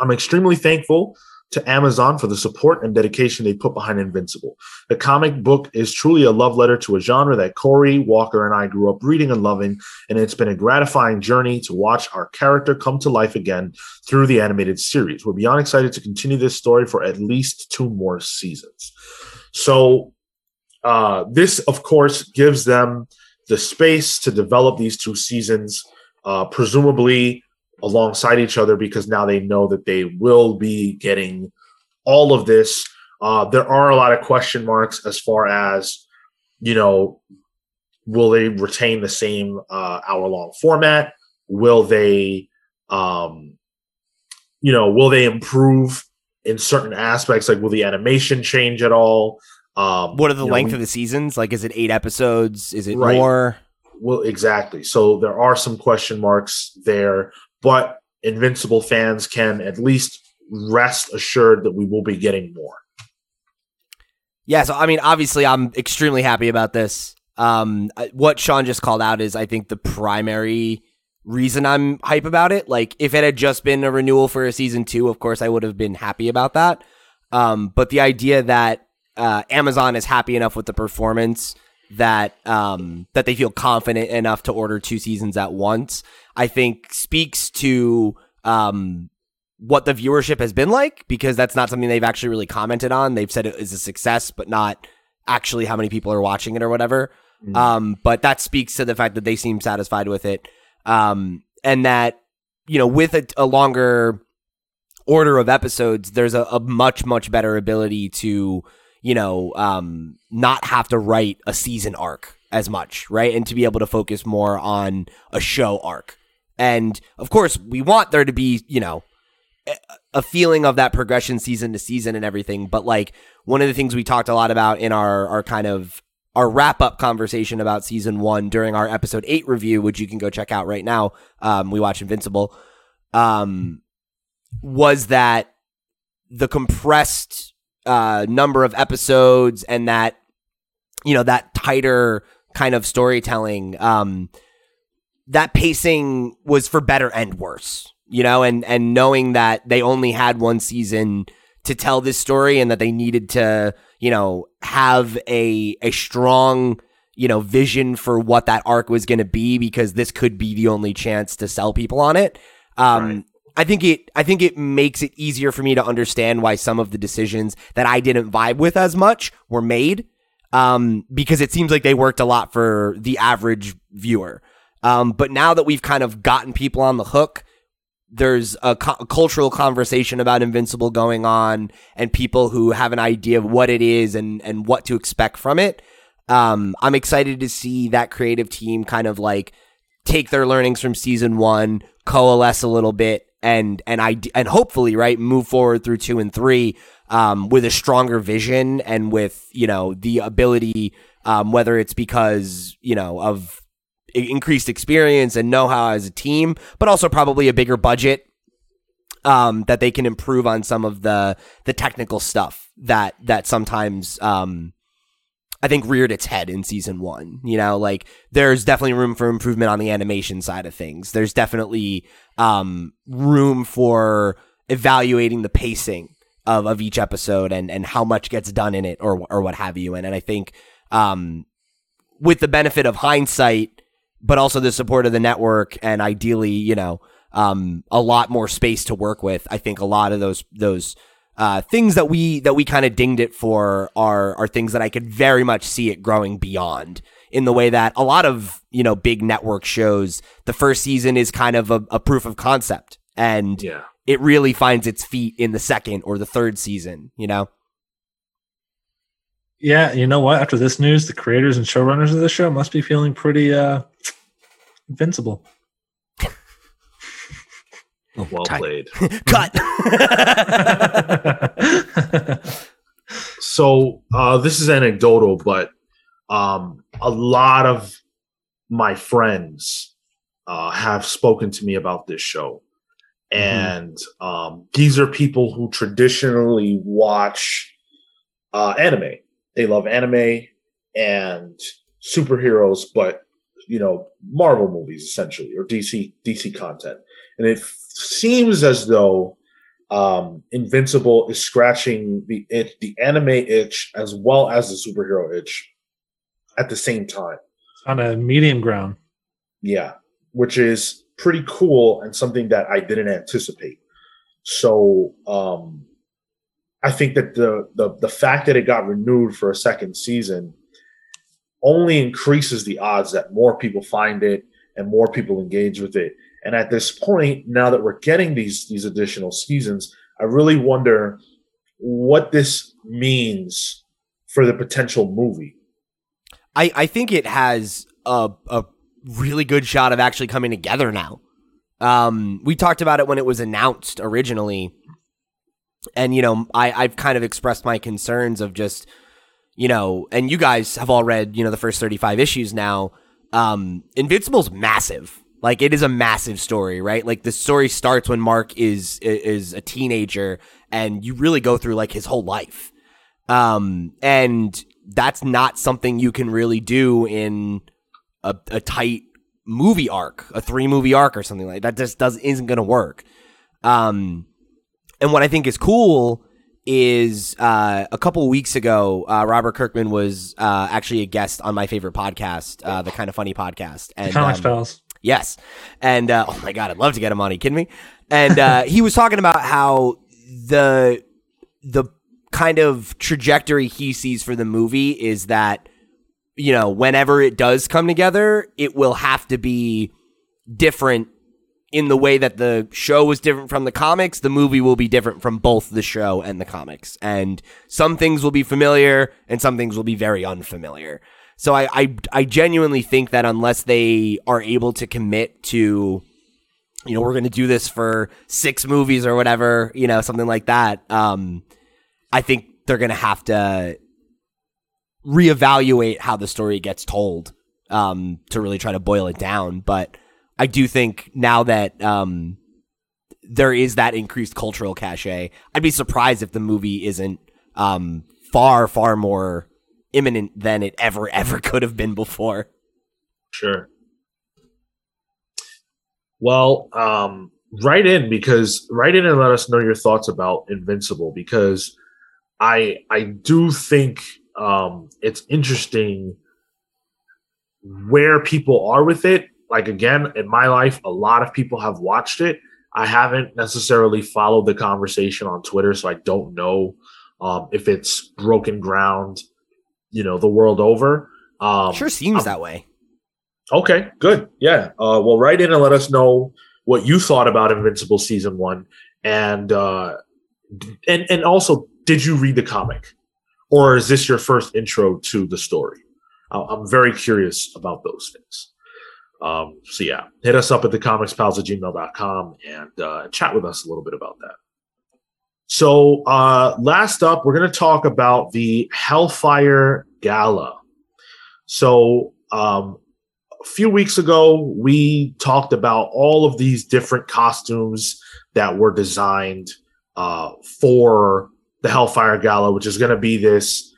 I'm extremely thankful to Amazon for the support and dedication they put behind Invincible. The comic book is truly a love letter to a genre that Cory, Walker, and I grew up reading and loving, and it's been a gratifying journey to watch our character come to life again through the animated series. We're beyond excited to continue this story for at least two more seasons. So, uh, this, of course, gives them the space to develop these two seasons, uh, presumably alongside each other because now they know that they will be getting all of this. Uh, there are a lot of question marks as far as, you know, will they retain the same uh, hour long format? Will they, um, you know, will they improve in certain aspects? Like, will the animation change at all? Um, What are the know, length we- of the seasons? Like, is it eight episodes? Is it Right. more? Well, exactly. So there are some question marks there, but Invincible fans can at least rest assured that we will be getting more. Yeah, so I mean, obviously, I'm extremely happy about this. Um, what Sean just called out is, I think, the primary reason I'm hype about it. Like, if it had just been a renewal for a season two, of course, I would have been happy about that. Um, but the idea that uh, Amazon is happy enough with the performance that um, that they feel confident enough to order two seasons at once, I think speaks to um, what the viewership has been like because that's not something they've actually really commented on. They've said it is a success, but not actually how many people are watching it or whatever. Mhm. Um, but that speaks to the fact that they seem satisfied with it, um, and that you know, with a, a longer order of episodes, there's a, a much much better ability to you know um, not have to write a season arc as much, right, and to be able to focus more on a show arc. And of course, we want there to be you know a feeling of that progression season to season and everything. But like one of the things we talked a lot about in our our kind of our wrap up conversation about season one during our episode eight review, which you can go check out right now. Um, we watch Invincible. Um, was that the compressed uh, number of episodes and that you know that tighter kind of storytelling um, that pacing was for better and worse you know and and knowing that they only had one season to tell this story and that they needed to you know have a a strong you know vision for what that arc was going to be because this could be the only chance to sell people on it um Right. I think it I think it makes it easier for me to understand why some of the decisions that I didn't vibe with as much were made um because it seems like they worked a lot for the average viewer. Um but now that we've kind of gotten people on the hook there's a, co- a cultural conversation about Invincible going on and people who have an idea of what it is and and what to expect from it. Um I'm excited to see that creative team kind of like take their learnings from season 1 coalesce a little bit and and I and hopefully right move forward through 2 and 3 um with a stronger vision and with you know the ability um whether it's because you know of increased experience and know-how as a team but also probably a bigger budget um that they can improve on some of the the technical stuff that that sometimes um I think reared its head in season one. You know, like there's definitely room for improvement on the animation side of things. There's definitely um, room for evaluating the pacing of, of each episode and, and how much gets done in it or or what have you. And and I think um, with the benefit of hindsight, but also the support of the network and ideally, you know, um, a lot more space to work with. I think a lot of those those uh, things that we that we kind of dinged it for are are things that I could very much see it growing beyond in the way that a lot of you know big network shows the first season is kind of a, a proof of concept and Yeah. it really finds its feet in the second or the third season you know Yeah, you know what? After this news, the creators and showrunners of the show must be feeling pretty uh invincible. [LAUGHS] Well Tight. played. [LAUGHS] cut [LAUGHS] so uh, this is anecdotal, but um, a lot of my friends uh, have spoken to me about this show, and um, these are people who traditionally watch uh, anime. They love anime and superheroes, but you know, Marvel movies essentially or DC DC content. And it f- seems as though um, Invincible is scratching the itch, the anime itch as well as the superhero itch at the same time. On a medium ground. Yeah, which is pretty cool and something that I didn't anticipate. So um, I think that the, the the fact that it got renewed for a second season only increases the odds that more people find it and more people engage with it. And at this point, now that we're getting these these additional seasons, I really wonder what this means for the potential movie. I, I think it has a, a really good shot of actually coming together now. Um, we talked about it when it was announced originally. And, you know, I, I've kind of expressed my concerns of just, you know, and you guys have all read, you know, the first 35 issues now. Um, Invincible's massive. Like it is a massive story, right? Like the story starts when Mark is is a teenager and you really go through like his whole life. Um, and that's not something you can really do in a, a tight movie arc, a three movie arc or something like that. Just doesn't isn't going to work. Um, and what I think is cool is uh, a couple weeks ago, uh, Robert Kirkman was uh, actually a guest on my favorite podcast, uh, the Kind of Funny podcast, and Comics um, Pals. Yes. And uh, oh my god, I'd love to get him on. Are you kidding me? And uh, he was talking about how the the kind of trajectory he sees for the movie is that you know whenever it does come together, it will have to be different in the way that the show was different from the comics. The movie will be different from both the show and the comics, and some things will be familiar and some things will be very unfamiliar. So I, I, I genuinely think that unless they are able to commit to, you know, we're going to do this for six movies or whatever, you know, something like that. Um, I think they're going to have to reevaluate how the story gets told, um, to really try to boil it down. But I do think now that, um, there is that increased cultural cachet, I'd be surprised if the movie isn't, um, far, far more imminent than it ever [LAUGHS] ever could have been before. Sure. Well, um, write in because write in and let us know your thoughts about Invincible because I I do think um, it's interesting where people are with it. Like again, in my life, a lot of people have watched it. I haven't necessarily followed the conversation on Twitter, so I don't know um, if it's broken ground you know the world over. Um, sure seems I'm, that way. Okay, good. Yeah. Uh, well, write in and let us know what you thought about Invincible season one, and uh, and and also, did you read the comic, or is this your first intro to the story? I'm very curious about those things. Um, so yeah, hit us up at the comicspals at gmail.com and uh, chat with us a little bit about that. So, uh, last up, we're going to talk about the Hellfire Gala. So, um, a few weeks ago, we talked about all of these different costumes that were designed uh, for the Hellfire Gala, which is going to be this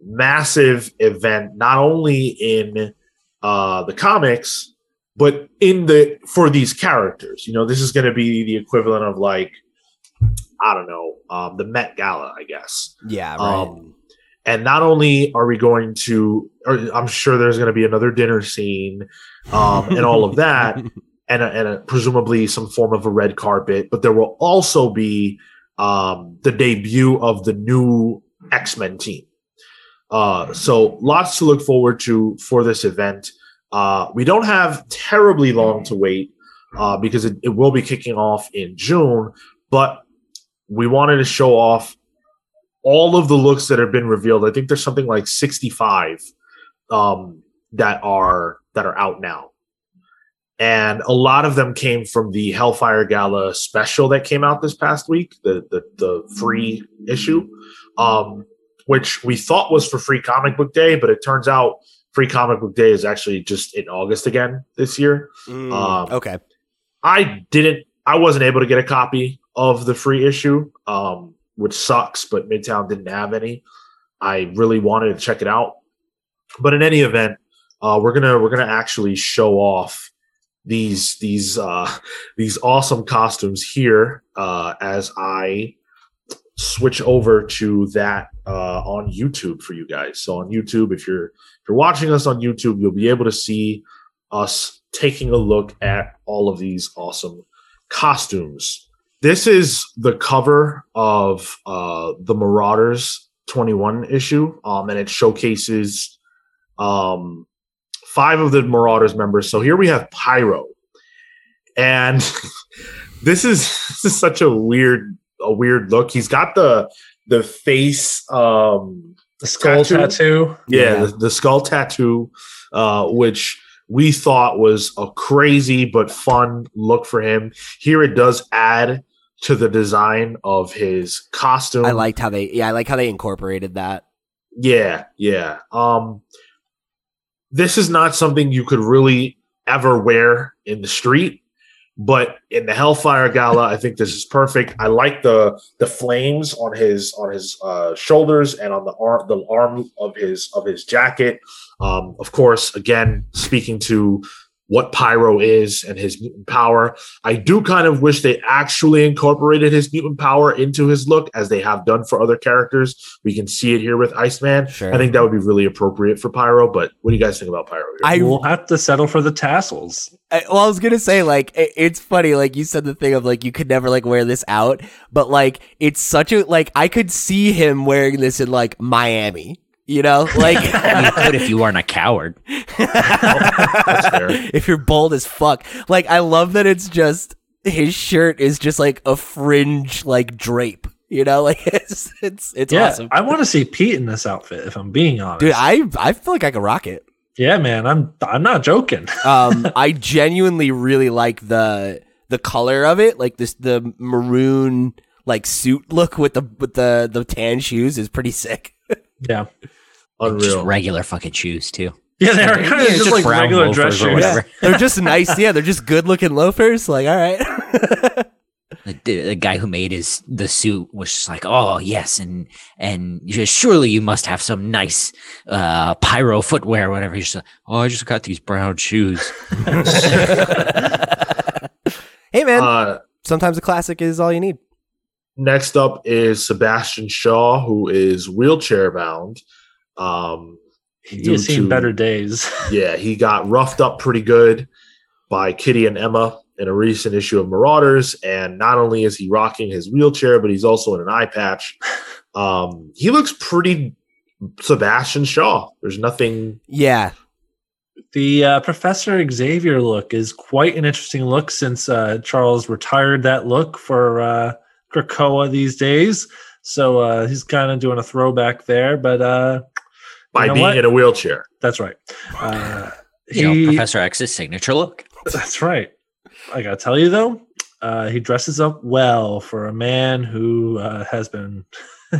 massive event, not only in uh, the comics, but in the for these characters. You know, this is going to be the equivalent of like I don't know, um, the Met Gala, I guess. Yeah, right. Um, and not only are we going to, I'm sure there's going to be another dinner scene um, and all of that, [LAUGHS] and, a, and a, presumably some form of a red carpet, but there will also be um, the debut of the new X Men team. Uh, so lots to look forward to for this event. Uh, we don't have terribly long to wait uh, because it, it will be kicking off in June, but we wanted to show off all of the looks that have been revealed. I think there's something like 65 um, that are that are out now. And a lot of them came from the Hellfire Gala special that came out this past week, the the, the free issue, um, which we thought was for Free Comic Book Day, but it turns out Free Comic Book Day is actually just in August again this year. Mm, um, okay. I didn't. I wasn't able to get a copy of the free issue, um, which sucks, but Midtown didn't have any. I really wanted to check it out. But in any event, uh, we're gonna we're gonna actually show off these these uh, these awesome costumes here uh, as I switch over to that uh, on YouTube for you guys. So on YouTube, if you're if you're watching us on YouTube, you'll be able to see us taking a look at all of these awesome costumes. This is the cover of uh, the Marauders 21 issue, um, and it showcases um, five of the Marauders members. So here we have Pyro, and [LAUGHS] this is this is such a weird a weird look. He's got the the face um The skull Tattoo? tattoo. yeah, Yeah. The, the skull tattoo uh which we thought was a crazy but fun look for him. Here it does add to the design of his costume. I liked how they yeah, I like how they incorporated that. Yeah, yeah. Um this is not something you could really ever wear in the street, but in the Hellfire Gala, I think this is perfect. I like the the flames on his on his uh, shoulders and on the arm the arm of his of his jacket. Um, of course, again speaking to what Pyro is and his mutant power. I do kind of wish they actually incorporated his mutant power into his look as they have done for other characters. We can see it here with Iceman. Sure. I think that would be really appropriate for Pyro. But what do you guys think about Pyro? Here? I we'll have to settle for the tassels. I, well, I was gonna say like it, it's funny, like you said the thing of like you could never like wear this out, but like it's such a like I could see him wearing this in like Miami, you know, like [LAUGHS] you could if you weren't a coward. [LAUGHS] if you're bold as fuck. Like I love that it's just his shirt is just like a fringe like drape, you know, [LAUGHS] like it's it's it's yeah, awesome, I want to see Pete in this outfit. If I'm being honest, dude. I I feel like I could rock it. yeah, man, I'm I'm not joking. um i genuinely really like the the color of it like this the maroon like suit look with the with the the tan shoes is pretty sick yeah, Just regular fucking shoes too. yeah, they're kind of Yeah, just, just like regular dress loafers or shoes. whatever. they're just nice yeah they're just good looking loafers like all right [LAUGHS] The, the, the guy who made his the suit was just like, oh yes, and and just, surely you must have some nice uh, pyro footwear, or whatever. He's just like, oh, I just got these brown shoes. [LAUGHS] hey man Uh, sometimes a classic is all you need next up is Sebastian Shaw, who is wheelchair bound. Um, He due seen to- better days. [LAUGHS] Yeah, he got roughed up pretty good by Kitty and Emma in a recent issue of Marauders. And not only is he rocking his wheelchair, but he's also in an eye patch. [LAUGHS] Um, he looks pretty Sebastian Shaw. There's nothing. yeah The uh, Professor Xavier look is quite an interesting look since uh, Charles retired that look for uh, Krakoa these days. So uh, he's kind of doing a throwback there, but uh, By know being what? in a wheelchair. that's right. Uh, You know, he- Professor X's signature look. That's right. I gotta tell you though, uh, he dresses up well for a man who uh, has been, [LAUGHS]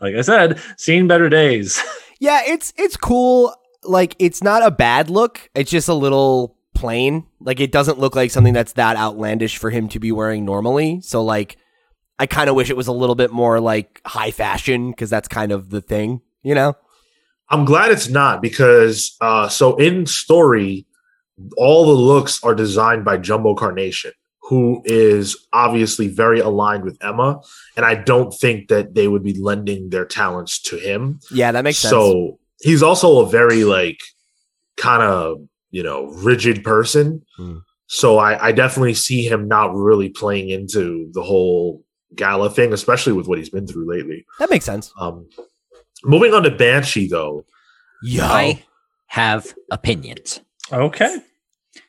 like I said, seen better days. [LAUGHS] yeah it's it's cool like it's not a bad look it's just a little plain like it doesn't look like something that's that outlandish for him to be wearing normally so like i kind of wish it was a little bit more like high fashion because that's kind of the thing you know I'm glad it's not because uh, so in story, all the looks are designed by Jumbo Carnation, who is obviously very aligned with Emma, and I don't think that they would be lending their talents to him. yeah that makes sense So he's also a very like kind of you know rigid person. Hmm. So I, I definitely see him not really playing into the whole gala thing, especially with what he's been through lately. that makes sense Um, moving on to Banshee though. yo I have opinions. Okay.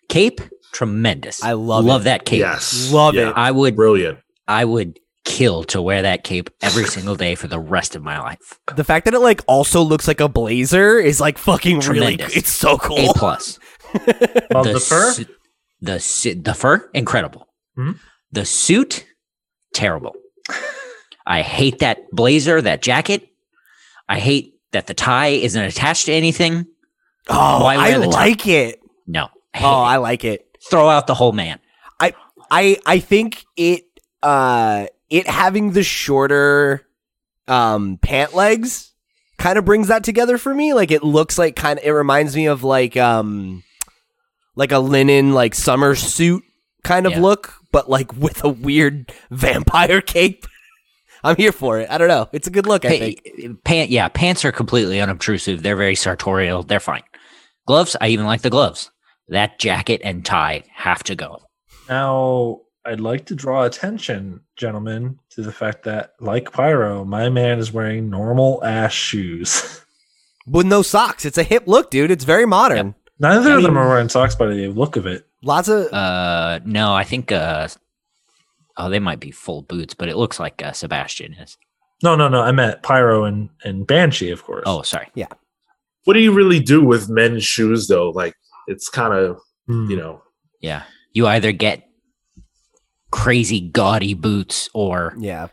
Cape, tremendous. I love love it. that cape. Yes, Love Yeah. it. I would Brilliant. I would kill to wear that cape every single day for the rest of my life. the fact that it like also looks like a blazer is like fucking really Tremendous. it's so A cool plus. Love the, fur. su- the su- the fur, incredible. Hmm? The suit, terrible. I hate that blazer, that jacket. I hate that the tie isn't attached to anything. oh Why i wear the top? like it No. I oh it. i like it Throw out the whole man. I I think it uh it having the shorter um pant legs kind of brings that together for me. Like it looks like kind of it reminds me of like um like a linen like summer suit kind of Yeah. look, but like with a weird vampire cape. [LAUGHS] I'm here for it. I don't know. It's a good look, I Hey, think. pant, yeah, pants are completely unobtrusive. They're very sartorial. They're fine. Gloves, I even like the gloves. That jacket and tie have to go. Now, I'd like to draw attention, gentlemen, to the fact that, like Pyro, my man is wearing normal ass shoes. [LAUGHS] With no socks. It's a hip look, dude. It's very modern. Neither I of them are wearing socks by the look of it. Lots of Uh, no, I think uh, oh, they might be full boots, but it looks like uh, Sebastian is. No, no, no. I meant Pyro and, and Banshee, of course. Oh, sorry. Yeah. What do you really do with men's shoes though? Like it's kind of Hmm. you know Yeah, you either get crazy gaudy boots or yeah.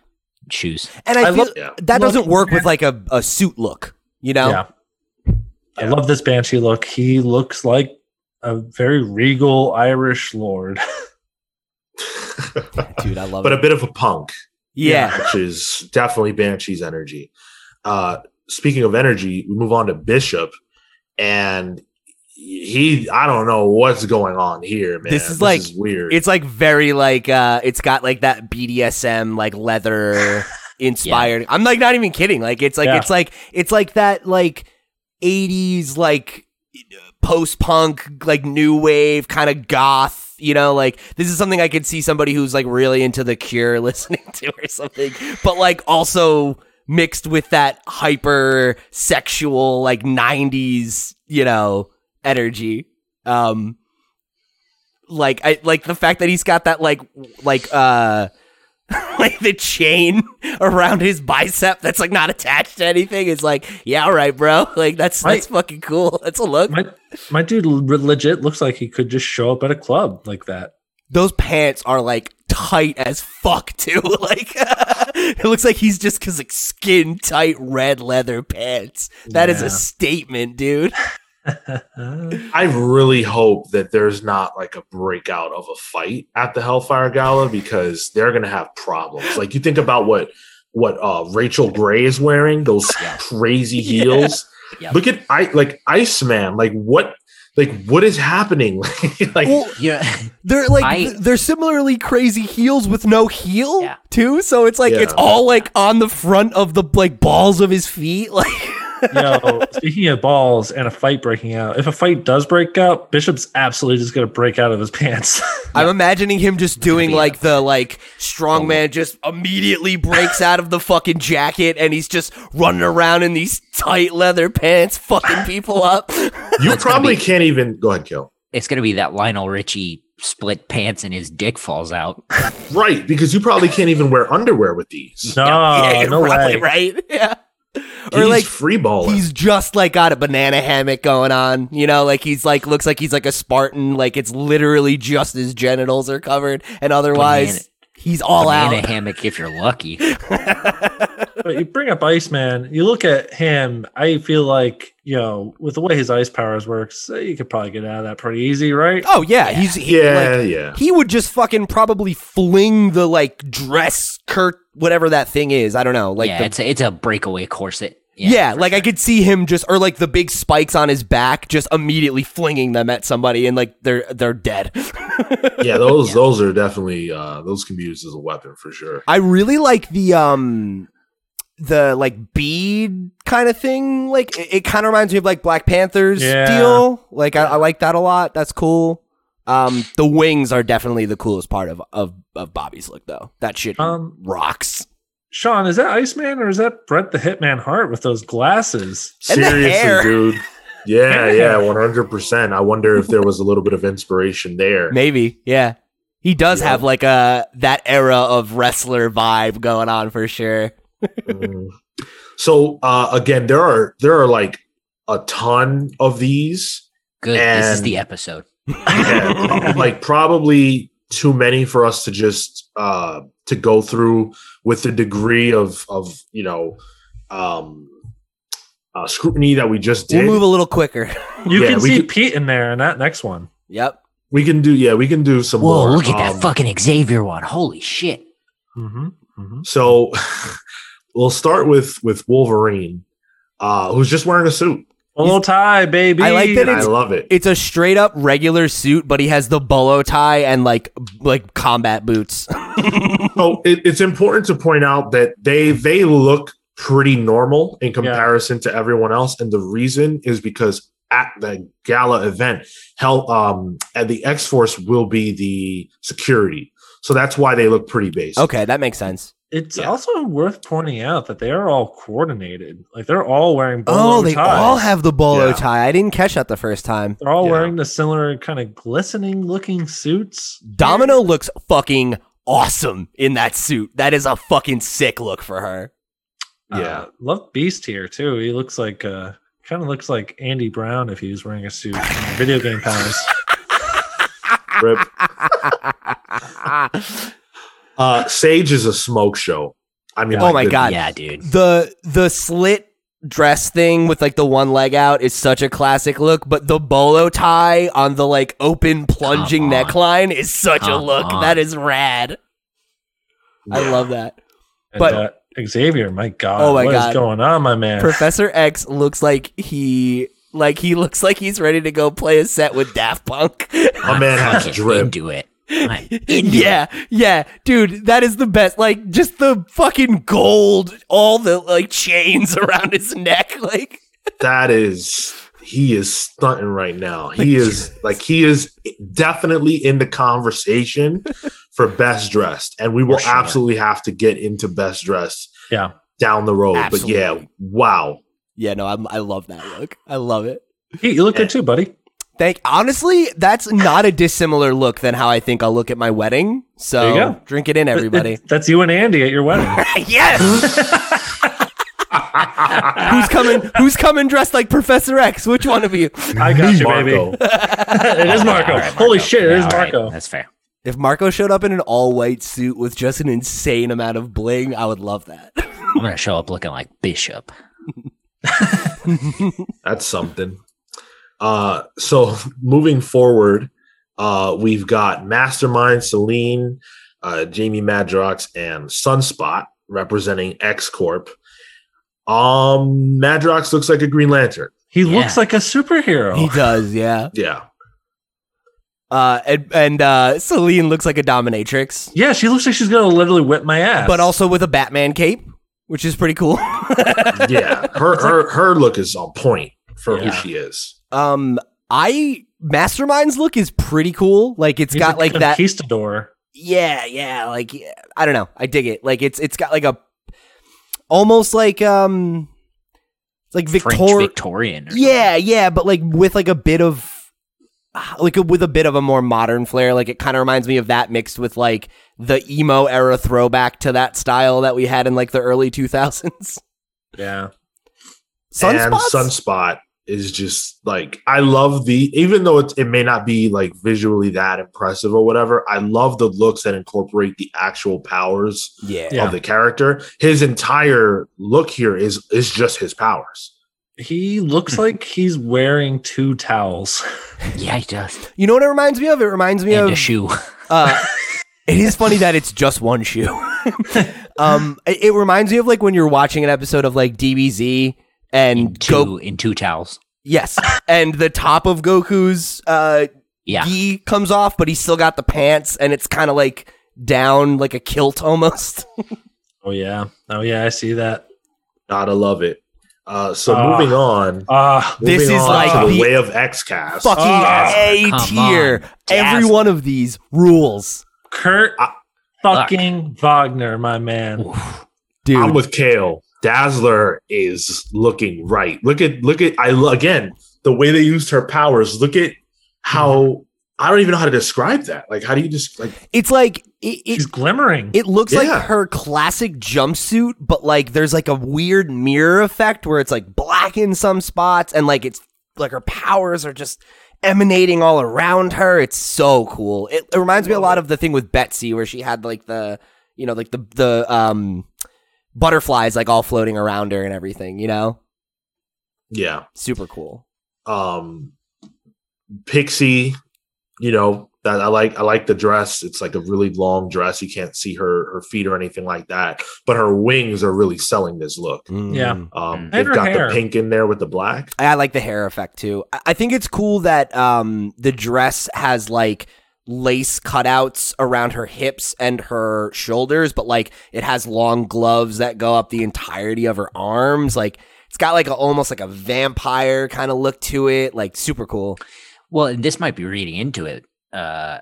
shoes. And I, I feel love- yeah. that love- doesn't work with like a, a suit look, you know? Yeah. I love this Banshee look. He looks like a very regal Irish lord. [LAUGHS] Dude, I love but it. a bit of a punk, yeah. which is definitely Banshee's energy. Uh, speaking of energy, we move on to Bishop, and he I don't know what's going on here, man. This is like- weird. It's like very like uh it's got like that BDSM like leather [LAUGHS] inspired. I'm like not even kidding. Like it's like Yeah. it's like it's like that like 80s like post punk like new wave kind of goth, you know, like this is something I could see somebody who's like really into the cure [LAUGHS] listening to or something. But like also mixed with that hyper sexual like 90s, you know, energy. Um like I like the fact that he's got that like like uh [LAUGHS] like the chain around his bicep that's like not attached to anything is like yeah all right bro [LAUGHS] like that's Right. that's fucking cool [LAUGHS] that's a look my my dude legit looks like he could just show up at a club like that. those pants are like tight as fuck too like it looks like he's just cause like skin tight red leather pants That is Yeah. a statement dude I really hope that there's not like a breakout of a fight at the Hellfire Gala because they're gonna have problems. Like you think about what what uh Rachel Gray is wearing, those Yeah. crazy [LAUGHS] heels. Yeah. Look at I like Iceman. Like what like what is happening? [LAUGHS] like well Yeah, they're like I- they're similarly crazy heels with no heel Yeah. too so it's like Yeah. it's all like on the front of the like balls of his feet [LAUGHS] like Yo, speaking of balls and a fight breaking out, if a fight does break out, Bishop's absolutely just gonna break out of his [LAUGHS] pants. I'm imagining him just doing be a- like the like strongman oh. just immediately breaks out of the fucking jacket and he's just running around in these tight leather pants fucking people up. [LAUGHS] you That's probably be- can't even go ahead, kill. it's gonna be that Lionel Richie split pants and his dick falls out. Right, because you probably can't even wear underwear with these. no, Yeah, no [LAUGHS] probably, way. right? Yeah. He's Or like free balling. he's just like got a banana hammock going on, you know, like he's like looks like he's like a Spartan, like it's literally just his genitals are covered and otherwise Banana- he's all Banana out. hammock if you're lucky. [LAUGHS] But you bring up Iceman, you look at him, I feel like, you know, with the way his ice powers works, uh, you could probably get out of that pretty easy, right? Oh yeah, he's he, yeah, like, yeah. he would just fucking probably fling the like dress Kurt whatever that thing is. I don't know. Like yeah, the, it's a, it's a breakaway corset. yeah, for like I could see him just or like the big spikes on his back just immediately flinging them at somebody and like they're they're dead. [LAUGHS] yeah, those Yeah. those are definitely uh those can be used as a weapon for sure. I really like the um the like bead kind of thing. Like it, it kind of reminds me of like Black Panther's Yeah. deal. Like I, I like that a lot. That's cool. Um, the wings are definitely the coolest part of of, of Bobby's look though. That shit Um, rocks. Sean, is that Iceman or is that Bret the Hitman Hart with those glasses? And the Seriously, hair. dude. [LAUGHS] Yeah, Yeah. yeah, one hundred percent. I wonder if there was a little bit of inspiration there. Maybe, yeah. He does Yeah. have like a that era of wrestler vibe going on for sure. Mm. So uh, again, there are there are like a ton of these. good. This is the episode. and, [LAUGHS] like probably too many for us to just uh to go through with the degree of of you know um uh, scrutiny that we just did. We'll move a little quicker. You Yeah, can see could- Pete in there in that next one. yep. we can do yeah, we can do some Whoa, more. look at Um, that fucking Xavier one. Holy shit. Mm-hmm. Mm-hmm. So [LAUGHS] we'll start with with Wolverine. uh, who's just wearing a suit. Bolo tie, baby. I like that And I love it. It's a straight up regular suit, but he has the bolo tie and like like combat boots. [LAUGHS] So it, it's important to point out that they they look pretty normal in comparison to everyone else, and the reason is because at the gala event, hell, um, at the X Force will be the security, so that's why they look pretty basic. okay, that makes sense. It's Yeah. also worth pointing out that they are all coordinated. Like they're all wearing bolo Oh, they ties. all have the bolo Yeah. tie. I didn't catch that the first time. They're all Yeah. wearing the similar kind of glistening looking suits. Domino looks fucking awesome in that suit. That is a fucking sick look for her. Uh, Yeah. love Beast here too. He looks like uh kind of looks like Andy Brown if he was wearing a suit. Video game powers. [LAUGHS] Rip. [LAUGHS] Uh, Sage is a smoke show. I mean, Oh my goodness. God. Yeah, dude. the the slit dress thing with like the one leg out is such a classic look, but the bolo tie on the like open plunging Come on. neckline is such a look. on. That is rad. I Yeah. love that. And, But- uh, Xavier, my God, Oh my what is God. going on, my man? Professor X looks like he like he looks like he's ready to go play a set with Daft Punk. My man has fucking drip. Into it. I'm [LAUGHS] into yeah, yeah, dude, that is the best. Like just the fucking gold, all the like chains [LAUGHS] around his neck. Like [LAUGHS] that is he is stunting right now. He is like he is definitely in the conversation for best dressed, and we will sure. absolutely have to get into best dressed yeah. down the road. But yeah, wow. yeah, no, I'm, I love that look. I love it. Hey, you look good too, buddy. Thank. Honestly, that's not a dissimilar look than how I think I'll look at my wedding. So There you go. drink it in, everybody. That's you and Andy at your wedding. [LAUGHS] yes. who's coming? Who's coming dressed like Professor X? Which one of you? I got you, baby. [LAUGHS] Marco. it is Marco. Holy shit, it Yeah, is all right. Marco. That's fair. If Marco showed up in an all white suit with just an insane amount of bling, I would love that. I'm gonna show up looking like Bishop. [LAUGHS] That's something. Uh, so [LAUGHS] moving forward, uh, we've got Mastermind, Selene, uh, Jamie Madrox, and Sunspot representing X Corp. Um, Madrox looks like a Green Lantern. He Yeah. looks like a superhero. He does, yeah. [LAUGHS] Yeah, Uh, and and uh, Selene looks like a dominatrix, yeah, she looks like she's gonna literally whip my ass. but also with a Batman cape, which is pretty cool. [LAUGHS] yeah. Her her her look is on point for Yeah. who she is. um, I Mastermind's look is pretty cool. Like it's He's got a like that. conquistador. Yeah, yeah. Like I don't know. I dig it. Like it's it's got like a almost like um like French Victor. Victorian. or Yeah, yeah, but like with like a bit of like a, with a bit of a more modern flair. Like it kind of reminds me of that mixed with like the emo era throwback to that style that we had in like the early two thousands. Yeah. And Sunspot is just like I love the even though it, it may not be like visually that impressive or whatever. I love the looks that incorporate the actual powers yeah. Yeah. of the character. His entire look here is is just his powers. He looks [LAUGHS] like he's wearing two towels. [LAUGHS] Yeah, he does. You know what it reminds me of? It reminds me And of a shoe. [LAUGHS] Uh, it is funny that it's just one shoe. um, it, it reminds me of like when you're watching an episode of like DBZ In and two go in two towels. yes, [LAUGHS] and the top of Goku's uh Yeah. gi comes off, but he's still got the pants, and it's kind of like down like a kilt almost. [LAUGHS] Oh yeah. Oh yeah, I see that. Gotta love it. Uh, so Ah. moving on. Ah, This is on like to the, the- way of X cast. Fucking Ah, A tier. Every Dazzler. one of these rules, Kurt fucking Wagner, my man. Oof. dude. I'm with Cale. Dazzler is looking right. Look at look at I again the way they used her powers. Look at how I don't even know how to describe that. Like how do you just like it's like it, it, He's glimmering. It looks like her classic jumpsuit, but like there's like a weird mirror effect where it's like black in some spots and like it's like her powers are just emanating all around her. It's so cool. It, it reminds me a lot of the thing with Betsy where she had like the you know like the the um butterflies like all floating around her and everything, you know? yeah. Super cool. Um Pixie, you know, that I like. I like the dress. It's like a really long dress. You can't see her her feet or anything like that. But her wings are really selling this look. Yeah. Mm. Um, And they've got hair. the pink in there with the black. I I like the hair effect too. I- I think it's cool that um the dress has like lace cutouts around her hips and her shoulders, but like it has long gloves that go up the entirety of her arms. Like it's got like a, almost like a vampire kind of look to it. Like super cool. Well, and this might be reading into it uh,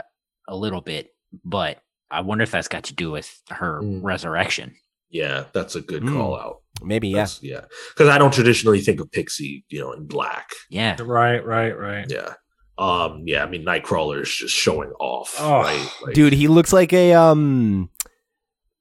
a little bit, but I wonder if that's got to do with her Mm. resurrection. Yeah, that's a good Mm. call out. Maybe yeah. That's- yeah, because I don't traditionally think of Pixie, you know, in black. Yeah. Right, right, right. Yeah. Um. Yeah. I mean, Nightcrawler is just showing off. Oh, right? Like, Dude, he looks like a um.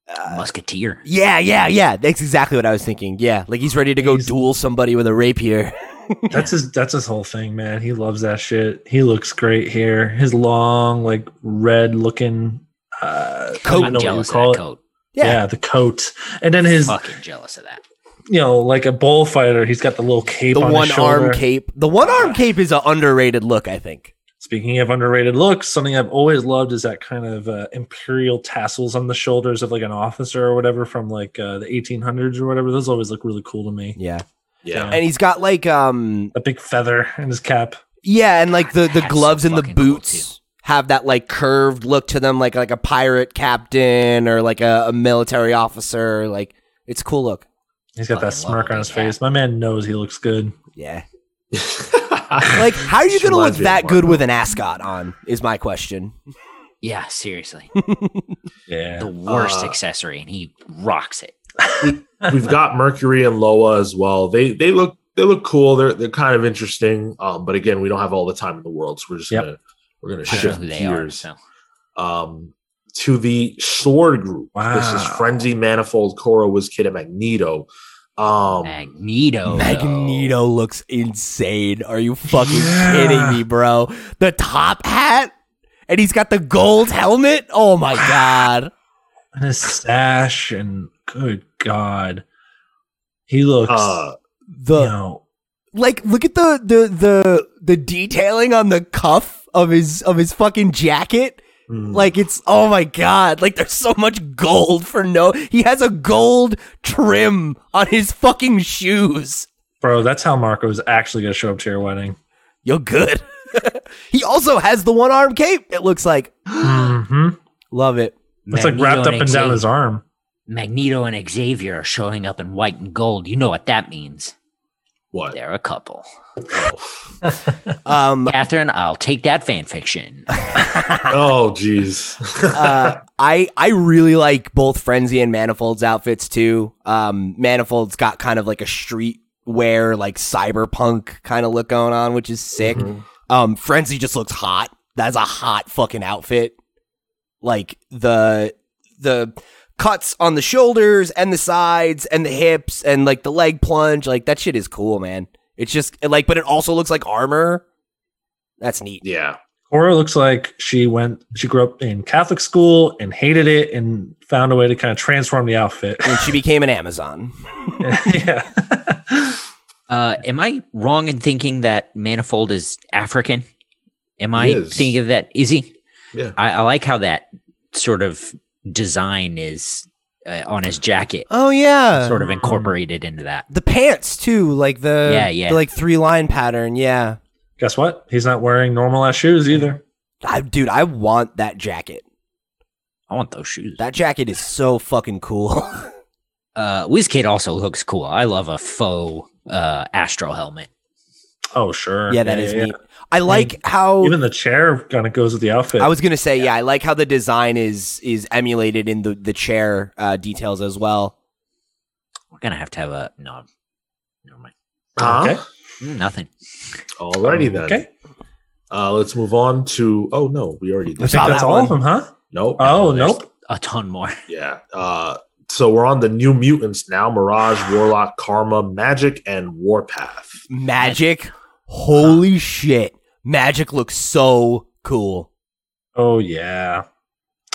uh, Musketeer. yeah, yeah, yeah. That's exactly what I was thinking. Yeah, like he's ready to go He's- duel somebody with a rapier. [LAUGHS] That's his that's his whole thing, man. He loves that shit. He looks great here. His long, like red looking uh Coat. I don't know what you call it. coat. Yeah. Yeah. the coat. And then his Fucking jealous of that. You know, like a bullfighter, he's got the little cape the on one his arm cape. The one arm cape is an underrated look, I think. Speaking of underrated looks, something I've always loved is that kind of uh, imperial tassels on the shoulders of like an officer or whatever from like uh, the 1800s or whatever. Those always look really cool to me. Yeah. yeah. And he's got like um A big feather in his cap. yeah, and like the the That's gloves so and the boots have that like curved look to them like like a pirate captain or like a, a military officer. Like it's a cool look. He's got that smirk on his big face. My man knows he looks good. Yeah. [LAUGHS] Like how are you gonna look reminds me of that good with an ascot on? Is my question. Yeah, seriously. [LAUGHS] Yeah. The worst Uh, accessory, and he rocks it. We've got Mercury and Loa as well. They they look they look cool. They're they're kind of interesting. Um, but again, we don't have all the time in the world, so we're just Yep. gonna we're gonna I don't know shift who they are. gears. So Um, to the Sword Group. This is Frenzy, Manifold, Korra, WizKid, and Magneto. Um, Magneto. Magneto looks insane. Are you fucking Yeah. kidding me, bro? The top hat and he's got the gold helmet. Oh my [SIGHS] god. and his stash and good god he looks uh, The you know like look at the the the the detailing on the cuff of his of his fucking jacket mm, like it's oh my god like there's so much gold for no he has a gold trim on his fucking shoes bro that's how marco is actually gonna show up to your wedding you're good [LAUGHS] he also has the one arm cape it looks like [GASPS] mm-hmm. love it it's like wrapped up and down his arm Magneto and Xavier are showing up in white and gold. You know what that means. what? They're a couple. [LAUGHS] um Catherine, I'll take that fan fiction. [LAUGHS] [LAUGHS] Oh, jeez. [LAUGHS] uh, I I really like both Frenzy and Manifold's outfits too. Um, Manifold's got kind of like a street wear, like cyberpunk kind of look going on, which is sick. Mhm. Um, Frenzy just looks hot. That's a hot fucking outfit. Like the the cuts on the shoulders and the sides and the hips and like the leg plunge, like that shit is cool, man. It's just like, but it also looks like armor. That's neat. yeah. Cora looks like she went she grew up in Catholic school and hated it and found a way to kind of transform the outfit. And she became an Amazon. [LAUGHS] yeah. [LAUGHS] Uh, am I wrong in thinking that Manifold is African? Am I He thinking of that? Is he? Yeah. I, I like how that sort of design is uh, on his jacket, Oh yeah, sort of incorporated into that. the pants too, like the Yeah, yeah. the, like three line pattern. Yeah, Guess what? He's not wearing normal ass shoes either. I, dude, I want that jacket. I want those shoes. That jacket is so fucking cool. [LAUGHS] Uh, WizKid also looks cool. I love a faux uh, Astro helmet. Oh sure. yeah, that is yeah. neat. I like how Even the chair kind of goes with the outfit. I was gonna say. Yeah. I like how the design is is emulated in the the chair uh, details as well. We're gonna have to have a no. Never mind. Huh? Okay. Mm, Nothing. Alrighty then. Okay. Uh, let's move on to. Oh no, we already I think that's all one. of them, huh? Nope. Oh There's- nope. A ton more. [LAUGHS] Yeah. Uh, so we're on the new mutants now: Mirage, Warlock, Karma, Magik, and Warpath. Magik, holy shit! Magik looks so cool. Oh yeah.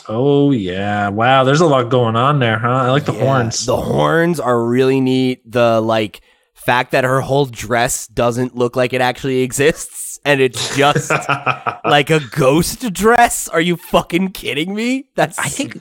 Oh yeah. Wow, there's a lot going on there, huh? I like the Yeah, horns. The horns are really neat. The like fact that her whole dress doesn't look like it actually exists and it's just [LAUGHS] like a ghost dress. Are you fucking kidding me? That's I think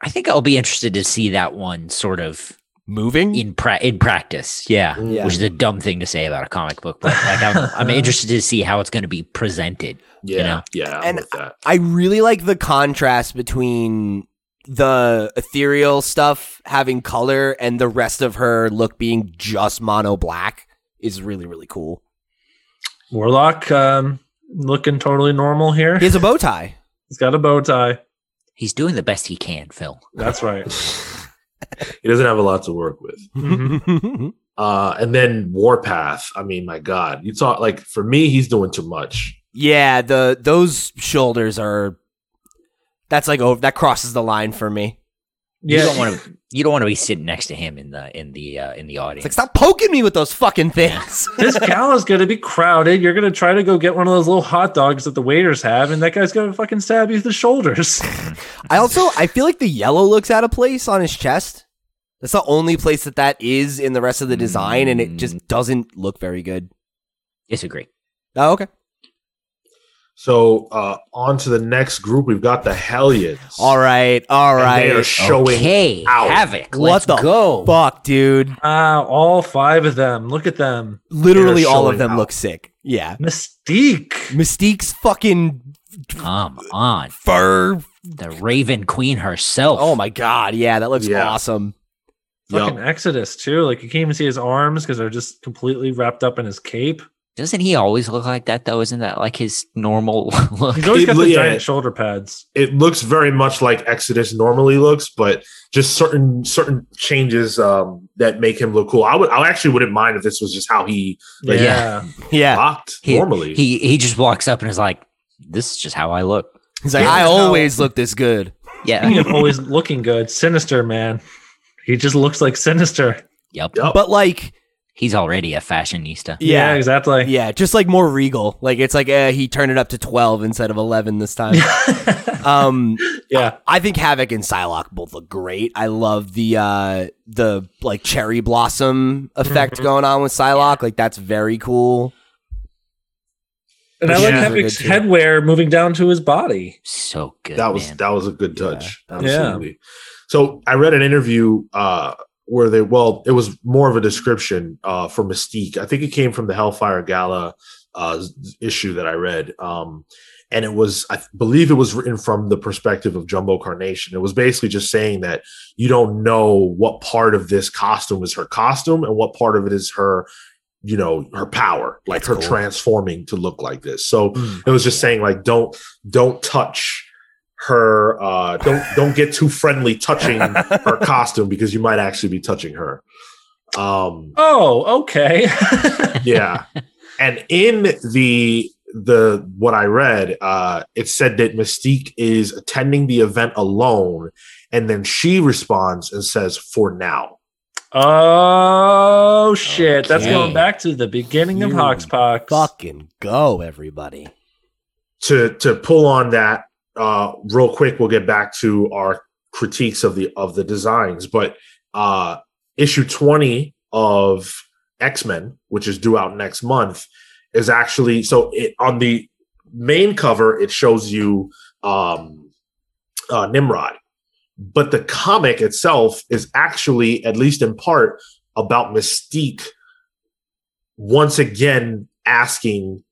I think I'll be interested to see that one sort of moving. in pra- in practice. Yeah. Yeah. Which is a dumb thing to say about a comic book, but like I'm, [LAUGHS] I'm interested to see how it's going to be presented. yeah, know? yeah, I'm And with that. I really like the contrast between the ethereal stuff having color and the rest of her look being just mono black is really really cool. Warlock um, looking totally normal here. He has a bow tie. [LAUGHS] He's got a bow tie. He's doing the best he can, Phil. That's right. [LAUGHS] He doesn't have a lot to work with. [LAUGHS] Uh, and then Warpath. I mean, my God, you thought like for me, he's doing too much. yeah, the those shoulders are that's like over that crosses the line for me. Yeah. [LAUGHS] You don't want to. You don't want to be sitting next to him in the in the uh, in the It's audience. like stop poking me with those fucking things. [LAUGHS] this gal is going to be crowded. You're going to try to go get one of those little hot dogs that the waiters have, and that guy's going to fucking stab you in the shoulders. [LAUGHS] I also I feel like the yellow looks out of place on his chest. That's the only place that that is in the rest of the design, and it just doesn't look very good. Disagree. Oh, okay. So uh, on to the next group. We've got the Hellions. All right, all right. And They are right. showing okay, out. havoc. What Let's the go. Fuck, dude. Ah, all five of them. Look at them. Literally all of them out. look sick. Yeah. Mystique. Mystique's fucking Come on, fur. the Raven Queen herself. Oh my god, yeah, that looks Yeah. awesome. Yup. Fucking Exodus too. Like you can't even see his arms because they're just completely wrapped up in his cape. Doesn't he always look like that though? Isn't that like his normal [LAUGHS] look? He's always It- got the yeah. giant shoulder pads. it looks very much like Exodus normally looks, but just certain certain changes um, that make him look cool. I would, I actually wouldn't mind if this was just how he Like, yeah. Yeah. rocked He, normally. he he just walks up and is like, "This is just how I look." He's like, Yeah, I no. always look this good. Yeah. Speaking always looking good, Sinister man. He just looks like Sinister. yep. Yup. But like, He's already a fashionista. Yeah, yeah. exactly. Yeah, just like more regal. Like it's like uh, he turned it up to 12 instead of 11 this time. [LAUGHS] um yeah. I think Havoc and Psylocke both look great. I love the uh the like cherry blossom effect Mhm. going on with Psylocke. Like that's very cool. And I like Those are Havoc's too. headwear moving down to his body. So good. that was man. that was a good touch. Absolutely. Yeah. So I read an interview uh, where they well, it was more of a description uh, for Mystique. I think it came from the Hellfire Gala uh, issue that I read. Um, and it was, I believe it was written from the perspective of Jumbo Carnation. It was basically just saying that you don't know what part of this costume is her costume and what part of it is her, you know, her power, like That's her cool. transforming to look like this. So it was just saying like don't don't touch her uh don't don't get too friendly touching [LAUGHS] her costume because you might actually be touching her um Oh, okay. [LAUGHS] yeah and in the the what i read uh it said that mystique is attending the event alone and then she responds and says for now oh shit. That's going back to the beginning of You Hoxpox. Fucking go, everybody. to to pull on that uh real quick we'll get back to our critiques of the of the designs but uh issue 20 of x-men which is due out next month is actually so it on the main cover it shows you um uh nimrod. But the comic itself is actually at least in part about mystique once again asking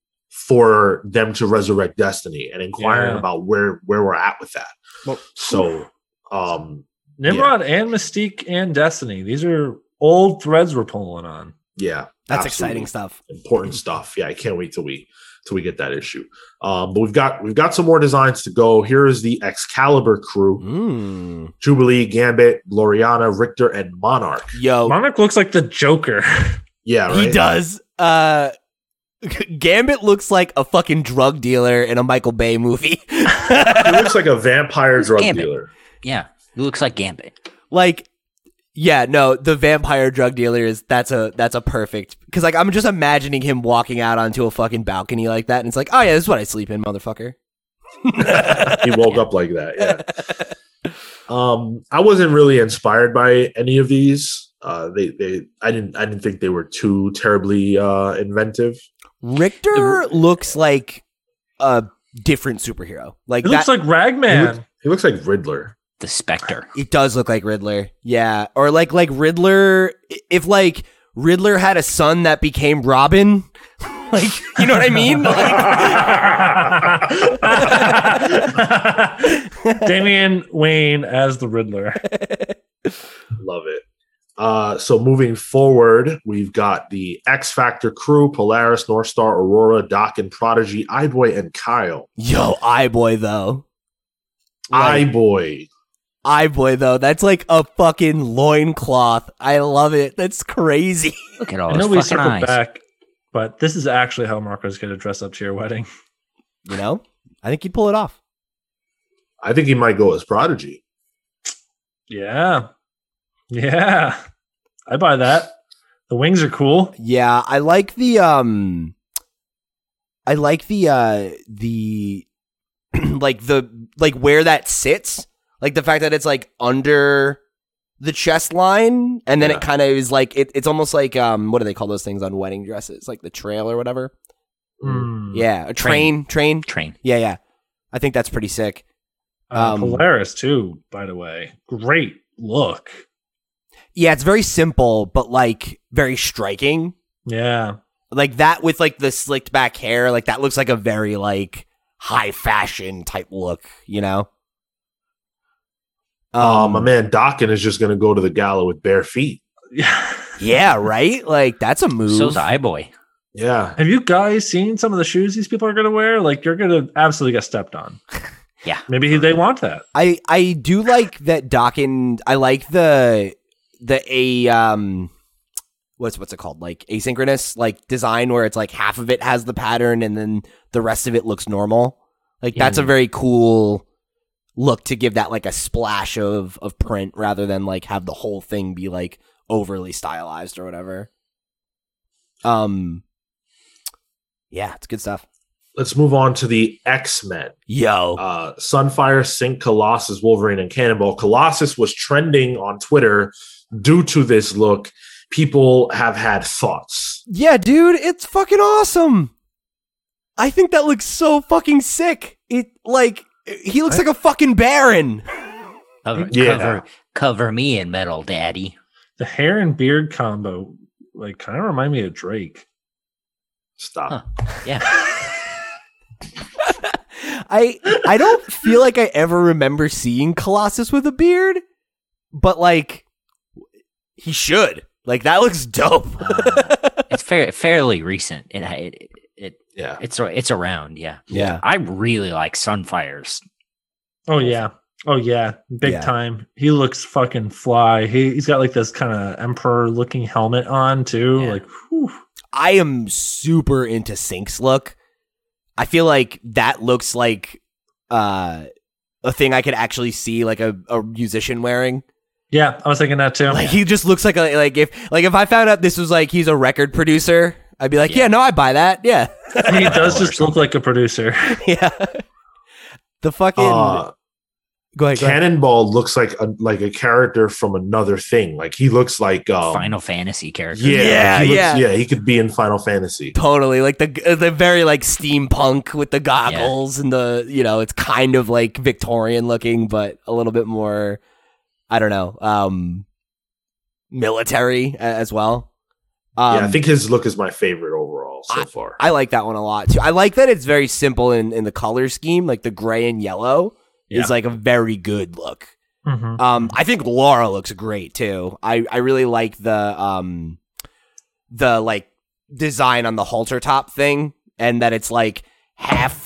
for them to resurrect destiny and inquiring Yeah. about where where we're at with that Well- so um Nimrod and Mystique and Destiny. These are old threads we're pulling on. yeah That's absolutely. exciting stuff. important stuff yeah i can't wait till we till we get that issue um but we've got we've got some more designs to go here is the excalibur crew Mm. jubilee gambit gloriana rictor and monarch Yo, Monarch looks like the Joker. [LAUGHS] yeah right he does. Uh [LAUGHS] Gambit looks like a fucking drug dealer in a Michael Bay movie. [LAUGHS] he looks like a vampire drug Gambit. dealer Yeah. He looks like Gambit. like yeah no the vampire drug dealer is that's a that's a perfect because like i'm just imagining him walking out onto a fucking balcony like that and it's like oh yeah this is what i sleep in motherfucker [LAUGHS] he woke up like that yeah um i wasn't really inspired by any of these uh they they i didn't i didn't think they were too terribly uh inventive Rictor looks like a different superhero. Like It that. looks like He Ragman. looks, he looks like Riddler. The Spectre. it does look like Riddler. Yeah, or like like Riddler. If like Riddler had a son that became Robin, [LAUGHS] like you know what I mean? Like, [LAUGHS] Damian Wayne as the Riddler. Love it. Uh, so moving forward, we've got the X Factor crew: Polaris, Northstar, Aurora, Doc, and Prodigy, Eyeboy, and Kyle. yo, eye boy though. Like, Eyeboy. eye boy though. That's like a fucking loincloth. I love it. That's crazy. [LAUGHS] Look at all I know we fucking circled eyes. back, but this is actually how Marco's going to dress up to your wedding. You know, I think he'd pull it off. I think he might go as Prodigy. Yeah. Yeah. I buy that. The wings are cool. Yeah, I like the um I like the uh the [CLEARS THROAT] like the like where that sits. Like the fact that it's like under the chest line and then Yeah. it kind of is like it, it's almost like um what do they call those things on wedding dresses? Like the trail or whatever. Mm. Yeah, a train, train. Train. Yeah, yeah. I think that's pretty sick. Uh, Um, Polaris, too, by the way. Great look. Yeah, it's very simple but like very striking. Yeah. like that with like the slicked back hair like that looks like a very like high fashion type look you know Um, my man Dockin is just going to go to the gala with bare feet. Yeah. [LAUGHS] yeah right like that's a move So's boy. Yeah. Have you guys seen some of the shoes these people are going to wear? Like, you're going to absolutely get stepped on. [LAUGHS] Yeah. Maybe they want that. i i do like that Dawkins i like the the a um what's what's it called? Like asynchronous like design where it's like half of it has the pattern and then the rest of it looks normal. Like that's a very cool look to give that like a splash of of print rather than like have the whole thing be like overly stylized or whatever. Um yeah it's good stuff. Let's move on to the X Men. yo. Uh, Sunfire, Synch, Colossus, Wolverine, and Cannonball. Colossus was trending on Twitter due to this look. People have had thoughts. Yeah, dude, it's fucking awesome. I think that looks so fucking sick. It like he looks like a fucking baron. Cover, Yeah. cover, cover me in metal, daddy. The hair and beard combo, like, kind of remind me of Drake. Stop. Huh. Yeah. [LAUGHS] I I don't feel like I ever remember seeing Colossus with a beard, but like he should. Like that looks dope. [LAUGHS] it's fair, fairly recent. It, it, it, Yeah. it's it's around. Yeah. yeah. I really like Sunfire's. Oh, yeah. Oh, yeah. Big Yeah. time. He looks fucking fly. He, he's got, like, this kind of emperor looking helmet on, too. Yeah. Like, whew. I am super into Synch's look. I feel like that looks like uh a thing I could actually see like a, a musician wearing. Yeah, I was thinking that, too. Like he just looks like a like if like if I found out this was like he's a record producer, I'd be like, yeah, Yeah. no, I buy that. Yeah, he does just look like a producer. [LAUGHS] yeah. The fucking Uh, go ahead. Go ahead. Cannonball looks like a like a character from another thing. Like he looks like um, Final Fantasy character. Yeah, Yeah, he looks- yeah. yeah. He could be in Final Fantasy. Totally like the the very like steampunk with the goggles and the you know it's kind of like Victorian looking, but a little bit more. I don't know. Um, military as well. Um, yeah, I think his look is my favorite overall so far. I like that one a lot too. I like that it's very simple in, in the color scheme, like the gray and yellow Yeah. is like a very good look. Mhm. Um, I think Laura looks great too. I, I really like the um the like design on the halter top thing, and that it's like half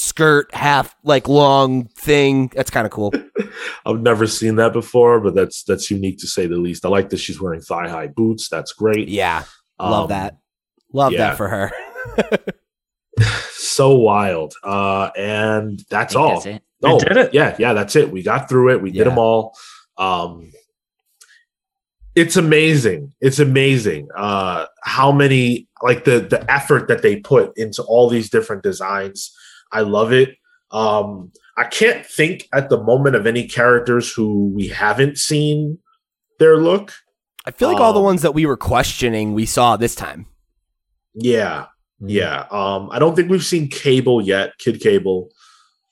skirt, half like long thing. That's kind of cool. [LAUGHS] I've never seen that before, but that's that's unique to say the least. I like that she's wearing thigh high boots. That's great. Yeah, love Um, that. Love yeah. that for her. [LAUGHS] So wild. Uh, and that's all. That's it. We did it. Yeah, yeah, that's it. We got through it. We Yeah. did them all. Um, it's amazing. It's amazing uh, how many like the the effort that they put into all these different designs. I love it. Um, I can't think at the moment of any characters who we haven't seen their look. I feel like all the Um, ones that we were questioning we saw this time. Yeah, Yeah. Um, I don't think we've seen Cable yet, Kid Cable.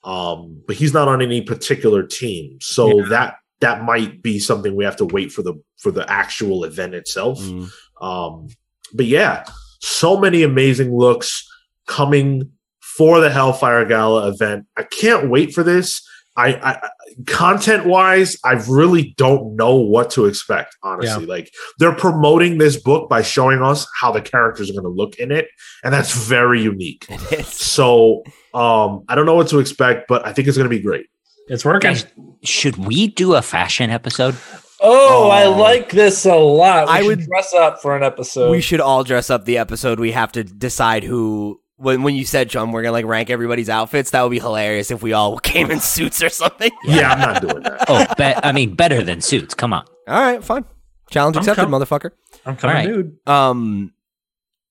Um, but he's not on any particular team. So Yeah. that that might be something we have to wait for the for the actual event itself. Mm. Um, but yeah, so many amazing looks coming for the Hellfire Gala event. I can't wait for this. I, I content wise, I really don't know what to expect. Honestly, like they're promoting this book by showing us how the characters are going to look in it, and that's very unique. So um, I don't know what to expect, but I think it's going to be great. It's working. Guys, should we do a fashion episode? Oh, I Oh. like this a lot. We I should would- dress up for an episode. we should all dress up the episode. We have to decide who. When when you said John, we're gonna like rank everybody's outfits. That would be hilarious if we all [LAUGHS] came in suits or something. Yeah, I'm not doing that. Oh, be- I mean, better than suits. Come on. All right, fine. Challenge I'm accepted, com- motherfucker. I'm coming, All right. dude. Um,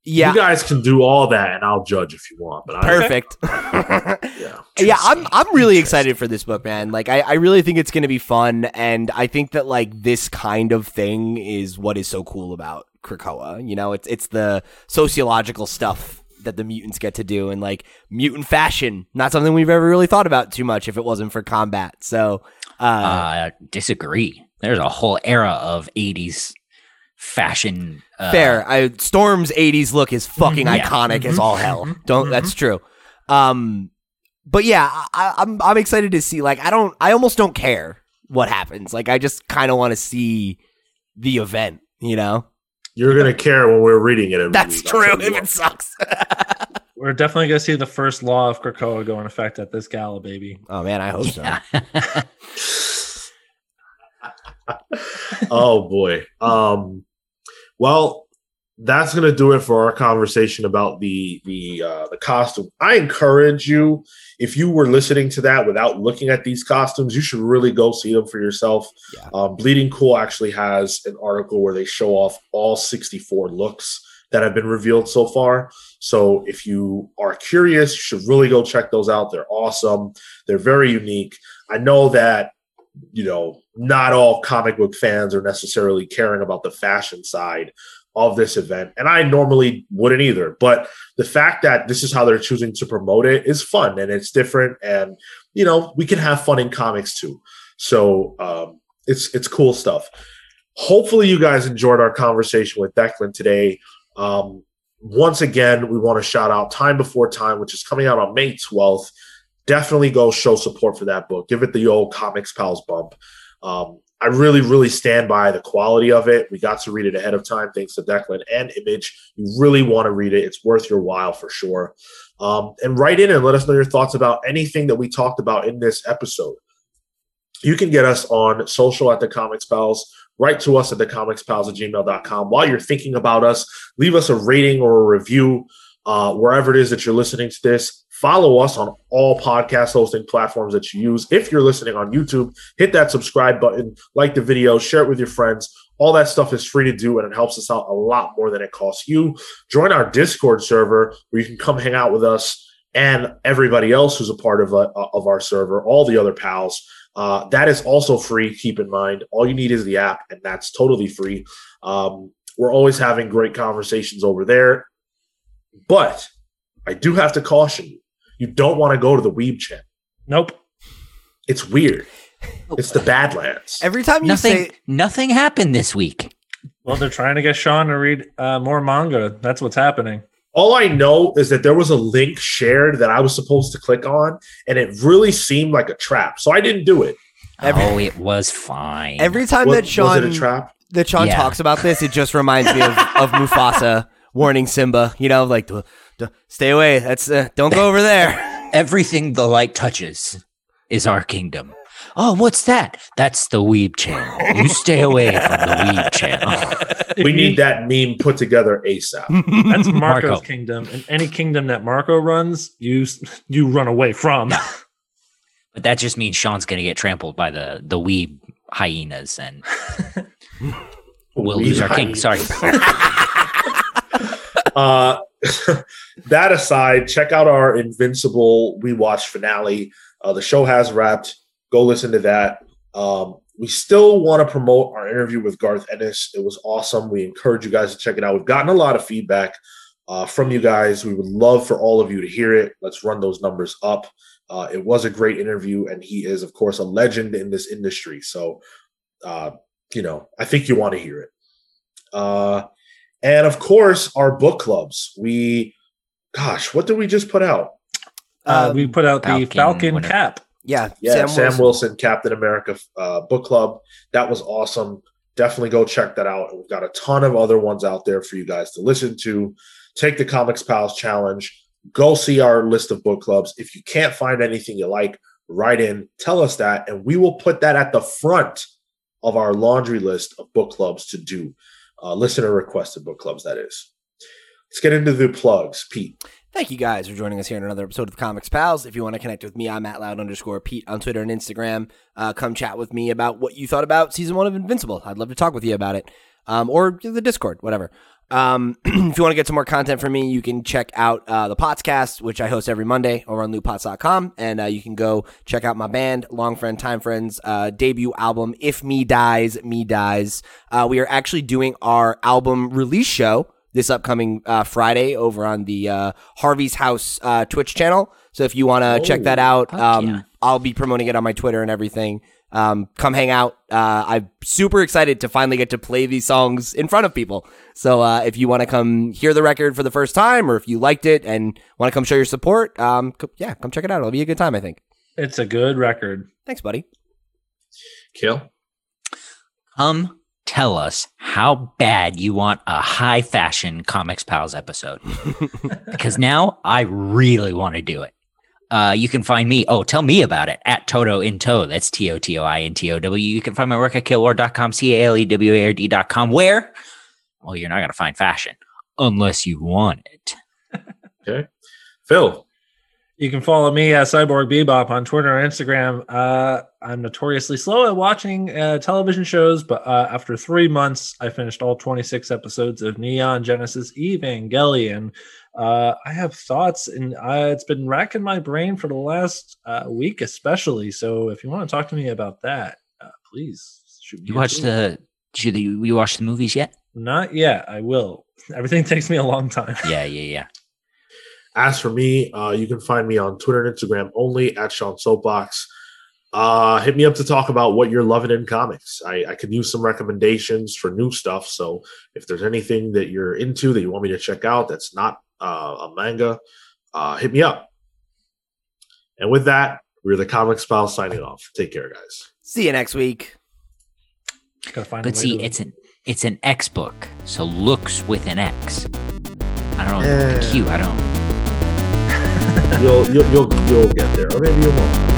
yeah, You guys can do all that, and I'll judge if you want. But I, perfect. [LAUGHS] yeah, yeah, I'm I'm really excited for this book, man. Like I, I really think it's gonna be fun, and I think that like this kind of thing is what is so cool about Krakoa. You know, it's it's the sociological stuff that the mutants get to do, and like mutant fashion, not something we've ever really thought about too much if it wasn't for combat. So, uh, Uh, disagree. There's a whole era of 80s fashion. Uh, fair. I, Storm's '80s look is fucking Yeah. iconic as Mhm. all hell. Mhm. Don't. Mhm. That's true. Um, but yeah, I, I'm I'm excited to see. Like, I don't. I almost don't care what happens. Like, I just kind of want to see the event. You know, you're gonna care when we're reading it. that's true. tell If it sucks. [LAUGHS] We're definitely going to see the first law of Krakoa go in effect at this gala, baby. oh man, I hope so. [LAUGHS] Oh boy. Um, well, that's gonna do it for our conversation about the the uh, the costume. I encourage you, if you were listening to that without looking at these costumes, you should really go see them for yourself. Yeah. Um, Bleeding Cool actually has an article where they show off all 64 looks that have been revealed so far. So if you are curious, you should really go check those out. They're awesome. They're very unique. I know that you know not all comic book fans are necessarily caring about the fashion side of this event and i normally wouldn't either but the fact that this is how they're choosing to promote it is fun and it's different and you know we can have fun in comics too. So um, it's it's cool stuff. Hopefully you guys enjoyed our conversation with declan today. Um, once again we want to shout out time before time which is coming out on may 12th definitely go show support for that book. Give it the old comics pals bump. Um, I really, really stand by the quality of it. We got to read it ahead of time, thanks to Declan and Image. You really want to read it; it's worth your while for sure. Um, and write in and let us know your thoughts about anything that we talked about in this episode. You can get us on social at the Comics Pals. Write to us at the Comics Pals at gmail.com. While you're thinking about us, leave us a rating or a review uh, wherever it is that you're listening to this. Follow us on all podcast hosting platforms that you use. If you're listening on YouTube, hit that subscribe button, like the video, share it with your friends. All that stuff is free to do and it helps us out a lot more than it costs you. Join our Discord server where you can come hang out with us and everybody else who's a part of, uh, of our server, all the other pals. Uh, that is also free. Keep in mind, all you need is the app, and that's totally free. Um, we're always having great conversations over there. But I do have to caution you you don't want to go to the Weeb channel. Nope. It's weird. It's the Badlands. Every time you nothing. say nothing happened this week. Well, they're trying to get Sean to read uh, more manga. That's what's happening. All I know is that there was a link shared that I was supposed to click on, and it really seemed like a trap. So I didn't do it. Every- oh, it was fine. every time Was, that Sean was it a trap? that Sean Yeah. talks about this, it just reminds me of, of [LAUGHS] Mufasa warning Simba. You know, like "D- d- stay away. That's uh, don't go over there. [LAUGHS] Everything the light touches is our kingdom. Oh, what's that? That's the Weeb channel. You stay away from the Weeb [LAUGHS] channel. [LAUGHS] We need that meme put together ASAP. That's Marco's Marco. kingdom, and any kingdom that Marco runs, you you run away from. No. But that just means Sean's going to get trampled by the the Weeb hyenas, and we'll lose our king. Sorry. Uh, [LAUGHS] that aside, check out our Invincible We Watch finale. Uh, the show has wrapped. Go listen to that. Um, we still want to promote our interview with Garth Ennis. It was awesome. We encourage you guys to check it out. We've gotten a lot of feedback. uh, from you guys. We would love for all of you to hear it. Let's run those numbers up. Uh, it was a great interview, and he is, of course, a legend in this industry. So, uh, you know, I think you want to hear it. Uh, and of course, our book clubs. We, gosh, what did we just put out? Uh, Um, we put out the Falcon Falcon winner. cap. yeah, Yeah, Sam, Wilson. Captain America uh, book club. That was awesome. Definitely go check that out. We've got a ton of other ones out there for you guys to listen to. Take the Comics Pals challenge. Go see our list of book clubs. If you can't find anything you like, write in, tell us that, and we will put that at the front of our laundry list of book clubs to do. Uh, listener requested book clubs, that is. Let's get into the plugs. Pete. Thank you guys for joining us here in another episode of Comics Pals. If you want to connect with me, I'm at loud underscore Pete on Twitter and Instagram. Uh, come chat with me about what you thought about season one of Invincible. I'd love to talk with you about it. Um, or the Discord, whatever. Um, [CLEARS THROAT] if you want to get some more content from me, you can check out uh, the Potscast, which I host every Monday over on lootpots.com. And uh, you can go check out my band, Long Friend Time Friends, uh, debut album, If Me Dies, Me Dies. Uh, we are actually doing our album release show this upcoming uh, Friday over on the uh, Harvey's House uh, Twitch channel. So if you want to check that out, um, yeah. I'll be promoting it on my Twitter and everything. Um, come hang out. Uh, I'm super excited to finally get to play these songs in front of people. So uh, if you want to come hear the record for the first time, or if you liked it and want to come show your support, um, co- yeah, come check it out. It'll be a good time, I think. It's a good record. Thanks, buddy. Cale. Come tell us how bad you want a high fashion Comics Pals episode. [LAUGHS] because now I really want to do it. Uh, you can find me. Oh, tell me about it at Toto in Tow. That's T O T O I N T O W. You can find my work at caleward.com, C A L E W A R D.com. Where? Well, you're not going to find fashion unless you want it. [LAUGHS] Okay. Phil. You can follow me at Cyborg Bebop on Twitter and Instagram. Uh, I'm notoriously slow at watching uh, television shows, but uh, after three months, I finished all 26 episodes of Neon Genesis Evangelion. Uh, I have thoughts, and uh, it's been racking my brain for the last uh, week, especially. So, if you want to talk to me about that, uh, please shoot me. You a watched the? Did you, you watch the movies yet? Not yet. I will. [LAUGHS] Everything takes me a long time. Yeah, yeah, yeah. [LAUGHS] As for me, uh, you can find me on Twitter and Instagram only at Sean Soapbox. Uh, hit me up to talk about what you're loving in comics. I, I could use some recommendations for new stuff. So if there's anything that you're into that you want me to check out that's not uh, a manga, uh, hit me up. And with that, we're the Comic Pal signing off. Take care, guys. See you next week. Find But see, it's an it's an X book, so looks with an X. I don't know Yeah. the Q. I don't. [LAUGHS] You'll you'll you'll, you'll get there, or maybe you won't.